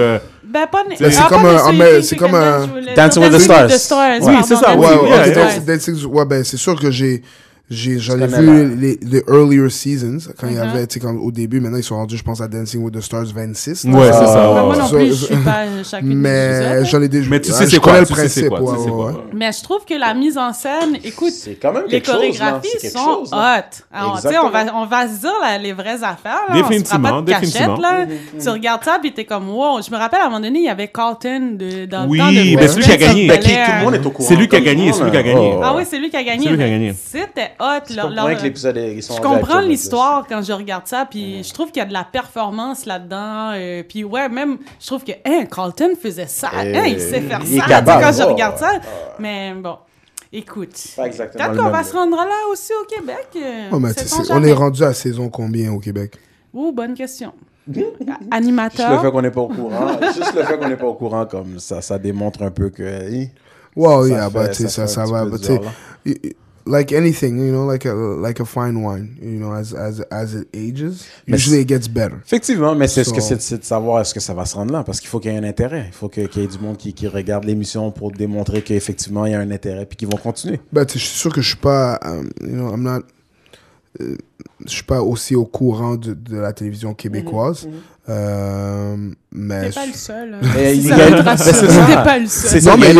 [SPEAKER 4] Ben, pas.
[SPEAKER 3] C'est
[SPEAKER 4] ah,
[SPEAKER 3] comme un-
[SPEAKER 4] Think
[SPEAKER 3] c'est comme un
[SPEAKER 2] Dancing with the Stars.
[SPEAKER 1] Oui, c'est ça,
[SPEAKER 3] Ouais,
[SPEAKER 4] with
[SPEAKER 3] ouais,
[SPEAKER 4] the
[SPEAKER 3] ouais.
[SPEAKER 4] Stars.
[SPEAKER 3] Ben, c'est sûr que j'ai, j'en ai vu les, les earlier seasons, quand il y
[SPEAKER 4] Mhm.
[SPEAKER 3] avait, tu sais, comme au début, maintenant ils sont rendus, je pense, à Dancing with the Stars 26.
[SPEAKER 1] Ouais, c'est ça.
[SPEAKER 4] Ben,
[SPEAKER 1] ouais,
[SPEAKER 4] moi non
[SPEAKER 3] Ça,
[SPEAKER 4] plus, je
[SPEAKER 3] ça-
[SPEAKER 4] suis pas chacune des
[SPEAKER 3] Mais
[SPEAKER 4] épisodes.
[SPEAKER 3] j'en ai déjà
[SPEAKER 1] Mais tu
[SPEAKER 3] ouais,
[SPEAKER 1] sais
[SPEAKER 3] je
[SPEAKER 1] c'est quoi.
[SPEAKER 3] le
[SPEAKER 1] Tu sais c'est
[SPEAKER 3] principe.
[SPEAKER 4] Mais je trouve que la mise en scène, écoute,
[SPEAKER 2] C'est quand même
[SPEAKER 4] les
[SPEAKER 2] quelque chose. là.
[SPEAKER 4] chorégraphies
[SPEAKER 2] quelque
[SPEAKER 4] sont
[SPEAKER 2] chose, là.
[SPEAKER 4] hot. Alors, tu sais, on va, on va se dire là, les vraies affaires. Là.
[SPEAKER 1] Définitivement,
[SPEAKER 4] on se pas de cachette,
[SPEAKER 1] définitivement.
[SPEAKER 4] là. Tu regardes ça, puis t'es comme, wow. Je me rappelle, à un moment donné, il y avait Carlton de, dans
[SPEAKER 1] Oui,
[SPEAKER 4] le temps de
[SPEAKER 1] ben, celui qui a gagné.
[SPEAKER 4] ça
[SPEAKER 2] tout le monde est au courant.
[SPEAKER 1] C'est lui qui a gagné, c'est lui qui a gagné.
[SPEAKER 2] Oh.
[SPEAKER 4] Ah oui, c'est lui qui a mais
[SPEAKER 1] gagné.
[SPEAKER 4] C'était hot.
[SPEAKER 2] Je
[SPEAKER 4] leur-
[SPEAKER 2] comprends
[SPEAKER 4] leur-
[SPEAKER 2] que l'épisode est- ils sont
[SPEAKER 4] je comprends l'histoire quand je regarde ça, puis je trouve qu'il y a de la performance là-dedans. euh, puis ouais, même, je trouve que, hein, Carlton faisait ça.
[SPEAKER 2] Et-
[SPEAKER 4] Hein, il sait faire
[SPEAKER 2] il
[SPEAKER 4] ça.
[SPEAKER 2] capable,
[SPEAKER 4] quand je
[SPEAKER 2] oh,
[SPEAKER 4] regarde ça. Mais bon, écoute.
[SPEAKER 2] Pas exactement
[SPEAKER 4] Quand
[SPEAKER 2] le
[SPEAKER 4] on
[SPEAKER 2] même,
[SPEAKER 4] va se rendre là aussi au Québec, euh,
[SPEAKER 3] mais sais, on est rendu à saison combien au Québec?
[SPEAKER 4] Ouh, bonne question.
[SPEAKER 2] Juste le
[SPEAKER 4] Animateur.
[SPEAKER 2] fait qu'on n'est pas au courant, juste le fait qu'on n'est pas au courant, comme ça, ça démontre un peu que.
[SPEAKER 3] Wow,
[SPEAKER 2] ça
[SPEAKER 3] yeah,
[SPEAKER 2] fait- ça
[SPEAKER 3] ça,
[SPEAKER 2] fait
[SPEAKER 3] ça va,
[SPEAKER 2] bizarre,
[SPEAKER 3] y- like anything, you know, like a, like a fine wine, you know, as, as, as it ages,
[SPEAKER 2] Mais
[SPEAKER 3] usually it gets better.
[SPEAKER 2] Effectivement, mais c'est ce que c'est de savoir est-ce que ça va se rendre là, parce qu'il faut qu'il y ait un intérêt. Il faut qu'il y ait du monde qui, qui regarde l'émission pour démontrer qu'effectivement il y a un intérêt, puis qu'ils vont continuer.
[SPEAKER 3] Ben, je suis sûr que je suis pas, um, you know, I'm not, euh, je suis pas aussi au courant de, de la télévision québécoise, euh, mais
[SPEAKER 4] T'es pas le seul. hein.
[SPEAKER 2] Mais
[SPEAKER 4] C'est
[SPEAKER 2] mais
[SPEAKER 4] pas le seul.
[SPEAKER 3] Non,
[SPEAKER 2] il y a
[SPEAKER 3] mais
[SPEAKER 2] une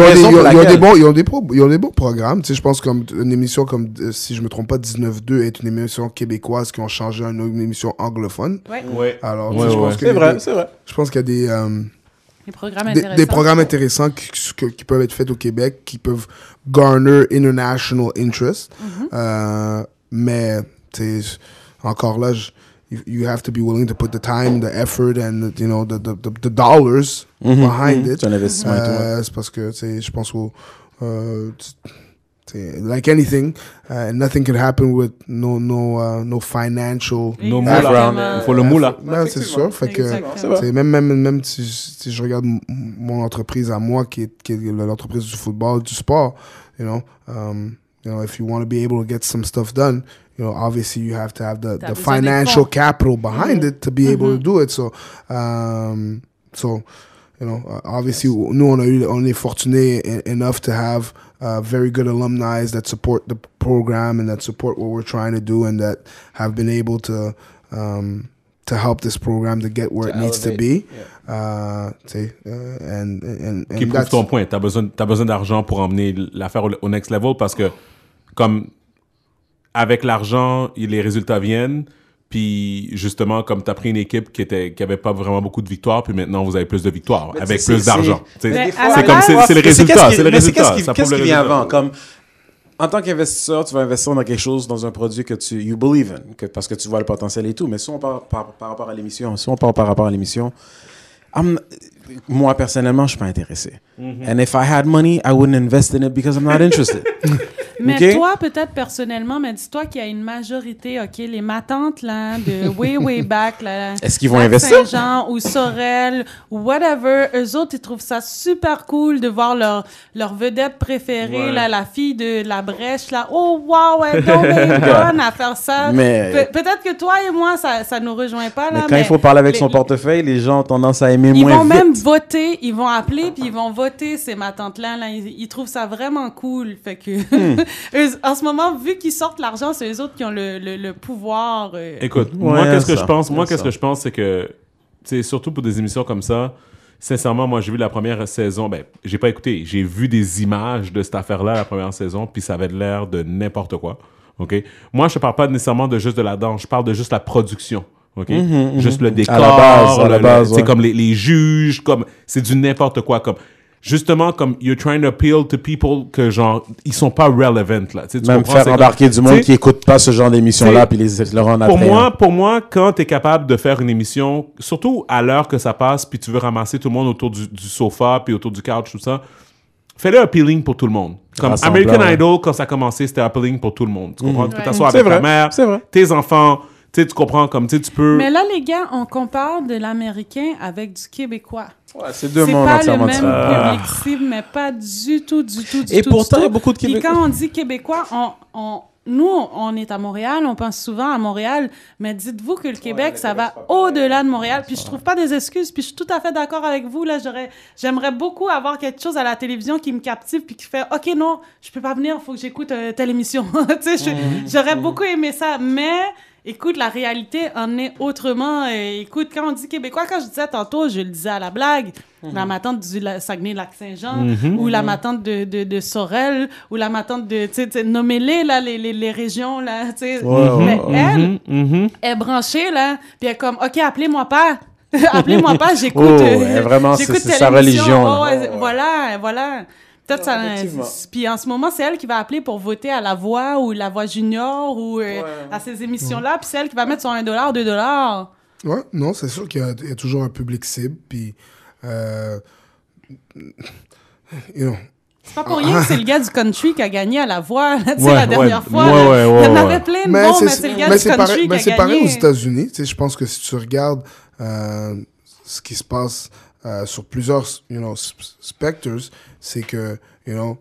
[SPEAKER 3] ils ont, des, bons, programmes. Tu sais, je pense comme une émission comme, euh, si je me trompe pas, 19-2 est une émission québécoise qui ont changé à une émission anglophone.
[SPEAKER 4] Ouais,
[SPEAKER 1] Ouais.
[SPEAKER 3] Alors, tu
[SPEAKER 1] Ouais,
[SPEAKER 3] sais, je
[SPEAKER 1] ouais.
[SPEAKER 3] pense que
[SPEAKER 2] C'est vrai, c'est vrai.
[SPEAKER 3] je pense qu'il y a des, euh,
[SPEAKER 4] programmes
[SPEAKER 3] des,
[SPEAKER 4] intéressants.
[SPEAKER 3] des programmes intéressants qui peuvent être faits au Québec, qui peuvent garner international interest.
[SPEAKER 4] Mhm.
[SPEAKER 3] Euh, mais, tu sais, encore là, je- you, you have to be willing to put the time, the effort, and, you know, the, the, the, the dollars behind it.
[SPEAKER 2] C'est un investissement et tout, ouais.
[SPEAKER 3] Euh, c'est parce que, tu sais, je pense au... euh, like anything, uh, nothing can happen with no, no, uh, no financial
[SPEAKER 1] No moula. Il faut le moula.
[SPEAKER 3] Ouais, c'est sûr. Fait que, même, même, même si, si je regarde mon entreprise à moi, qui est, qui est l'entreprise du football, du sport, you know, um, you know, if you want to be able to get some stuff done, you know, obviously you have to have the,
[SPEAKER 4] T'as
[SPEAKER 3] the financial capital behind it to be able to
[SPEAKER 4] Mhm.
[SPEAKER 3] do it. So, um, so, you know, uh, obviously, nous, on, a eu, on est fortunés enough to have uh, very good alumni that support the program and that support what we're trying to do and that have been able to um, to help this program to get where
[SPEAKER 2] To
[SPEAKER 3] it needs to
[SPEAKER 2] elevate,
[SPEAKER 3] be. Uh, tu sais, uh, and, and, and
[SPEAKER 1] qui prouve
[SPEAKER 3] that's-
[SPEAKER 1] ton point. T'as besoin, t'as besoin d'argent pour emmener l'affaire au, au next level parce que, comme, avec l'argent, les résultats viennent. Puis, justement, comme t'as pris une équipe qui était, qui avait pas vraiment beaucoup de victoires, puis maintenant vous avez plus de victoires
[SPEAKER 2] Mais
[SPEAKER 1] avec
[SPEAKER 2] tu
[SPEAKER 1] plus d'argent.
[SPEAKER 2] c'est-
[SPEAKER 1] Tu comme, c'est le résultat,
[SPEAKER 2] qu'est-ce qui-
[SPEAKER 1] c'est le résultat.
[SPEAKER 2] Qu'est-ce qui, vient avant? Comme, en tant qu'investisseur, tu vas investir dans quelque chose, dans un produit que tu you believe in, que, parce que tu vois le potentiel et tout. Mais si on parle par, par rapport à l'émission, si on parle par rapport à l'émission, I'm- moi personnellement, je suis pas intéressé.
[SPEAKER 1] Mm-hmm.
[SPEAKER 2] And if I had money, I wouldn't invest in it because I'm not interested.
[SPEAKER 4] Mais toi, peut-être personnellement, mais dis-toi qu'il y a une majorité, OK, les matantes, là, de way, way back, là.
[SPEAKER 2] Est-ce qu'ils vont investir?
[SPEAKER 4] Saint-Jean ou Sorel ou whatever, eux autres, ils trouvent ça super cool de voir leur, leur vedette préférée,
[SPEAKER 1] Ouais.
[SPEAKER 4] là, la fille de la brèche, là. Oh, wow, elle est bonne à faire ça.
[SPEAKER 2] Mais-
[SPEAKER 4] Pe- peut-être que toi et moi, ça, ça nous rejoint pas,
[SPEAKER 2] Mais
[SPEAKER 4] là.
[SPEAKER 2] quand il faut parler avec
[SPEAKER 4] les-
[SPEAKER 2] son portefeuille, les gens ont tendance à aimer
[SPEAKER 4] ils
[SPEAKER 2] moins
[SPEAKER 4] vont
[SPEAKER 2] vite.
[SPEAKER 4] même voter, ils vont appeler puis ils vont voter ces matantes là, là. Ils, ils trouvent ça vraiment cool, fait que
[SPEAKER 2] Hmm.
[SPEAKER 4] Eux- en ce moment vu qu'ils sortent l'argent, c'est eux autres qui ont le, le, le pouvoir. euh,
[SPEAKER 1] Écoute,
[SPEAKER 2] Ouais,
[SPEAKER 1] moi, qu'est-ce que je pense? Moi, qu'est-ce que je pense, c'est que, c'est surtout pour des émissions comme ça, sincèrement, moi, j'ai vu la première saison, ben, j'ai pas écouté, j'ai vu des images de cette affaire-là, la première saison, puis ça avait l'air de n'importe quoi. OK? Moi, je parle pas nécessairement de juste de la danse, je parle de juste la production. OK? Juste le décor.
[SPEAKER 2] Mhm, la base, à la
[SPEAKER 1] le-
[SPEAKER 2] base,
[SPEAKER 1] C'est
[SPEAKER 2] ouais.
[SPEAKER 1] comme les, les juges, comme, c'est du n'importe quoi, comme, justement, comme, you're trying to appeal to people que, genre, ils sont pas relevant, là. Tu
[SPEAKER 2] Même faire
[SPEAKER 1] C'est comme-
[SPEAKER 2] embarquer du monde qui écoute pas ce genre d'émission-là,
[SPEAKER 1] c'est-
[SPEAKER 2] puis les, le rendre
[SPEAKER 1] pour moi, pour moi, quand tu es capable de faire une émission, surtout à l'heure que ça passe, puis tu veux ramasser tout le monde autour du, du sofa, puis autour du couch, tout ça, fais-le appealing pour tout le monde. Comme
[SPEAKER 2] Rassemblant,
[SPEAKER 1] American
[SPEAKER 2] ouais.
[SPEAKER 1] Idol, quand ça a commencé, c'était appealing pour tout le monde. Tu comprends? Tu peux
[SPEAKER 4] Ouais.
[SPEAKER 1] t'asseoir
[SPEAKER 2] C'est
[SPEAKER 1] avec ta
[SPEAKER 2] vrai,
[SPEAKER 1] mère,
[SPEAKER 2] c'est vrai.
[SPEAKER 1] tes enfants, sais, tu comprends, comme, tu peux...
[SPEAKER 4] Mais là, les gars, on compare de l'américain avec du québécois.
[SPEAKER 2] Ouais, c'est deux
[SPEAKER 4] C'est
[SPEAKER 2] mondes
[SPEAKER 4] pas le
[SPEAKER 2] entièrement
[SPEAKER 4] même
[SPEAKER 2] différents.
[SPEAKER 4] public cible, mais pas du tout, du tout, du
[SPEAKER 2] Et
[SPEAKER 4] tout.
[SPEAKER 2] pourtant,
[SPEAKER 4] du
[SPEAKER 2] il y a beaucoup de
[SPEAKER 4] Puis
[SPEAKER 2] Québécois.
[SPEAKER 4] quand on dit québécois, on, on, nous, on est à Montréal, on pense souvent à Montréal, mais dites-vous que le Québec, ça va au-delà de Montréal. Puis je trouve pas des excuses, puis je suis tout à fait d'accord avec vous. Là, j'aurais, j'aimerais beaucoup avoir quelque chose à la télévision qui me captive, puis qui fait, OK, non, je peux pas venir, faut que j'écoute euh, telle émission. tu sais, je- j'aurais beaucoup aimé ça, mais... Écoute, la réalité en est autrement. Euh, écoute, quand on dit québécois, quand je disais tantôt, je le disais à la blague, la matante du la- Saguenay-Lac-Saint-Jean, ou la matante de, de, de Sorel, ou la matante de, tu sais, nommez-les, là, les, les, les régions, là, tu sais. Mais elle,
[SPEAKER 1] Mhm, mhm.
[SPEAKER 4] elle est branchée, là, puis elle est comme, OK, appelez-moi pas. appelez-moi pas, j'écoute.
[SPEAKER 2] Oh,
[SPEAKER 4] euh,
[SPEAKER 2] vraiment, c'est- sa religion,
[SPEAKER 4] ouais, ouais. Voilà, voilà. Peut-être ça.
[SPEAKER 2] effectivement.
[SPEAKER 4] Puis en ce moment, c'est elle qui va appeler pour voter à La Voix ou La Voix Junior ou euh, à ces émissions-là. Puis c'est elle qui va mettre son 1 dollar, 2 dollars.
[SPEAKER 3] Ouais, non, c'est sûr qu'il y, y a toujours un public cible, puis... Euh, you know,
[SPEAKER 4] C'est pas pour rien que c'est le gars du country qui a gagné à La Voix, là,
[SPEAKER 1] Ouais,
[SPEAKER 4] la dernière
[SPEAKER 1] ouais,
[SPEAKER 4] fois.
[SPEAKER 1] ouais, ouais, ouais,
[SPEAKER 4] Il y en
[SPEAKER 1] ouais.
[SPEAKER 4] avait plein de
[SPEAKER 3] mais
[SPEAKER 4] bons, mais
[SPEAKER 3] c'est
[SPEAKER 4] le gars
[SPEAKER 3] mais
[SPEAKER 4] du country
[SPEAKER 3] pareil,
[SPEAKER 4] qui
[SPEAKER 3] mais
[SPEAKER 4] a
[SPEAKER 3] c'est pareil aux
[SPEAKER 4] gagné.
[SPEAKER 3] États-Unis. Tu sais, je pense que si tu regardes euh, ce qui se passe euh, sur plusieurs, you know, sp- specters, c'est que, you know,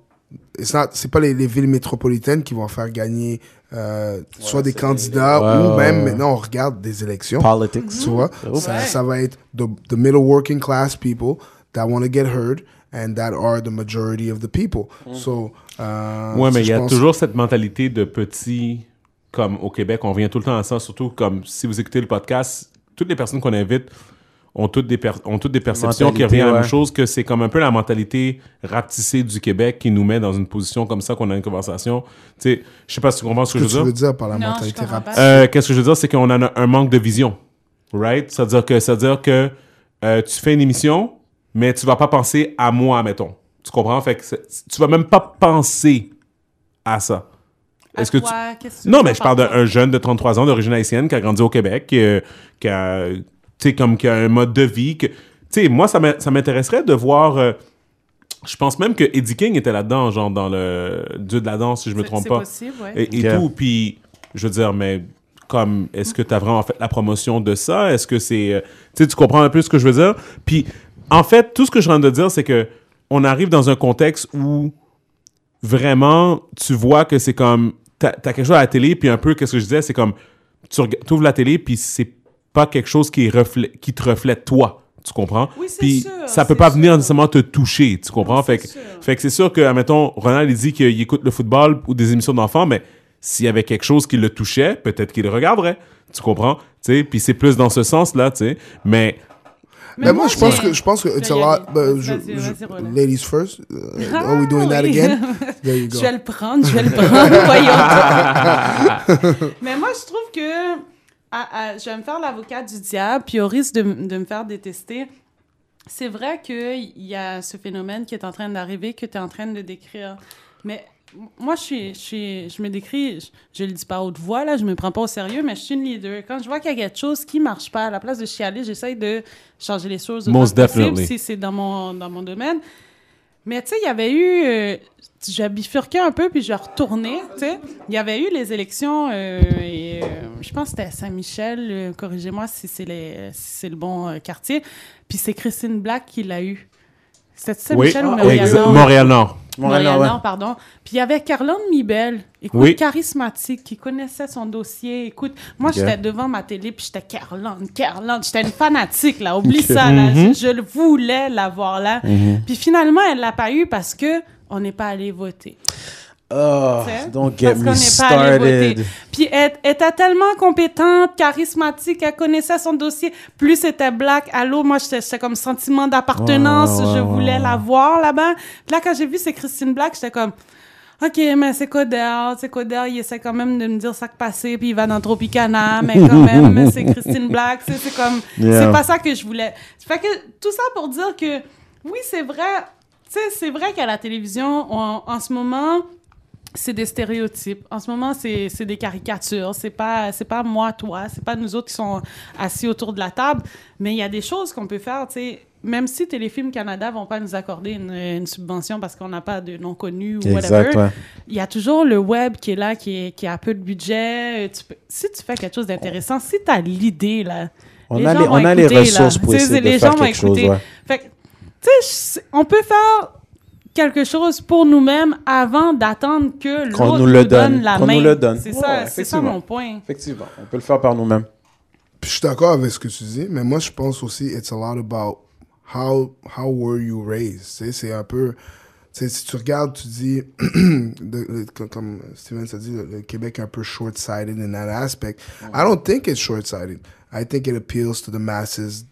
[SPEAKER 3] it's not- c'est pas les, les villes métropolitaines qui vont faire gagner euh, soit des candidats
[SPEAKER 2] les-
[SPEAKER 3] ou même maintenant on regarde des élections.
[SPEAKER 2] Politics.
[SPEAKER 3] Tu vois, ça, ça va être the, the middle working class people that want to get heard and that are the majority of the people. So, euh,
[SPEAKER 1] Ouais, mais il y a
[SPEAKER 3] pense-
[SPEAKER 1] toujours cette mentalité de petit, comme au Québec, on vient tout le temps à ça, surtout comme si vous écoutez le podcast, toutes les personnes qu'on invite ont toutes des, per- ont toutes des perceptions qui reviennent à la même chose, que c'est comme un peu la mentalité rapetissée du Québec qui nous met dans une position comme ça qu'on a une conversation. Tu sais, je sais pas si tu comprends ce que,
[SPEAKER 3] Qu'est-ce
[SPEAKER 1] je
[SPEAKER 3] que
[SPEAKER 1] veux
[SPEAKER 3] tu
[SPEAKER 1] dire.
[SPEAKER 3] veux dire par la
[SPEAKER 4] Non,
[SPEAKER 3] mentalité
[SPEAKER 4] comprends
[SPEAKER 3] rap?
[SPEAKER 4] pas.
[SPEAKER 1] Euh, Qu'est-ce que je veux dire, c'est qu'on a un- un manque de vision, right? C'est-à-dire que, c'est-à-dire que euh, tu fais une émission, mais tu vas pas penser à moi, mettons. Tu comprends? Fait que tu vas même pas penser à ça. Est-ce que tu...
[SPEAKER 4] Qu'est-ce que tu
[SPEAKER 1] Non, mais je parle
[SPEAKER 4] par
[SPEAKER 1] d'un jeune de 33 ans d'origine haïtienne qui a grandi au Québec, qui, euh, qui a, tu sais, comme qui a un mode de vie. que- Tu sais, moi, ça m'intéresserait de voir. euh, je pense même que Eddie King était là-dedans, genre dans le dieu de la danse, si je me trompe
[SPEAKER 4] c'est
[SPEAKER 1] pas.
[SPEAKER 4] possible, ouais.
[SPEAKER 1] Et, tout. Puis, je veux dire, mais comme, est-ce que tu as vraiment fait la promotion de ça? Est-ce que c'est. euh, tu sais, tu comprends un peu ce que je veux dire? Puis, en fait, tout ce que je viens de dire, c'est que on arrive dans un contexte où vraiment, tu vois que c'est comme. T'as as quelque chose à la télé, puis un peu, qu'est-ce que je disais, c'est comme. Tu ouvres la télé, puis c'est pas quelque chose qui, reflète, qui te reflète toi. Tu comprends?
[SPEAKER 4] Oui, c'est
[SPEAKER 1] Puis
[SPEAKER 4] sûr,
[SPEAKER 1] ça peut pas venir
[SPEAKER 4] sûr.
[SPEAKER 1] nécessairement te toucher, tu comprends?
[SPEAKER 4] Non,
[SPEAKER 1] fait,
[SPEAKER 4] c'est
[SPEAKER 1] que,
[SPEAKER 4] sûr.
[SPEAKER 1] fait que c'est sûr que, admettons, Ronald, il dit qu'il écoute le football ou des émissions d'enfants, mais s'il y avait quelque chose qui le touchait, peut-être qu'il le regarderait. Tu comprends? Tu sais, puis c'est plus dans ce sens-là, tu sais. Mais
[SPEAKER 3] Mais moi, je pense que je pense que it's a lot.
[SPEAKER 4] aller.
[SPEAKER 3] ben, je-
[SPEAKER 4] Vas-y,
[SPEAKER 3] je- ladies first. Uh, are we doing that
[SPEAKER 4] oui.
[SPEAKER 3] again? There you go.
[SPEAKER 4] Je vais le prendre, je vais le prendre, voyons. Mais moi, je trouve que je vais me faire l'avocat du diable, puis au risque de, me faire détester. C'est vrai qu'il y a ce phénomène qui est en train d'arriver, que tu es en train de décrire. Mais moi, je, suis, je, suis- je me décris, je, je le dis pas à haute voix, là, je me prends pas au sérieux, mais je suis une leader. Quand je vois qu'il y a quelque chose qui marche pas, à la place de chialer, j'essaye de changer les choses.
[SPEAKER 1] Most
[SPEAKER 4] que possible,
[SPEAKER 1] definitely.
[SPEAKER 4] si c'est dans mon, dans mon domaine. Mais tu sais, il y avait eu. euh, j'ai bifurqué un peu, puis j'ai retourné. Tu sais, il y avait eu les élections, euh, et, euh, je pense que c'était à Saint-Michel, corrigez-moi si c'est les- si c'est le bon quartier. Puis c'est Christine Black qui l'a eu. C'était
[SPEAKER 1] oui,
[SPEAKER 4] Saint-Michel ou
[SPEAKER 2] Ah,
[SPEAKER 1] Montréal-Nord.
[SPEAKER 2] Montréal.
[SPEAKER 4] Nord, pardon. Puis il y avait Carlone Mibel, écoute,
[SPEAKER 1] Oui.
[SPEAKER 4] charismatique, qui connaissait son dossier. Écoute, moi, j'étais devant ma télé, puis j'étais Carlone, Carlone. J'étais une fanatique, là. Oublie ça, là.
[SPEAKER 1] Mhm.
[SPEAKER 4] Je, je le voulais l'avoir là. Puis finalement, elle l'a pas eu parce que on n'est pas allé voter.
[SPEAKER 2] Oh, don't get
[SPEAKER 4] Parce
[SPEAKER 2] me started.
[SPEAKER 4] Puis elle, elle était tellement compétente, charismatique, elle connaissait son dossier. Plus c'était black, allô, moi, j'étais comme sentiment d'appartenance, je voulais
[SPEAKER 2] ouais.
[SPEAKER 4] la voir là-bas. Puis là, quand j'ai vu c'est Christine Black, j'étais comme, OK, mais c'est Coder, c'est Coder, il essaie quand même de me dire ça que passé, puis il va dans Tropicana, mais quand même, c'est Christine Black, c'est c'est comme,
[SPEAKER 2] Yeah.
[SPEAKER 4] c'est pas ça que je voulais. Fait que tout ça pour dire que, oui, c'est vrai, tu sais, c'est vrai qu'à la télévision, on- en ce moment, c'est des stéréotypes. En ce moment, c'est des caricatures. C'est pas, c'est pas moi, toi. C'est pas nous autres qui sont assis autour de la table. Mais il y a des choses qu'on peut faire, tu sais. Même si Téléfilm Canada vont pas nous accorder une, une subvention parce qu'on n'a pas de nom connu ou whatever,
[SPEAKER 2] ouais.
[SPEAKER 4] il y a toujours le web qui est là, qui, est, qui a peu de budget. Tu peux- si tu fais quelque chose d'intéressant, si tu as l'idée, là,
[SPEAKER 2] On
[SPEAKER 4] les
[SPEAKER 2] a
[SPEAKER 4] gens
[SPEAKER 2] les,
[SPEAKER 4] vont
[SPEAKER 2] on a les
[SPEAKER 4] écouter, là.
[SPEAKER 2] ressources pour essayer de
[SPEAKER 4] les
[SPEAKER 2] faire
[SPEAKER 4] gens vont
[SPEAKER 2] quelque chose,
[SPEAKER 4] écouter.
[SPEAKER 2] ouais.
[SPEAKER 4] Fait on peut faire quelque chose pour nous-mêmes avant d'attendre que l'autre
[SPEAKER 2] nous
[SPEAKER 4] nous,
[SPEAKER 2] le
[SPEAKER 4] donne,
[SPEAKER 2] donne,
[SPEAKER 4] la
[SPEAKER 2] qu'on
[SPEAKER 4] main.
[SPEAKER 2] nous le donne.
[SPEAKER 4] C'est
[SPEAKER 2] Ouais,
[SPEAKER 4] ça,
[SPEAKER 2] ouais,
[SPEAKER 4] c'est ça mon point.
[SPEAKER 2] Effectivement, on peut le faire par nous-mêmes.
[SPEAKER 3] Puis je suis d'accord avec ce que tu dis, mais moi je pense aussi it's a lot about how how were you raised? Tu sais, c'est un peu, si tu regardes, tu dis, le- comme- comme Steven a dit, le, le Québec est un peu short-sighted in that aspect. I don't think it's short-sighted. I think it appeals to the masses.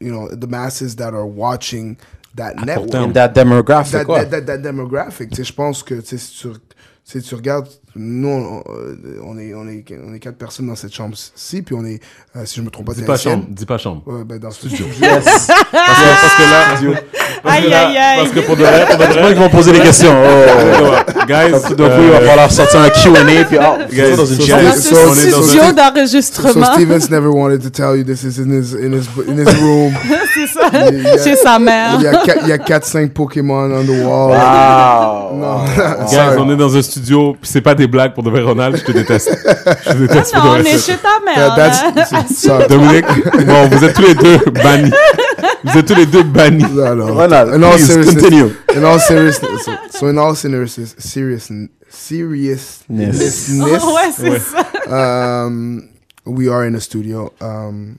[SPEAKER 3] You know, the masses that are watching that network.
[SPEAKER 1] terme.
[SPEAKER 2] That demographic,
[SPEAKER 3] that,
[SPEAKER 2] quoi.
[SPEAKER 3] that, that, that demographic. Tu sais, je pense que tu sais, si tu, tu sais, tu regardes, nous, on, on est, on, est, on est quatre personnes dans cette chambre-ci, puis on est, euh, si je me trompe pas,
[SPEAKER 1] Dis pas chambre, dis pas chambre.
[SPEAKER 3] Ouais, ben, dans le studio.
[SPEAKER 2] Yes.
[SPEAKER 1] Parce que, parce que là,
[SPEAKER 4] Aïe,
[SPEAKER 1] là-
[SPEAKER 4] aïe, aïe.
[SPEAKER 1] Parce que pour de vrai, pour de
[SPEAKER 2] C'est moi
[SPEAKER 1] vrai,
[SPEAKER 2] qui vont poser des questions. Oh.
[SPEAKER 1] guys,
[SPEAKER 2] tout d'un coup, il va
[SPEAKER 1] euh,
[SPEAKER 2] falloir sortir un Q&A, puis oh,
[SPEAKER 1] Guys,
[SPEAKER 2] dans une chaise.
[SPEAKER 1] On est dans
[SPEAKER 4] studio
[SPEAKER 3] so- So
[SPEAKER 4] d'enregistrement,
[SPEAKER 3] Stevens never wanted to tell you this is in his, in his, in his room.
[SPEAKER 4] c'est ça, chez sa mère.
[SPEAKER 3] Il y a quatre- il y a 4-5 Pokémon on the wall.
[SPEAKER 2] Wow.
[SPEAKER 3] Non.
[SPEAKER 1] Guys, on est dans un studio, puis c'est pas des blagues pour de vrai, Ronald, je te déteste. Je te déteste
[SPEAKER 4] Ah non, on est chez ta mère.
[SPEAKER 1] Dominique, bon, vous êtes tous les deux bannis. Vous êtes tous les deux bannis.
[SPEAKER 3] No, no.
[SPEAKER 2] Ronald,
[SPEAKER 3] in all seriousness,
[SPEAKER 2] continue.
[SPEAKER 3] in all seriousness, so, so in all seriousness, serious, seriousness,
[SPEAKER 4] Oh, ouais, c'est ça.
[SPEAKER 3] um, we are in a studio. Um,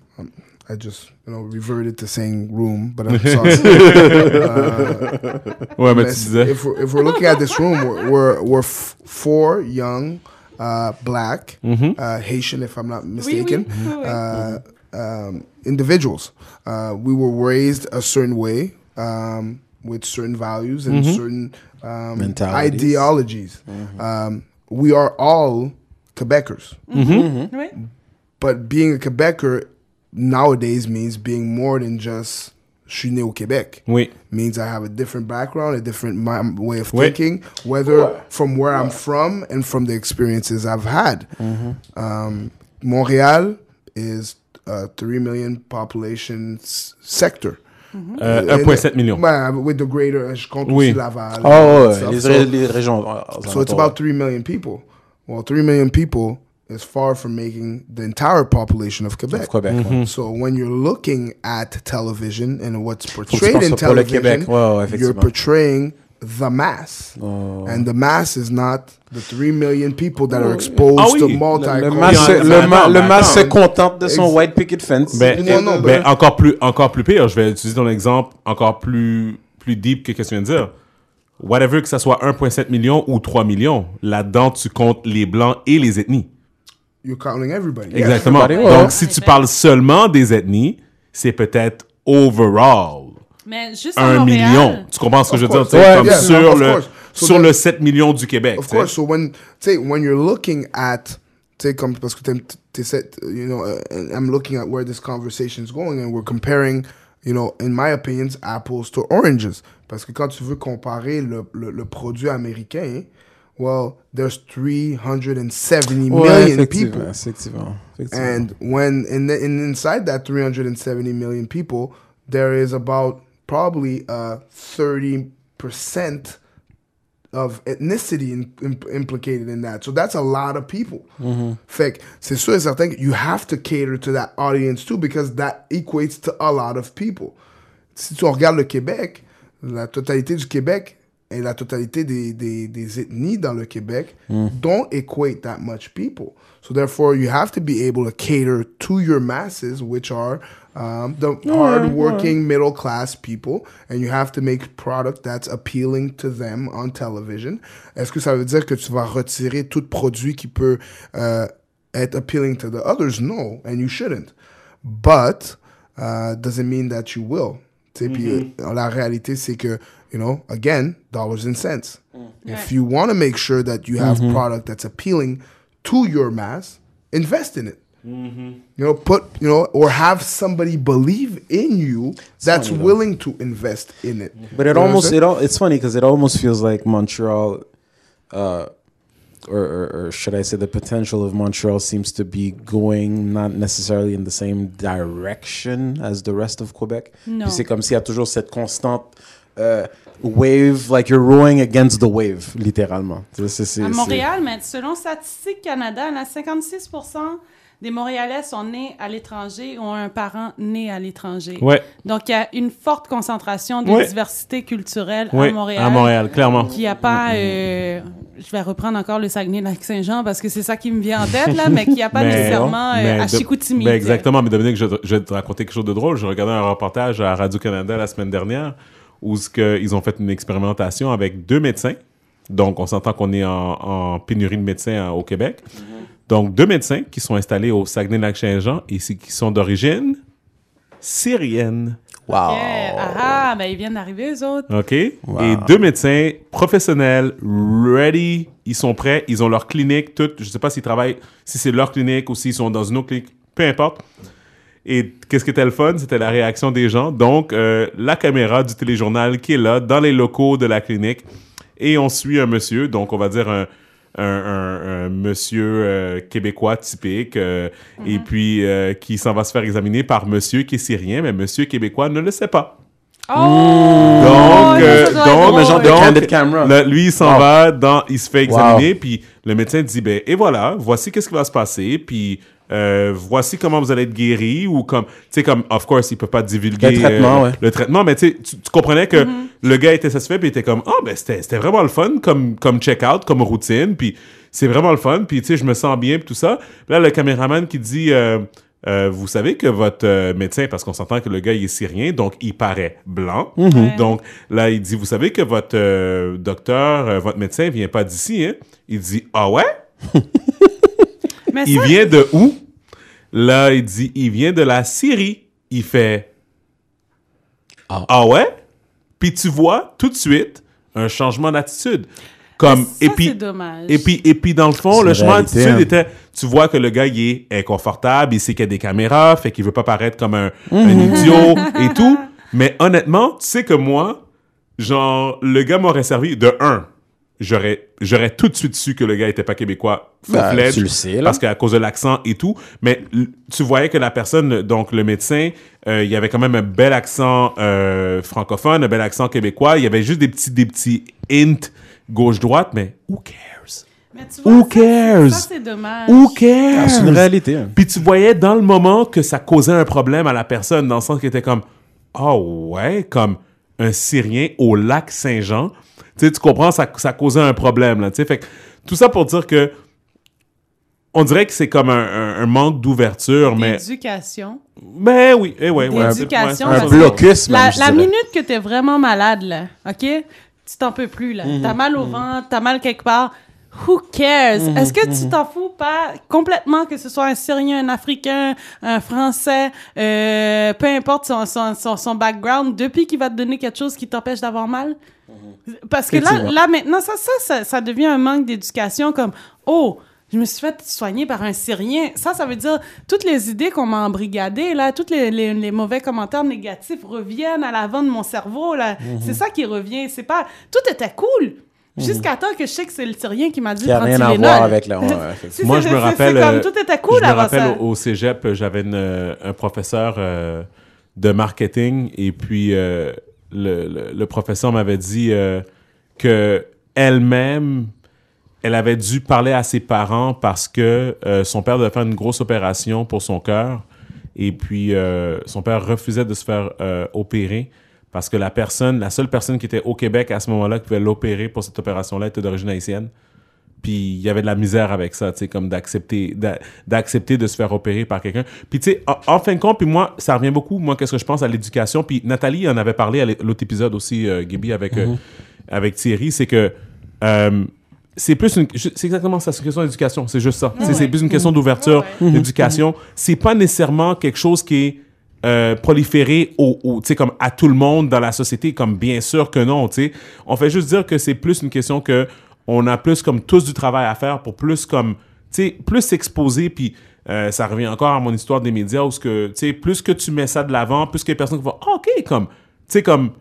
[SPEAKER 3] I just, you know, reverted to saying room, but I'm sorry.
[SPEAKER 1] Ouais, mais tu
[SPEAKER 3] But
[SPEAKER 1] disais.
[SPEAKER 3] if we're, if we're looking at this room, we're we're, we're f- four young, uh, black, uh, Haitian, if I'm not
[SPEAKER 4] Oui, oui.
[SPEAKER 3] mistaken,
[SPEAKER 4] oui, oui.
[SPEAKER 3] uh, um, individuals. Uh, we were raised a certain way um, with certain values and certain um,
[SPEAKER 2] Mentalities.
[SPEAKER 3] ideologies. Um, we are all Quebecers,
[SPEAKER 4] Oui.
[SPEAKER 3] but being a Quebecer nowadays means being more than just je suis né au Québec.
[SPEAKER 1] Oui.
[SPEAKER 3] Means I have a different background, a different mi- way of
[SPEAKER 1] Oui.
[SPEAKER 3] thinking, whether from where I'm from and from the experiences I've had. Um, Montréal is a 3 million population s- sector.
[SPEAKER 1] Euh,
[SPEAKER 3] And-
[SPEAKER 1] 1,7 uh, million.
[SPEAKER 3] Ouais, with the greater, je compte
[SPEAKER 1] Oui.
[SPEAKER 3] aussi Laval.
[SPEAKER 2] Ah, oh,
[SPEAKER 3] and
[SPEAKER 2] ouais, les,
[SPEAKER 3] So-
[SPEAKER 2] les régions.
[SPEAKER 3] so it's about 3 million people. Well, 3 million people is far from making the entire population of Quebec.
[SPEAKER 2] Of Québec.
[SPEAKER 1] Mm-hmm.
[SPEAKER 3] So when you're looking at television and what's
[SPEAKER 2] Faut que tu
[SPEAKER 3] portrayed in
[SPEAKER 2] penses pour le
[SPEAKER 3] television,
[SPEAKER 2] Québec. Ouais, ouais,
[SPEAKER 3] you're portraying the mass.
[SPEAKER 2] Oh.
[SPEAKER 3] And the mass is not the 3 million people that are exposed
[SPEAKER 1] Ah oui.
[SPEAKER 3] to
[SPEAKER 1] Le-
[SPEAKER 2] Le,
[SPEAKER 3] multi
[SPEAKER 2] le le, ma-
[SPEAKER 1] attends,
[SPEAKER 2] le masse se contente de son
[SPEAKER 3] Ex-
[SPEAKER 2] white picket fence.
[SPEAKER 1] Ben,
[SPEAKER 3] Non, non,
[SPEAKER 1] ben,
[SPEAKER 3] ben-
[SPEAKER 1] encore plus, encore plus pire. Je vais utiliser ton exemple encore plus, plus deep que ce que tu viens de dire. Whatever que ça soit 1,7 million ou 3 millions, là-dedans, tu comptes les blancs et les ethnies.
[SPEAKER 3] You're counting everybody.
[SPEAKER 1] Exactement.
[SPEAKER 2] everybody, ouais.
[SPEAKER 1] Donc, si tu parles seulement des ethnies, c'est peut-être overall
[SPEAKER 4] Mais juste à
[SPEAKER 1] 1
[SPEAKER 4] Montréal,
[SPEAKER 1] million. Tu comprends ce que
[SPEAKER 3] Of
[SPEAKER 1] je veux dire?
[SPEAKER 3] course.
[SPEAKER 1] Tu sais,
[SPEAKER 2] Ouais,
[SPEAKER 1] comme
[SPEAKER 3] yeah,
[SPEAKER 1] sur, le.
[SPEAKER 3] So
[SPEAKER 1] sur
[SPEAKER 3] then-
[SPEAKER 1] le 7 millions du Québec.
[SPEAKER 3] Of
[SPEAKER 1] tu sais.
[SPEAKER 3] course. So when say when you're looking at say comme parce que set, you know uh, I'm looking at where this conversation is going and we're comparing you know in my opinions apples to oranges parce que quand tu veux comparer le, le, le produit américain well there's 370
[SPEAKER 2] Ouais,
[SPEAKER 3] million
[SPEAKER 2] effectivement,
[SPEAKER 3] people
[SPEAKER 2] effectivement, effectivement.
[SPEAKER 3] and when in, the, in inside that 370 million people, there is about probably uh, 30% of ethnicity in, im- implicated in that. So that's a lot of people. Fait que c'est sûr et certain que you have to cater to that audience too because that equates to a lot of people. Si tu regardes le Québec, la totalité du Québec et la totalité des, des, des ethnies dans le Québec don't equate that much people. So therefore, you have to be able to cater to your masses, which are um, the hardworking middle class people, and you have to make product that's appealing to them on television. Est-ce que ça veut dire que tu vas retirer tout produit qui peut euh, être appealing to the others? No, and you shouldn't. But uh, doesn't mean that you will? Puis euh, la réalité, c'est que, you know, again, dollars and cents. Mm. If you want to make sure that you have mm-hmm. product that's appealing to your mass, invest in it. Mm-hmm. You know, put, you know, or have somebody believe in you that's
[SPEAKER 2] funny, though.
[SPEAKER 3] willing to invest in it. Mm-hmm.
[SPEAKER 2] But it
[SPEAKER 3] You know
[SPEAKER 2] almost it all it's funny because it almost feels like Montreal, uh, or, or or should I say the potential of Montreal seems to be going not necessarily in the same direction as the rest of Quebec.
[SPEAKER 4] Non.
[SPEAKER 2] Puis c'est comme s'il y a toujours cette constante euh, wave, like you're rowing against the wave, littéralement.
[SPEAKER 4] À Montréal, mais selon Statistique Canada, là, 56 des Montréalais sont nés à l'étranger ou ont un parent né à l'étranger.
[SPEAKER 1] Ouais,
[SPEAKER 4] Donc, il y a une forte concentration de
[SPEAKER 1] Ouais.
[SPEAKER 4] diversité culturelle
[SPEAKER 1] ouais,
[SPEAKER 4] à Montréal.
[SPEAKER 1] à Montréal, clairement.
[SPEAKER 4] Qui a pas, euh, je vais reprendre encore le Saguenay-Lac-Saint-Jean parce que c'est ça qui me vient en tête, là, mais qui a pas
[SPEAKER 1] Mais-
[SPEAKER 4] nécessairement euh,
[SPEAKER 1] mais
[SPEAKER 4] à
[SPEAKER 1] de-
[SPEAKER 4] Chicoutimi.
[SPEAKER 1] ben exactement, mais Dominique, je, je vais te raconter quelque chose de drôle. Je regardais un reportage à Radio-Canada la semaine dernière où ce que, ils ont fait une expérimentation avec deux médecins. Donc, on s'entend qu'on est en, en pénurie de médecins euh, au Québec. Donc, deux médecins qui sont installés au Saguenay-Lac-Saint-Jean et qui sont d'origine syrienne.
[SPEAKER 2] Wow.
[SPEAKER 4] Yeah. Ah, ah, ben ils viennent d'arriver, eux autres.
[SPEAKER 1] OK?
[SPEAKER 2] Wow.
[SPEAKER 1] Et deux médecins professionnels, ready, ils sont prêts, ils ont leur clinique, tout. Je sais pas s'ils travaillent, si c'est leur clinique ou s'ils sont dans une autre clinique, peu importe. Et qu'est-ce qui était le fun? C'était la réaction des gens. Donc, euh, la caméra du téléjournal qui est là, dans les locaux de la clinique. Et on suit un monsieur, donc on va dire un, un, un- un monsieur euh, québécois typique, euh, et puis euh, qui s'en va se faire examiner par monsieur qui est syrien, mais monsieur québécois ne le sait pas.
[SPEAKER 4] Oh!
[SPEAKER 1] Donc, euh,
[SPEAKER 4] doit
[SPEAKER 1] donc,
[SPEAKER 2] genre de candid camera.
[SPEAKER 1] Là, lui, il s'en
[SPEAKER 2] Wow.
[SPEAKER 1] va, dans, il se fait examiner,
[SPEAKER 2] Wow.
[SPEAKER 1] puis le médecin dit, ben, et voilà, voici qu'est-ce qui va se passer, puis euh, voici comment vous allez être guéri, ou comme, tu sais, comme, of course, il peut pas divulguer
[SPEAKER 2] Le traitement,
[SPEAKER 1] euh,
[SPEAKER 2] ouais.
[SPEAKER 1] le traitement, mais tu comprenais que le gars était satisfait, puis il était comme, oh, ben, c'était c'était vraiment le fun, comme, comme check-out, comme routine, puis c'est vraiment le fun, puis tu sais, je me sens bien, puis tout ça. Là, le caméraman qui dit, euh, euh, vous savez que votre euh, médecin, parce qu'on s'entend que le gars il est syrien, donc il paraît blanc.
[SPEAKER 4] Ouais.
[SPEAKER 1] Donc là, il dit, vous savez que votre euh, docteur, euh, votre médecin vient pas d'ici, hein? Il dit, ah ouais?
[SPEAKER 4] Mais
[SPEAKER 1] Il
[SPEAKER 4] ça,
[SPEAKER 1] vient de où? Là, il dit, il vient de la Syrie. Il fait,
[SPEAKER 2] Ah.
[SPEAKER 1] ah ouais? Puis tu vois tout de suite un changement d'attitude. Comme,
[SPEAKER 4] ça,
[SPEAKER 1] et puis,
[SPEAKER 4] dommage.
[SPEAKER 1] et puis, et puis, dans le fond, le
[SPEAKER 2] réalité,
[SPEAKER 1] d'attitude
[SPEAKER 2] hein.
[SPEAKER 1] était, tu vois que le gars, il est inconfortable, il sait qu'il y a des caméras, fait qu'il veut pas paraître comme un,
[SPEAKER 2] Mhm.
[SPEAKER 1] un idiot et tout. Mais honnêtement, tu sais que moi, genre, le gars m'aurait servi de un. J'aurais, j'aurais tout de suite su que le gars était pas québécois.
[SPEAKER 2] Ben,
[SPEAKER 1] full-fledged,
[SPEAKER 2] tu le sais, là.
[SPEAKER 1] Parce qu'à cause de l'accent et tout. Mais tu voyais que la personne, donc le médecin, euh, il y avait quand même un bel accent euh, francophone, un bel accent québécois. Il y avait juste des petits, des petits hints gauche-droite, mais who cares?
[SPEAKER 4] Mais tu vois,
[SPEAKER 1] Who
[SPEAKER 4] ça,
[SPEAKER 1] cares?
[SPEAKER 4] Ça, c'est dommage.
[SPEAKER 1] Who cares?
[SPEAKER 2] Ah, c'est une réalité. hein.
[SPEAKER 1] Puis tu voyais dans le moment que ça causait un problème à la personne, dans le sens qu'il était comme, oh ouais, comme un Syrien au lac Saint-Jean. Tu sais, tu comprends, ça, ça causait un problème, là, tu sais. Fait que tout ça pour dire que on dirait que c'est comme un, un- un manque d'ouverture, mais,
[SPEAKER 4] D'éducation.
[SPEAKER 1] mais oui, eh ouais, ouais.
[SPEAKER 4] D'éducation,
[SPEAKER 1] ouais,
[SPEAKER 2] Un blocus,
[SPEAKER 4] La, minute que t'es vraiment malade, là, OK? Tu t'en peux plus, là.
[SPEAKER 2] Mhm.
[SPEAKER 4] T'as mal au ventre, t'as mal quelque part. Who cares?
[SPEAKER 2] Mhm,
[SPEAKER 4] Est-ce que tu t'en fous pas complètement que ce soit un Syrien, un Africain, un Français, euh, peu importe son, son, son, son background, depuis qu'il va te donner quelque chose qui t'empêche d'avoir mal? Parce que là, là maintenant, ça, ça, ça, ça devient un manque d'éducation comme, oh, je me suis fait soigner par un Syrien. Ça, ça veut dire toutes les idées qu'on m'a embrigadées, là, tous les, les, les mauvais commentaires négatifs reviennent à l'avant de mon cerveau, là.
[SPEAKER 2] Mhm.
[SPEAKER 4] C'est ça qui revient. C'est pas... Tout était cool. Jusqu'à temps que je sais que c'est le Syrien qui m'a dit
[SPEAKER 2] Qui a rien à voir avec.
[SPEAKER 4] C'est-
[SPEAKER 1] Moi, je me rappelle,
[SPEAKER 4] comme
[SPEAKER 1] euh,
[SPEAKER 4] tout était cool
[SPEAKER 1] je me rappelle
[SPEAKER 4] ça.
[SPEAKER 1] au, cégep, j'avais euh, un professeur euh, de marketing et puis euh, le, le- professeur m'avait dit euh, que elle-même, elle avait dû parler à ses parents parce que euh, son père devait faire une grosse opération pour son cœur et puis euh, son père refusait de se faire euh, opérer parce que la personne, la seule personne qui était au Québec à ce moment-là qui pouvait l'opérer pour cette opération-là était d'origine haïtienne. Puis il y avait de la misère avec ça, tu sais, comme d'accepter d'a- d'accepter de se faire opérer par quelqu'un. Puis tu sais, en, en fin de compte, puis moi, ça revient beaucoup, moi, qu'est-ce que je pense à l'éducation. Puis Nathalie en avait parlé à l'autre épisode aussi, euh, Gaby, avec, euh, avec Thierry, c'est que euh, c'est plus une... C'est exactement ça, c'est une question d'éducation, c'est juste ça. C'est- C'est plus une question d'ouverture,
[SPEAKER 4] Ouais,
[SPEAKER 1] d'éducation. C'est pas nécessairement quelque chose qui est euh, proliféré au, au- tu sais, comme à tout le monde dans la société, comme bien sûr que non, tu sais. On fait juste dire que c'est plus une question que on a plus comme tous du travail à faire pour plus comme, tu sais, plus s'exposer, puis euh, ça revient encore à mon histoire des médias où que, tu sais, plus que tu mets ça de l'avant, plus que les personnes vont, Ah, ok, comme, tu sais, comme,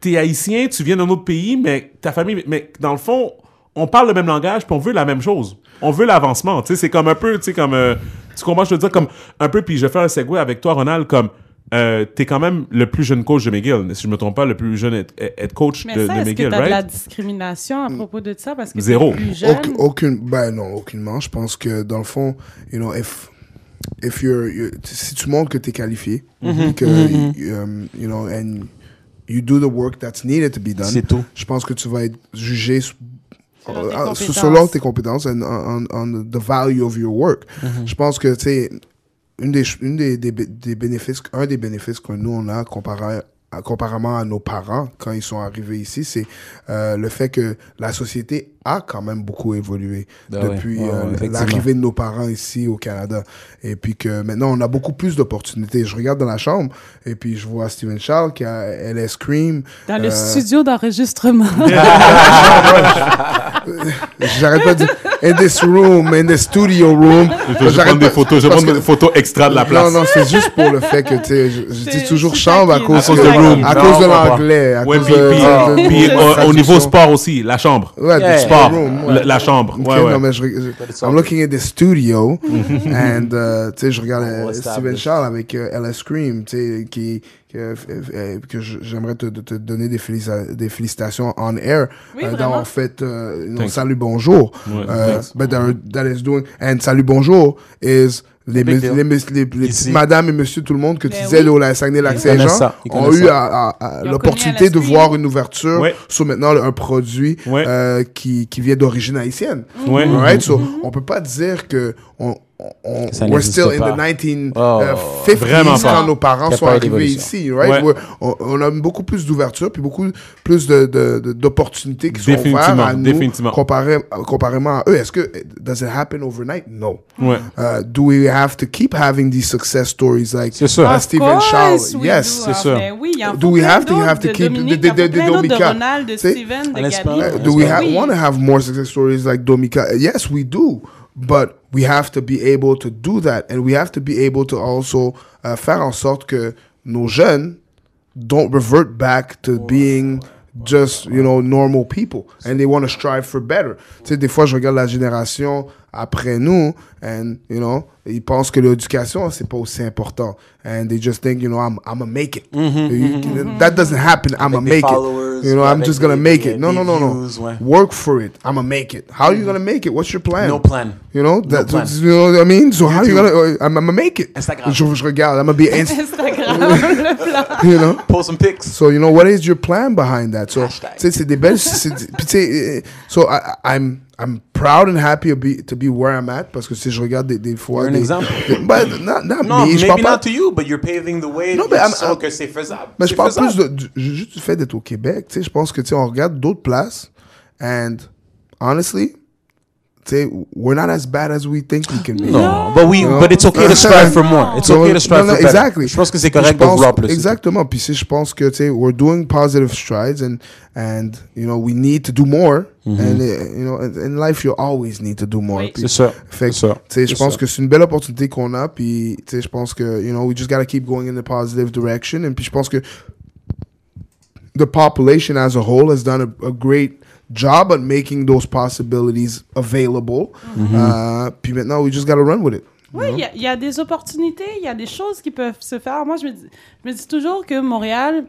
[SPEAKER 1] t'es haïtien, tu viens d'un autre pays, mais ta famille, mais dans le fond, on parle le même langage, puis on veut la même chose. On veut l'avancement, tu sais, c'est comme un peu, tu sais, comme, euh, tu comprends, je veux dire, comme, un peu, puis je faire un segue avec toi, Ronald, comme, euh, t'es quand même le plus jeune coach de McGill, si je me trompe pas, le plus jeune head, coach
[SPEAKER 4] Mais
[SPEAKER 1] de,
[SPEAKER 4] ça,
[SPEAKER 1] de
[SPEAKER 4] est-ce que
[SPEAKER 1] McGill,
[SPEAKER 4] t'as de la
[SPEAKER 1] right?
[SPEAKER 4] discrimination à propos de ça? Parce que t'es
[SPEAKER 1] Zéro.
[SPEAKER 4] plus jeune.
[SPEAKER 3] Aucune, aucune, ben non, aucunement. Je pense que dans le fond, you know, if, if you're, you- si tu montres que tu es qualifié, que, um, you know, and you do the work that's needed to be done,
[SPEAKER 2] C'est tout.
[SPEAKER 3] je pense que tu vas être jugé
[SPEAKER 4] Selon tes compétences.
[SPEAKER 3] selon tes compétences and on, on the value of your work. Je pense que, tu sais, une des, une des, des, des bénéfices, un des bénéfices que nous, on a comparé à- comparément à nos parents quand ils sont arrivés ici, c'est euh, le fait que la société a quand même beaucoup évolué
[SPEAKER 2] Ben
[SPEAKER 3] depuis
[SPEAKER 2] Ouais, ouais,
[SPEAKER 3] euh, l'arrivée de nos parents ici au Canada. Et puis que maintenant, on a beaucoup plus d'opportunités. Je regarde dans la chambre et puis je vois Steven Charles qui a LS Cream.
[SPEAKER 4] Dans le
[SPEAKER 3] Euh,
[SPEAKER 4] studio d'enregistrement.
[SPEAKER 3] J'arrête pas de dire in this room, in the studio room.
[SPEAKER 1] Je prendre des photos, je vais
[SPEAKER 3] parce
[SPEAKER 1] prendre
[SPEAKER 3] que-
[SPEAKER 1] des photos extra de la place.
[SPEAKER 3] Non, non, c'est juste pour le fait que, tu sais, je, je dis toujours chambre à cause,
[SPEAKER 1] À cause
[SPEAKER 3] que-
[SPEAKER 1] de room.
[SPEAKER 3] à cause de l'anglais, à
[SPEAKER 1] Ouais,
[SPEAKER 3] cause
[SPEAKER 1] puis,
[SPEAKER 3] de,
[SPEAKER 1] puis,
[SPEAKER 3] de- de-
[SPEAKER 1] puis,
[SPEAKER 3] de
[SPEAKER 1] euh, au niveau sport aussi, la chambre.
[SPEAKER 3] Ouais,
[SPEAKER 2] Yeah.
[SPEAKER 3] the
[SPEAKER 1] Sport,
[SPEAKER 3] room,
[SPEAKER 1] la, la chambre.
[SPEAKER 3] Ok,
[SPEAKER 1] Ouais, ouais.
[SPEAKER 3] non, mais je, je- I'm looking at the studio, and, uh, tu sais, je regarde
[SPEAKER 2] On va
[SPEAKER 3] Steven. Charles avec euh, LS Cream, tu sais, qui, que, euh, euh, que je- j'aimerais te, te donner des, félicita- des félicitations on air
[SPEAKER 4] Oui,
[SPEAKER 3] euh, d'avoir fait euh, non, salut bonjour
[SPEAKER 1] Ouais, thanks.
[SPEAKER 3] but that, that is doing and salut bonjour is les, les, mes- les, les madames et monsieur tout le monde que tu
[SPEAKER 4] Ben
[SPEAKER 3] disais
[SPEAKER 4] oui.
[SPEAKER 3] au la
[SPEAKER 2] connaissent
[SPEAKER 3] Saint-Jean
[SPEAKER 2] ça, ils
[SPEAKER 3] ont eu l'opportunité de voir une ouverture
[SPEAKER 1] Ouais.
[SPEAKER 3] sur maintenant un produit
[SPEAKER 1] Ouais.
[SPEAKER 3] euh, qui, qui vient d'origine haïtienne
[SPEAKER 1] Ouais.
[SPEAKER 3] Right? So, on peut pas dire que on, on,
[SPEAKER 2] Ça
[SPEAKER 3] we're still in
[SPEAKER 2] pas.
[SPEAKER 3] the 1950s
[SPEAKER 2] Oh.
[SPEAKER 3] Quand nos parents sont arrivés ici, right?
[SPEAKER 1] Ouais.
[SPEAKER 3] On, on a beaucoup plus d'ouverture puis beaucoup plus de, de, de- d'opportunités qui sont offertes
[SPEAKER 1] Définitivement,
[SPEAKER 3] à nous
[SPEAKER 1] définitivement.
[SPEAKER 3] comparé, comparément à eux. Est-ce que does it happen overnight? No.
[SPEAKER 1] Ouais.
[SPEAKER 3] Uh, do we have to keep having these success stories like uh, Steven
[SPEAKER 4] course
[SPEAKER 3] Charles?
[SPEAKER 4] we
[SPEAKER 3] Yes.
[SPEAKER 4] do.
[SPEAKER 2] c'est
[SPEAKER 4] Ah,
[SPEAKER 2] sûr.
[SPEAKER 4] oui,
[SPEAKER 3] we have to- have to keep-
[SPEAKER 4] Dominique,
[SPEAKER 3] de- de- de.
[SPEAKER 4] Ronald, de Steven, de Gabi.
[SPEAKER 3] Uh, do we want to have more success stories like Domika? Yes, we do. But we have to be able to do that. And we have to be able to also uh, faire en sorte que nos jeunes don't revert back to being just, you know, normal people. And they want to strive for better. Tu sais, des fois, je regarde la génération après nous, and, you know, ils pensent que l'éducation, c'est pas aussi important. And they just think, you know, I'm, I'm gonna make it. You- That doesn't happen. I'm gonna make it. You know, I'm just gonna make it. No, no, no, no.
[SPEAKER 2] ouais.
[SPEAKER 3] Work for it. I'm gonna make it. How are you gonna make it? What's your plan?
[SPEAKER 2] No plan.
[SPEAKER 3] You know, that,
[SPEAKER 2] plan.
[SPEAKER 3] you know what I mean? So how you gonna, uh, I'm, I'm gonna make it.
[SPEAKER 2] Instagram.
[SPEAKER 3] Je, je regarde, I'm gonna be, inst-
[SPEAKER 4] Instagram, le plan.
[SPEAKER 3] you know?
[SPEAKER 2] Post some pics.
[SPEAKER 3] So you know what is your plan behind that? So
[SPEAKER 2] Hashtag.
[SPEAKER 3] tu sais, c'est des belles. c'est- c'est- puis tu sais, euh, so I, I'm I'm proud and happy to be, to be where I'm at parce que si je regarde des, des fois.
[SPEAKER 2] You're an
[SPEAKER 3] des-
[SPEAKER 2] example.
[SPEAKER 3] des- but not, not
[SPEAKER 2] Non,
[SPEAKER 3] me, je
[SPEAKER 2] maybe
[SPEAKER 3] parle pas-
[SPEAKER 2] not to you, but you're paving the way.
[SPEAKER 3] Non, mais I'm- I'm-
[SPEAKER 2] que c'est faisable.
[SPEAKER 3] Mais je parle
[SPEAKER 2] faisable.
[SPEAKER 3] plus de, du- juste du fait d'être au Québec. Tu sais, je pense que tu sais, on regarde d'autres places and honestly, tu sais, we're not as bad as we think we can be.
[SPEAKER 2] No, but we,
[SPEAKER 3] No.
[SPEAKER 2] but it's okay to strive for more. It's
[SPEAKER 3] So,
[SPEAKER 2] okay to strive
[SPEAKER 3] non, non,
[SPEAKER 2] for better.
[SPEAKER 3] exactly.
[SPEAKER 2] Je pense que c'est
[SPEAKER 3] Puis
[SPEAKER 2] correct
[SPEAKER 3] je pense-
[SPEAKER 2] d'ouvrir plus.
[SPEAKER 3] Exactement. Puis si je pense que tu sais, we're doing positive strides and and you know we need to do more.
[SPEAKER 2] Mm-hmm.
[SPEAKER 3] And uh, you know, in in life you always need to do more.
[SPEAKER 4] Oui.
[SPEAKER 3] Puis-
[SPEAKER 2] C'est ça.
[SPEAKER 3] Fait que,
[SPEAKER 2] C'est ça.
[SPEAKER 3] tu sais, je
[SPEAKER 2] C'est
[SPEAKER 3] pense
[SPEAKER 2] ça.
[SPEAKER 3] que c'est une belle opportunité qu'on a. Puis, tu sais, je pense que, you know, we just gotta keep going in the positive direction. Et puis, je pense que the population as a whole has done a, a great job at making those possibilities available.
[SPEAKER 2] Mm-hmm.
[SPEAKER 3] Uh, puis maintenant, we just gotta run with it.
[SPEAKER 4] Oui, il y, y a des opportunités, il y a des choses qui peuvent se faire. Moi, je me dis, je me dis toujours que Montréal,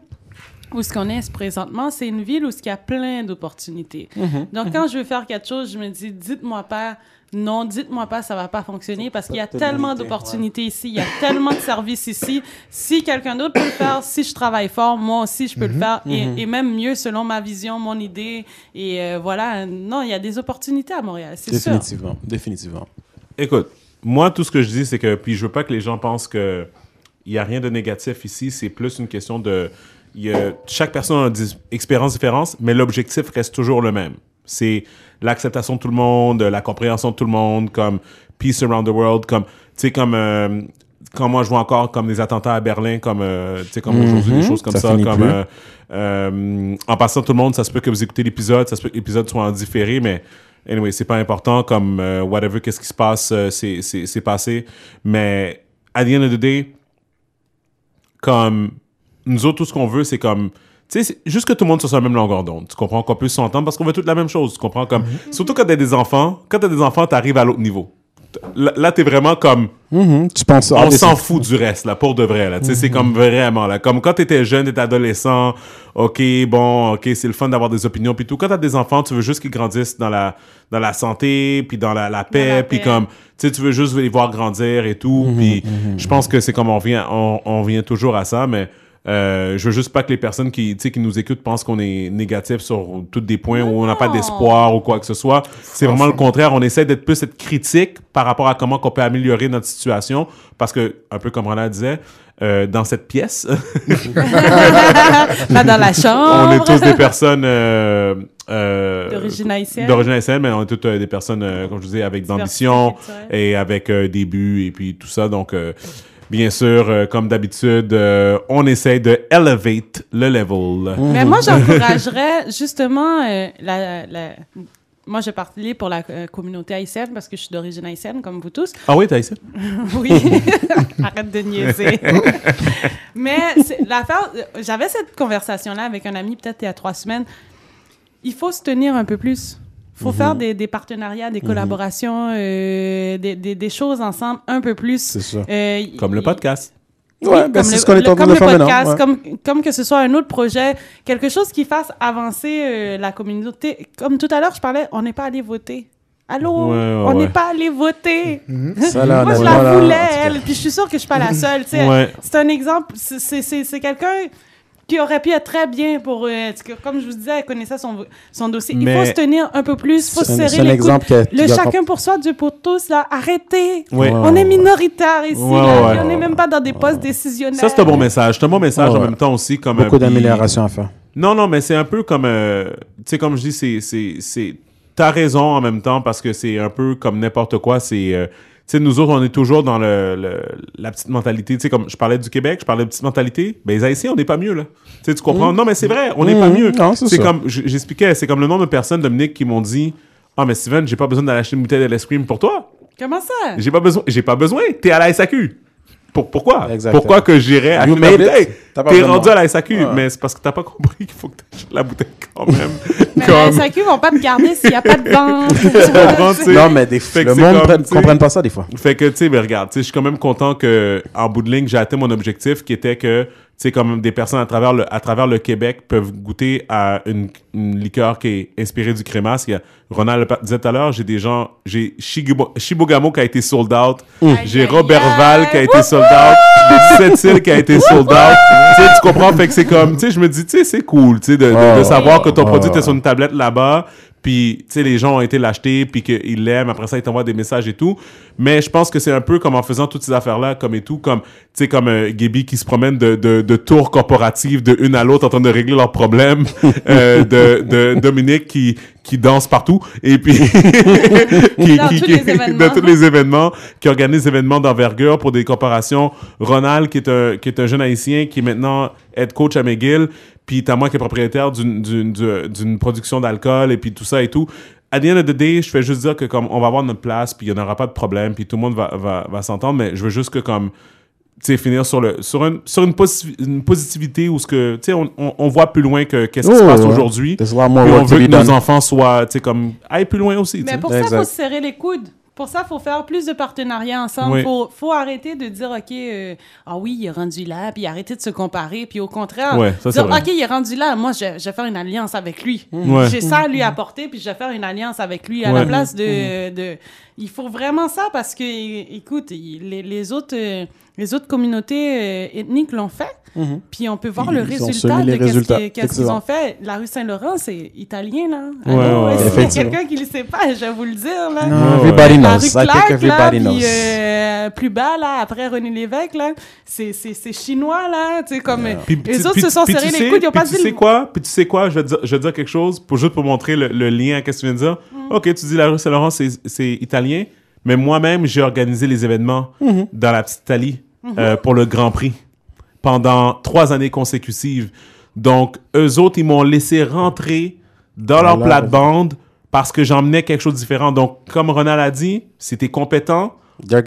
[SPEAKER 4] où ce qu'on est présentement, c'est une ville où il y a plein d'opportunités.
[SPEAKER 2] Mm-hmm.
[SPEAKER 4] Donc, quand je veux faire quelque chose, je me dis, dites-moi pas, non, dites-moi pas, ça va pas fonctionner parce qu'il y a
[SPEAKER 2] Te
[SPEAKER 4] tellement d'opportunités ici, il y a tellement de services ici. Si quelqu'un d'autre peut le faire, si je travaille fort, moi aussi, je peux le faire. Et, et même mieux selon ma vision, mon idée. Et euh, voilà, non, il y a des opportunités à Montréal, c'est sûr.
[SPEAKER 2] Définitivement. Définitivement.
[SPEAKER 1] Écoute, moi, tout ce que je dis, c'est que, puis je veux pas que les gens pensent que il y a rien de négatif ici. C'est plus une question de, y a- chaque personne a des expériences différentes, mais l'objectif reste toujours le même. C'est l'acceptation de tout le monde, la compréhension de tout le monde, comme peace around the world, comme, tu sais, comme, euh, quand moi je vois encore comme des attentats à Berlin, comme, euh, tu sais, comme aujourd'hui, des choses comme
[SPEAKER 2] Ça
[SPEAKER 1] comme, euh, euh, en passant tout le monde, ça se peut que vous écoutez l'épisode, ça se peut que l'épisode soit en différé, mais anyway, c'est pas important, comme euh, whatever, qu'est-ce qui se passe, euh, c'est passé. Mais at the end of the day, comme nous autres, tout ce qu'on veut, c'est comme. Tu sais, juste que tout le monde soit sur la même longueur d'onde. Tu comprends qu'on puisse s'entendre parce qu'on veut toute la même chose. Tu comprends? Comme. Surtout quand t'as des enfants. Quand t'as des enfants, t'arrives à l'autre niveau. Là, là, t'es vraiment comme.
[SPEAKER 2] Mhm. Tu penses
[SPEAKER 1] On
[SPEAKER 2] ah, mais
[SPEAKER 1] s'en fout du reste, là, pour de vrai, là. Tu sais, c'est comme vraiment, là. Comme quand t'étais jeune, t'étais adolescent, OK, bon, OK, c'est le fun d'avoir des opinions, puis tout. Quand t'as des enfants, tu veux juste qu'ils grandissent dans la, dans la santé, puis dans la, la paix, puis comme, tu sais, tu veux juste les voir grandir et tout, puis je pense que c'est comme on vient, on, on vient toujours à ça, mais euh, je veux juste pas que les personnes qui, tu sais, qui nous écoutent pensent qu'on est négatif sur tous des points où on n'a pas d'espoir ou quoi que ce soit. C'est vraiment le contraire. On essaie d'être plus être critique par rapport à comment qu'on peut améliorer notre situation. Parce que, un peu comme Roland disait, euh, dans cette pièce,
[SPEAKER 4] Là, dans la chambre.
[SPEAKER 1] on est tous des personnes euh, euh,
[SPEAKER 4] D'origine haïtienne.
[SPEAKER 1] d'origine haïtienne, mais on est toutes euh, des personnes, euh, comme je disais, avec d'ambition et avec des buts et puis tout ça. Donc, euh, bien sûr, euh, comme d'habitude, euh, on essaie de elevate le level.
[SPEAKER 4] Mais moi, j'encouragerais justement euh, la, la- Moi, je parler pour la communauté haïtienne parce que je suis d'origine haïtienne, comme vous tous.
[SPEAKER 1] Ah oui, t'as ici?
[SPEAKER 4] Oui. Arrête de niaiser. Mais c'est- l'affaire, j'avais cette conversation-là avec un ami peut-être il y a trois semaines. Il faut se tenir un peu plus. Il faut faire des, des partenariats, des collaborations, euh, des, des, des choses ensemble un peu plus.
[SPEAKER 2] C'est ça.
[SPEAKER 4] Euh,
[SPEAKER 1] Comme le podcast.
[SPEAKER 4] oui,
[SPEAKER 2] Ouais, ben,
[SPEAKER 4] comme
[SPEAKER 2] c'est
[SPEAKER 4] le-
[SPEAKER 2] ce qu'on est
[SPEAKER 4] le-
[SPEAKER 2] en train
[SPEAKER 4] comme
[SPEAKER 2] de
[SPEAKER 4] le
[SPEAKER 2] faire maintenant,
[SPEAKER 4] podcast,
[SPEAKER 2] ouais.
[SPEAKER 4] comme, comme que ce soit un autre projet, quelque chose qui fasse avancer euh, la communauté. Comme tout à l'heure, je parlais, on n'est pas allé voter. Allô?
[SPEAKER 1] Ouais, ouais,
[SPEAKER 4] on n'est
[SPEAKER 1] ouais.
[SPEAKER 4] pas allé voter.
[SPEAKER 2] Ça, là,
[SPEAKER 4] Moi, je la voulais, elle. Puis je suis sûre que je suis pas la seule. C'est un exemple. C'est quelqu'un qui aurait pu être très bien pour... euh, parce que comme je vous disais, elle connaissait son, son dossier. Il faut se tenir un peu plus. Il faut se serrer les
[SPEAKER 2] exemple
[SPEAKER 4] coudes. Le
[SPEAKER 2] a-
[SPEAKER 4] chacun pour soi, Dieu pour tous. Là. Arrêtez.
[SPEAKER 1] Ouais.
[SPEAKER 4] On est minoritaire ici. Là.
[SPEAKER 1] ouais.
[SPEAKER 4] On n'est même pas dans des postes décisionnels.
[SPEAKER 1] Ça, c'est un bon message. C'est un bon message en
[SPEAKER 2] ouais.
[SPEAKER 1] même temps aussi. Comme,
[SPEAKER 2] Beaucoup d'améliorations à faire.
[SPEAKER 1] Non, non, mais c'est un peu comme, euh, tu sais, comme je dis, c'est, c'est, c'est, t'as raison en même temps parce que c'est un peu comme n'importe quoi. C'est, euh, sais, nous autres, on est toujours dans le, le- la petite mentalité. Tu sais, comme je parlais du Québec, je parlais de petite mentalité. Ben, les Haïtiens, on n'est pas mieux, là. Tu sais, tu comprends? Non, mais c'est vrai, on n'est pas
[SPEAKER 2] Mmh.
[SPEAKER 1] mieux.
[SPEAKER 2] C'est
[SPEAKER 1] comme, j'expliquais, c'est comme le nombre de personnes, Dominique, qui m'ont dit, ah, mais Steven, j'ai pas besoin d'aller acheter une bouteille de cream pour toi.
[SPEAKER 4] Comment ça?
[SPEAKER 1] J'ai pas besoin, j'ai pas besoin. T'es à la SAQ. Pour, pourquoi?
[SPEAKER 2] Exactement.
[SPEAKER 1] Pourquoi que j'irais?
[SPEAKER 2] T'as pas
[SPEAKER 1] T'es rendu à la SAQ,
[SPEAKER 2] Ouais.
[SPEAKER 1] mais c'est parce que t'as pas compris qu'il faut que t'achètes la bouteille quand même.
[SPEAKER 4] Mais
[SPEAKER 1] Comme-
[SPEAKER 4] la SAQ vont pas te garder s'il n'y a pas de vente.
[SPEAKER 1] Tu?
[SPEAKER 2] Non, mais des,
[SPEAKER 1] Fait
[SPEAKER 2] le
[SPEAKER 1] c'est
[SPEAKER 2] monde
[SPEAKER 1] comme,
[SPEAKER 2] ne comprenne pas ça des fois.
[SPEAKER 1] Fait que, tu sais, mais regarde, tu sais, je suis quand même content que, en bout de ligne, j'ai atteint mon objectif qui était que, sais, comme des personnes à travers le, à travers le Québec peuvent goûter à une, une liqueur qui est inspirée du crémasse. Il y a, Ronald disait tout à l'heure, j'ai des gens, j'ai Shibogamo qui a été sold out, j'ai Robert. Val qui a été sold out, j'ai Sept-Îles qui a été sold out. tu sais, tu comprends? Fait que c'est comme, tu sais, je me dis, tu sais, c'est cool, tu sais, de, de, de savoir que ton produit était sur une tablette là-bas, puis tu sais les gens ont été l'acheter puis qu'ils l'aiment. Après ça ils t'envoient des messages et tout. Mais je pense que c'est un peu comme en faisant toutes ces affaires là comme et tout comme tu sais comme euh, Gaby qui se promène de, de, de tours corporatives de une à l'autre en train de régler leurs problèmes euh, de, de Dominique qui qui danse partout et puis qui,
[SPEAKER 4] Dans
[SPEAKER 1] qui-
[SPEAKER 4] tous
[SPEAKER 1] qui-
[SPEAKER 4] les événements.
[SPEAKER 1] dans tous les événements qui organise des événements d'envergure pour des corporations. Ronald qui est un qui est un jeune haïtien qui est maintenant head coach à McGill puis t'as moi qui est propriétaire d'une d'une d'une- d'une production d'alcool et puis tout ça et tout à the end of the day, je fais juste dire que comme on va avoir notre place, puis il n'y en aura pas de problème, puis tout le monde va, va, va s'entendre, mais je veux juste que comme tu sais, finir sur le sur une sur une, posi- une positivité où ce que tu sais on, on, on voit plus loin que qu'est-ce qui se
[SPEAKER 2] Oh,
[SPEAKER 1] passe
[SPEAKER 2] ouais.
[SPEAKER 1] aujourd'hui. On veut que nos enfants soient tu sais comme aillent plus loin aussi. tu
[SPEAKER 4] Mais pour ça, il
[SPEAKER 2] Exact.
[SPEAKER 4] faut se serrer les coudes. Pour ça, il faut faire plus de partenariats ensemble. Il
[SPEAKER 1] Oui.
[SPEAKER 4] faut, faut arrêter de dire, OK, euh, ah oui, il est rendu là, puis arrêter de se comparer. Puis au contraire,
[SPEAKER 1] Ouais, ça, c'est
[SPEAKER 4] dire,
[SPEAKER 1] vrai.
[SPEAKER 4] OK, il est rendu là, moi, je, je vais faire une alliance avec lui.
[SPEAKER 1] Ouais.
[SPEAKER 4] J'ai ça à lui apporter, puis je vais faire une alliance avec lui à
[SPEAKER 1] Ouais.
[SPEAKER 4] la place de, de... Il faut vraiment ça parce que, écoute, les, les autres, euh, les autres communautés euh, ethniques l'ont fait. Puis on peut voir le
[SPEAKER 2] Ils
[SPEAKER 4] résultat de
[SPEAKER 2] résultats,
[SPEAKER 4] qu'ils- ont fait. La rue Saint-Laurent, c'est italien, là.
[SPEAKER 1] Ouais, ouais,
[SPEAKER 4] S'il y a quelqu'un qui ne le sait pas, je vais vous le dire, là.
[SPEAKER 2] No, everybody
[SPEAKER 4] La
[SPEAKER 2] knows.
[SPEAKER 4] rue Clark, là,
[SPEAKER 2] knows.
[SPEAKER 4] puis euh, plus bas, là, après René Lévesque, là, c'est c'est- c'est chinois, là, tu sais, comme...
[SPEAKER 1] Puis-
[SPEAKER 4] les
[SPEAKER 1] puis-
[SPEAKER 4] autres
[SPEAKER 1] puis-
[SPEAKER 4] se sont serrés
[SPEAKER 1] tu
[SPEAKER 4] les
[SPEAKER 1] sais-
[SPEAKER 4] coudes, ils ont
[SPEAKER 1] puis
[SPEAKER 4] pas
[SPEAKER 1] tu
[SPEAKER 4] dit...
[SPEAKER 1] sais quoi? Puis tu sais quoi? Je vais te dire, je vais te dire quelque chose pour juste pour montrer le, le lien à ce que tu viens de dire.
[SPEAKER 4] Mm.
[SPEAKER 1] Ok, tu dis la rue Saint-Laurent, c'est c'est italien, mais moi-même, j'ai organisé les événements
[SPEAKER 4] Mm-hmm.
[SPEAKER 1] dans la petite Italie euh, pour le Grand Prix pendant trois années consécutives. Donc, eux autres, ils m'ont laissé rentrer dans leur
[SPEAKER 2] Voilà.
[SPEAKER 1] plate-bande parce que j'emmenais quelque chose de différent. Donc, comme Ronald a dit, si t'es compétent,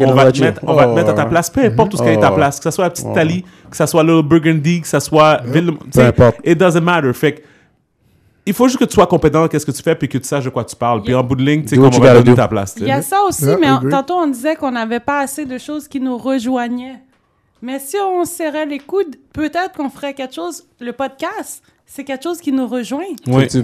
[SPEAKER 1] on va, te mettre, on va te
[SPEAKER 2] Oh,
[SPEAKER 1] mettre à ta
[SPEAKER 2] ouais.
[SPEAKER 1] place, peu importe où ce qui est ta
[SPEAKER 2] Oh.
[SPEAKER 1] place, que ce soit la petite Italie, que ce soit le Burgundy, que ce soit Ville, sais,
[SPEAKER 2] importe.
[SPEAKER 1] it doesn't matter. Fait que, il faut juste que tu sois compétent dans qu'est-ce que tu fais puis que tu saches de quoi tu parles. Puis en bout de ligne, tu sais qu'on
[SPEAKER 2] you
[SPEAKER 1] va donner
[SPEAKER 2] do.
[SPEAKER 1] ta place.
[SPEAKER 4] Il y a ça aussi, mais on- tantôt on disait qu'on n'avait pas assez de choses qui nous rejoignaient. Mais si on serrait les coudes, peut-être qu'on ferait quelque chose. Le podcast, c'est quelque chose qui nous rejoint.
[SPEAKER 1] Oui.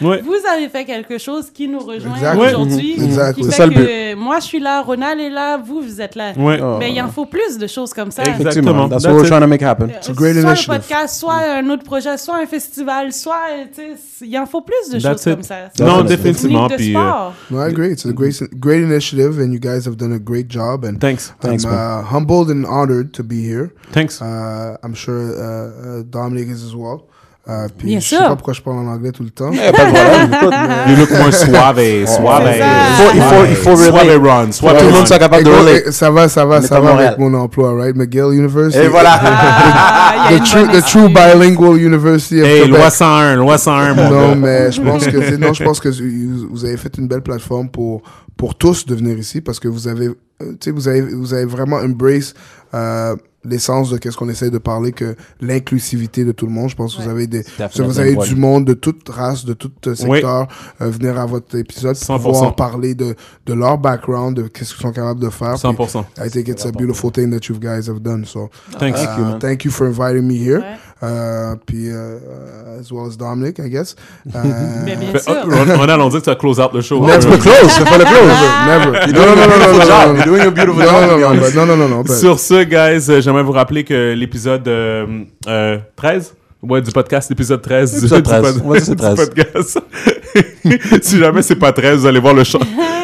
[SPEAKER 1] Ouais.
[SPEAKER 4] Vous avez fait quelque chose qui nous rejoint aujourd'hui.
[SPEAKER 3] C'est
[SPEAKER 4] fait
[SPEAKER 2] ça, le
[SPEAKER 4] que moi, je suis là, Ronald est là, vous, vous êtes là.
[SPEAKER 1] Ouais.
[SPEAKER 2] Oh.
[SPEAKER 4] Mais il en faut plus de choses comme ça.
[SPEAKER 1] Exactement.
[SPEAKER 2] That's
[SPEAKER 1] That's
[SPEAKER 2] what we're trying to make happen.
[SPEAKER 4] Euh,
[SPEAKER 3] a great
[SPEAKER 4] soit
[SPEAKER 3] initiative.
[SPEAKER 4] le podcast, soit un autre projet, soit un festival, soit, euh, tu sais, il en faut plus de
[SPEAKER 1] That's
[SPEAKER 4] choses
[SPEAKER 1] it.
[SPEAKER 4] comme ça.
[SPEAKER 1] Non, définitivement. Puis, euh,
[SPEAKER 4] sport.
[SPEAKER 3] No, I agree. It's a great, great initiative, and you guys have done a great job. And
[SPEAKER 1] thanks.
[SPEAKER 2] Thanks,
[SPEAKER 3] I'm
[SPEAKER 2] man.
[SPEAKER 3] uh, humbled and honored to be here.
[SPEAKER 1] Thanks.
[SPEAKER 3] Uh, I'm sure uh, uh, Dominic is as well. Uh, puis
[SPEAKER 4] Bien
[SPEAKER 3] je sais
[SPEAKER 4] sûr.
[SPEAKER 3] pas pourquoi je parle en anglais tout le temps.
[SPEAKER 2] Eh, pas de problème.
[SPEAKER 1] You look more suave, suave.
[SPEAKER 2] Il faut- il faut- il faut
[SPEAKER 1] Suave run, suave
[SPEAKER 2] tout le monde soit capable de relate.
[SPEAKER 3] eh, ça va, ça va, ça va avec mon emploi, right? McGill University?
[SPEAKER 2] Et voilà.
[SPEAKER 4] Ah,
[SPEAKER 3] The true, the true bilingual university of
[SPEAKER 1] Hey,
[SPEAKER 3] Quebec.
[SPEAKER 1] loi 101, loi 101, mon
[SPEAKER 3] non, mais je pense que non, je pense que vous vous avez fait une belle plateforme pour pour tous de venir ici parce que vous avez, euh, tu sais, vous avez vous avez vraiment embrace euh, l'essence de qu'est-ce qu'on essaie de parler que l'inclusivité de tout le monde. Je pense que vous
[SPEAKER 4] Ouais.
[SPEAKER 3] avez des,
[SPEAKER 2] Definitely.
[SPEAKER 3] vous avez
[SPEAKER 2] Ouais.
[SPEAKER 3] du monde de toute race, de tout euh, secteur euh, venir à votre épisode, pour
[SPEAKER 1] 100%.
[SPEAKER 3] pouvoir parler de de leur background, de qu'est-ce qu'ils sont capables de faire. Puis
[SPEAKER 1] 100%.
[SPEAKER 3] I think it's a beautiful thing that you guys have done. So.
[SPEAKER 2] Thank you,
[SPEAKER 3] uh,
[SPEAKER 2] man.
[SPEAKER 3] thank you for inviting me here.
[SPEAKER 4] Ouais.
[SPEAKER 3] Uh, puis, uh, uh, as well as Dominic, I guess. Uh,
[SPEAKER 4] Mais bien sûr.
[SPEAKER 1] oh, on dit que tu vas close out le show.
[SPEAKER 2] Let's
[SPEAKER 1] Euh,
[SPEAKER 2] be close. C'est pas le close.
[SPEAKER 3] Never.
[SPEAKER 2] You're
[SPEAKER 3] No,
[SPEAKER 2] doing
[SPEAKER 3] no,
[SPEAKER 2] a
[SPEAKER 3] no, no,
[SPEAKER 2] beautiful
[SPEAKER 3] no,
[SPEAKER 2] job.
[SPEAKER 3] no,
[SPEAKER 2] You're doing a beautiful job.
[SPEAKER 3] no,
[SPEAKER 2] to be
[SPEAKER 3] no,
[SPEAKER 2] honest.
[SPEAKER 3] but no, no, no, no. but-
[SPEAKER 1] Sur ce, guys, euh, j'aimerais vous rappeler que l'épisode euh, euh, 13, ouais, du podcast, l'épisode 13, du-
[SPEAKER 2] Épisode
[SPEAKER 1] du,
[SPEAKER 2] 13.
[SPEAKER 1] pod-
[SPEAKER 2] On va dire c'est
[SPEAKER 1] du
[SPEAKER 2] 13.
[SPEAKER 1] podcast. si jamais c'est pas 13, vous allez voir le, cha-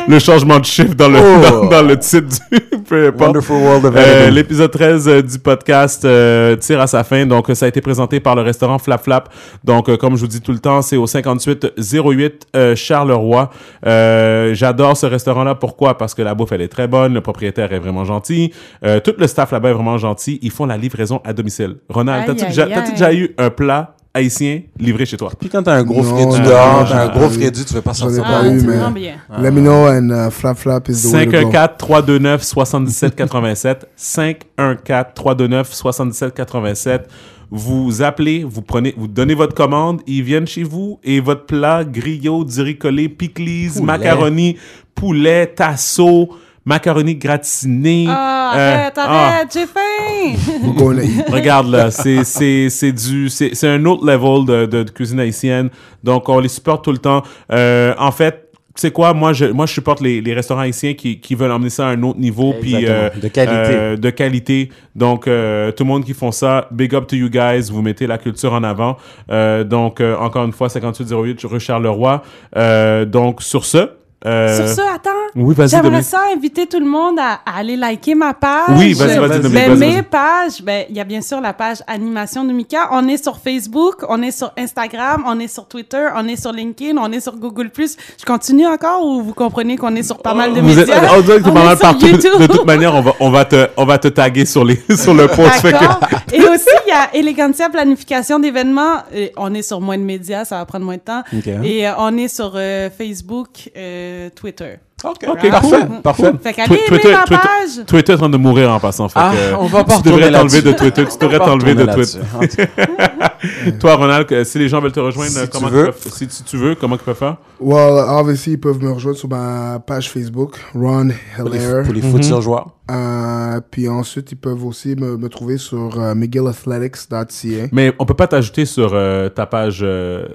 [SPEAKER 1] le changement de chiffre dans le,
[SPEAKER 2] Oh.
[SPEAKER 1] dans, dans le titre du peu importe.
[SPEAKER 2] Wonderful world of
[SPEAKER 1] Euh. L'épisode 13 euh, du podcast euh, tire à sa fin. Donc, euh, ça a été présenté par le restaurant Flap Flap. Donc, euh, comme je vous dis tout le temps, c'est au 5808 euh, Charleroi. Euh, J'adore ce restaurant-là. Pourquoi? Parce que la bouffe, elle est très bonne. Le propriétaire est vraiment gentil. Euh, tout le staff là-bas est vraiment gentil. Ils font la livraison à domicile. Ronald, t'as-tu déjà eu un plat haïtien livré chez toi.
[SPEAKER 2] Puis quand t'as un gros
[SPEAKER 3] Non,
[SPEAKER 2] Freddy dehors, t'as un gros. Freddy, tu veux pas sortir.
[SPEAKER 3] pas
[SPEAKER 4] Ah,
[SPEAKER 3] eu,
[SPEAKER 4] c'est
[SPEAKER 3] mais-
[SPEAKER 4] vraiment bien.
[SPEAKER 3] Let me know and uh, flap flap is the way to go.
[SPEAKER 1] 514 329 77 87 514 329 77 87 vous appelez, vous prenez, vous donnez votre commande, ils viennent chez vous et votre plat griot, diricolé, pickles, macaroni, poulet, tasso, macaroni gratiné.
[SPEAKER 4] Ah,
[SPEAKER 1] euh,
[SPEAKER 4] arrête,
[SPEAKER 1] ah,
[SPEAKER 4] arrête, j'ai faim!
[SPEAKER 1] Regarde là, c'est c'est c'est du c'est c'est un autre level de, de, de cuisine haïtienne. Donc on les supporte tout le temps. Euh, en fait, tu sais quoi, moi je moi je supporte les, les restaurants haïtiens qui, qui veulent emmener ça à un autre niveau puis euh,
[SPEAKER 2] De qualité.
[SPEAKER 1] euh, de qualité. Donc euh, tout le monde qui font ça, big up to you guys, vous mettez la culture en avant. Euh, donc euh, encore une fois 5808 rue Charleroi. Euh, donc sur ce euh,
[SPEAKER 4] Sur ce, attends.
[SPEAKER 1] oui, vas-y
[SPEAKER 4] J'aimerais ça inviter tout le monde à, à aller liker ma page.
[SPEAKER 1] Oui, vas-y, vas-y, Dominique,
[SPEAKER 4] Ben, mes pages, ben, il y a bien sûr la page Animation de Mika. On est sur Facebook, on est sur Instagram, on est sur Twitter, on est sur LinkedIn, on est sur Google+. Je continue encore ou vous comprenez qu'on est sur pas mal de
[SPEAKER 1] Vous êtes,
[SPEAKER 4] médias?
[SPEAKER 1] on dirait que
[SPEAKER 4] On
[SPEAKER 1] pas mal partout.
[SPEAKER 4] YouTube.
[SPEAKER 1] De toute manière, on va, on va te, on va te taguer sur les, sur le post.
[SPEAKER 4] D'accord. Et aussi, il y a Elegantia Planification d'événements. On est sur moins de médias, ça va prendre moins de temps. Et euh, on est sur euh, Facebook, euh, Twitter.
[SPEAKER 2] Ok,
[SPEAKER 1] Ok,
[SPEAKER 2] parfait,
[SPEAKER 1] cool.
[SPEAKER 2] parfait.
[SPEAKER 4] Fait qu'allez
[SPEAKER 1] Twitter-
[SPEAKER 4] ma
[SPEAKER 1] Twitter-
[SPEAKER 4] page.
[SPEAKER 1] Twitter est en train de mourir en passant. Fait
[SPEAKER 2] Ah,
[SPEAKER 1] que,
[SPEAKER 2] on va pas
[SPEAKER 1] tu devrais t'enlever de. Twitter. Tu devrais t'enlever de Twitter. Toi, Ronald, si les gens veulent te rejoindre,
[SPEAKER 2] Si
[SPEAKER 1] euh,
[SPEAKER 2] tu
[SPEAKER 1] comment
[SPEAKER 2] veux.
[SPEAKER 1] ils peuvent- si, si tu veux, comment ils peuvent faire?
[SPEAKER 3] Well, obviously, ils peuvent me rejoindre sur ma page Facebook, Ron
[SPEAKER 2] Pour les,
[SPEAKER 3] Hilaire.
[SPEAKER 2] pour les foot sur joueurs.
[SPEAKER 3] Euh, puis ensuite, ils peuvent aussi me, me trouver sur euh, miguelathletics.ca.
[SPEAKER 1] Mais on peut pas t'ajouter sur euh, ta page euh,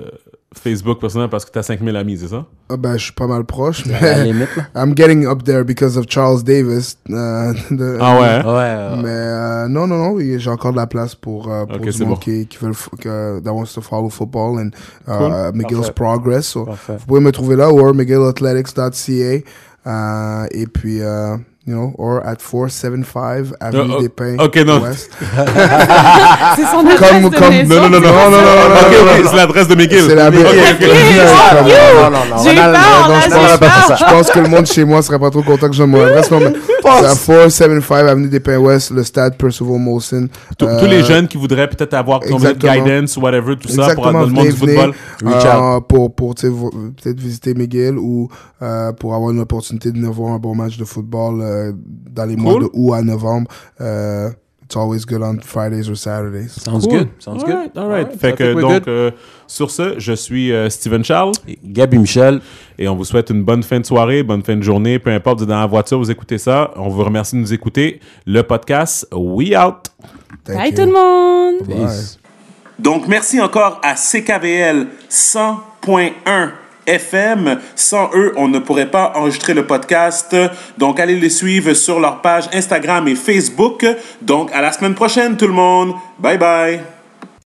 [SPEAKER 1] Facebook personnelle parce que t'as 5000 amis, c'est ça?
[SPEAKER 3] Ah ben, je suis pas mal proche,
[SPEAKER 2] À la limite, là.
[SPEAKER 3] I'm getting up there because of Charles Davis. euh, de-
[SPEAKER 1] Ah ouais?
[SPEAKER 2] Ouais. euh,
[SPEAKER 3] Mais euh, non, non, non, j'ai encore de la place pour, euh, pour
[SPEAKER 1] Ok,
[SPEAKER 3] du
[SPEAKER 1] c'est
[SPEAKER 3] monde
[SPEAKER 1] bon.
[SPEAKER 3] qui, qui veut, que, that wants to follow football and uh,
[SPEAKER 1] Cool.
[SPEAKER 3] McGill's
[SPEAKER 2] Parfait.
[SPEAKER 3] Progress. So, vous pouvez me trouver là ou miguelathletics.ca euh, et puis, euh, you know, or at 475 Avenue
[SPEAKER 1] Euh, oh,
[SPEAKER 3] des Pins
[SPEAKER 1] ok, non.
[SPEAKER 4] C'est son adresse
[SPEAKER 3] Comme-
[SPEAKER 4] de
[SPEAKER 3] comme-
[SPEAKER 4] maison.
[SPEAKER 1] Non, non, non, non.
[SPEAKER 3] Non, non, non, non,
[SPEAKER 1] Ok,
[SPEAKER 3] non,
[SPEAKER 1] c'est l'adresse de McGill.
[SPEAKER 3] C'est la
[SPEAKER 1] Ok,
[SPEAKER 3] meilleure.
[SPEAKER 1] ok.
[SPEAKER 3] Comme-
[SPEAKER 2] Non, non, non.
[SPEAKER 4] J'ai peur, là,
[SPEAKER 2] je pense pas.
[SPEAKER 3] Je que le monde chez moi serait pas trop content que je donne mon adresse. Non, mais c'est à 475 Avenue des Pins Ouest, le stade Percival Molson.
[SPEAKER 1] Tous
[SPEAKER 3] Euh,
[SPEAKER 1] tous les jeunes qui voudraient peut-être avoir ton
[SPEAKER 3] exactement.
[SPEAKER 1] guidance, whatever, tout ça, pour dans le monde du football.
[SPEAKER 3] euh, pour, pour tu sais, vo- peut-être visiter McGill ou euh, pour avoir une opportunité de venir voir un bon match de football euh, dans les mois de août à novembre. Euh, it's always good on Fridays or Saturdays.
[SPEAKER 2] Sounds
[SPEAKER 1] Cool.
[SPEAKER 2] good. Sounds good.
[SPEAKER 1] Alright, alright.
[SPEAKER 2] Alright,
[SPEAKER 1] Fait
[SPEAKER 2] I
[SPEAKER 1] que donc,
[SPEAKER 2] good.
[SPEAKER 1] euh, sur ce, je suis euh, Steven Charles
[SPEAKER 2] Et Gabi Michel.
[SPEAKER 1] et on vous souhaite une bonne fin de soirée, bonne fin de journée, peu importe, vous êtes dans la voiture, vous écoutez ça. On vous remercie de nous écouter. Le podcast, we out.
[SPEAKER 3] Thank
[SPEAKER 4] Bye
[SPEAKER 3] you.
[SPEAKER 4] tout le monde!
[SPEAKER 2] Peace.
[SPEAKER 1] Donc, merci encore à CKVL 100.1 FM. Sans eux, on ne pourrait pas enregistrer le podcast. Donc, allez les suivre sur leur page Instagram et Facebook. Donc, à la semaine prochaine, tout le monde. Bye bye.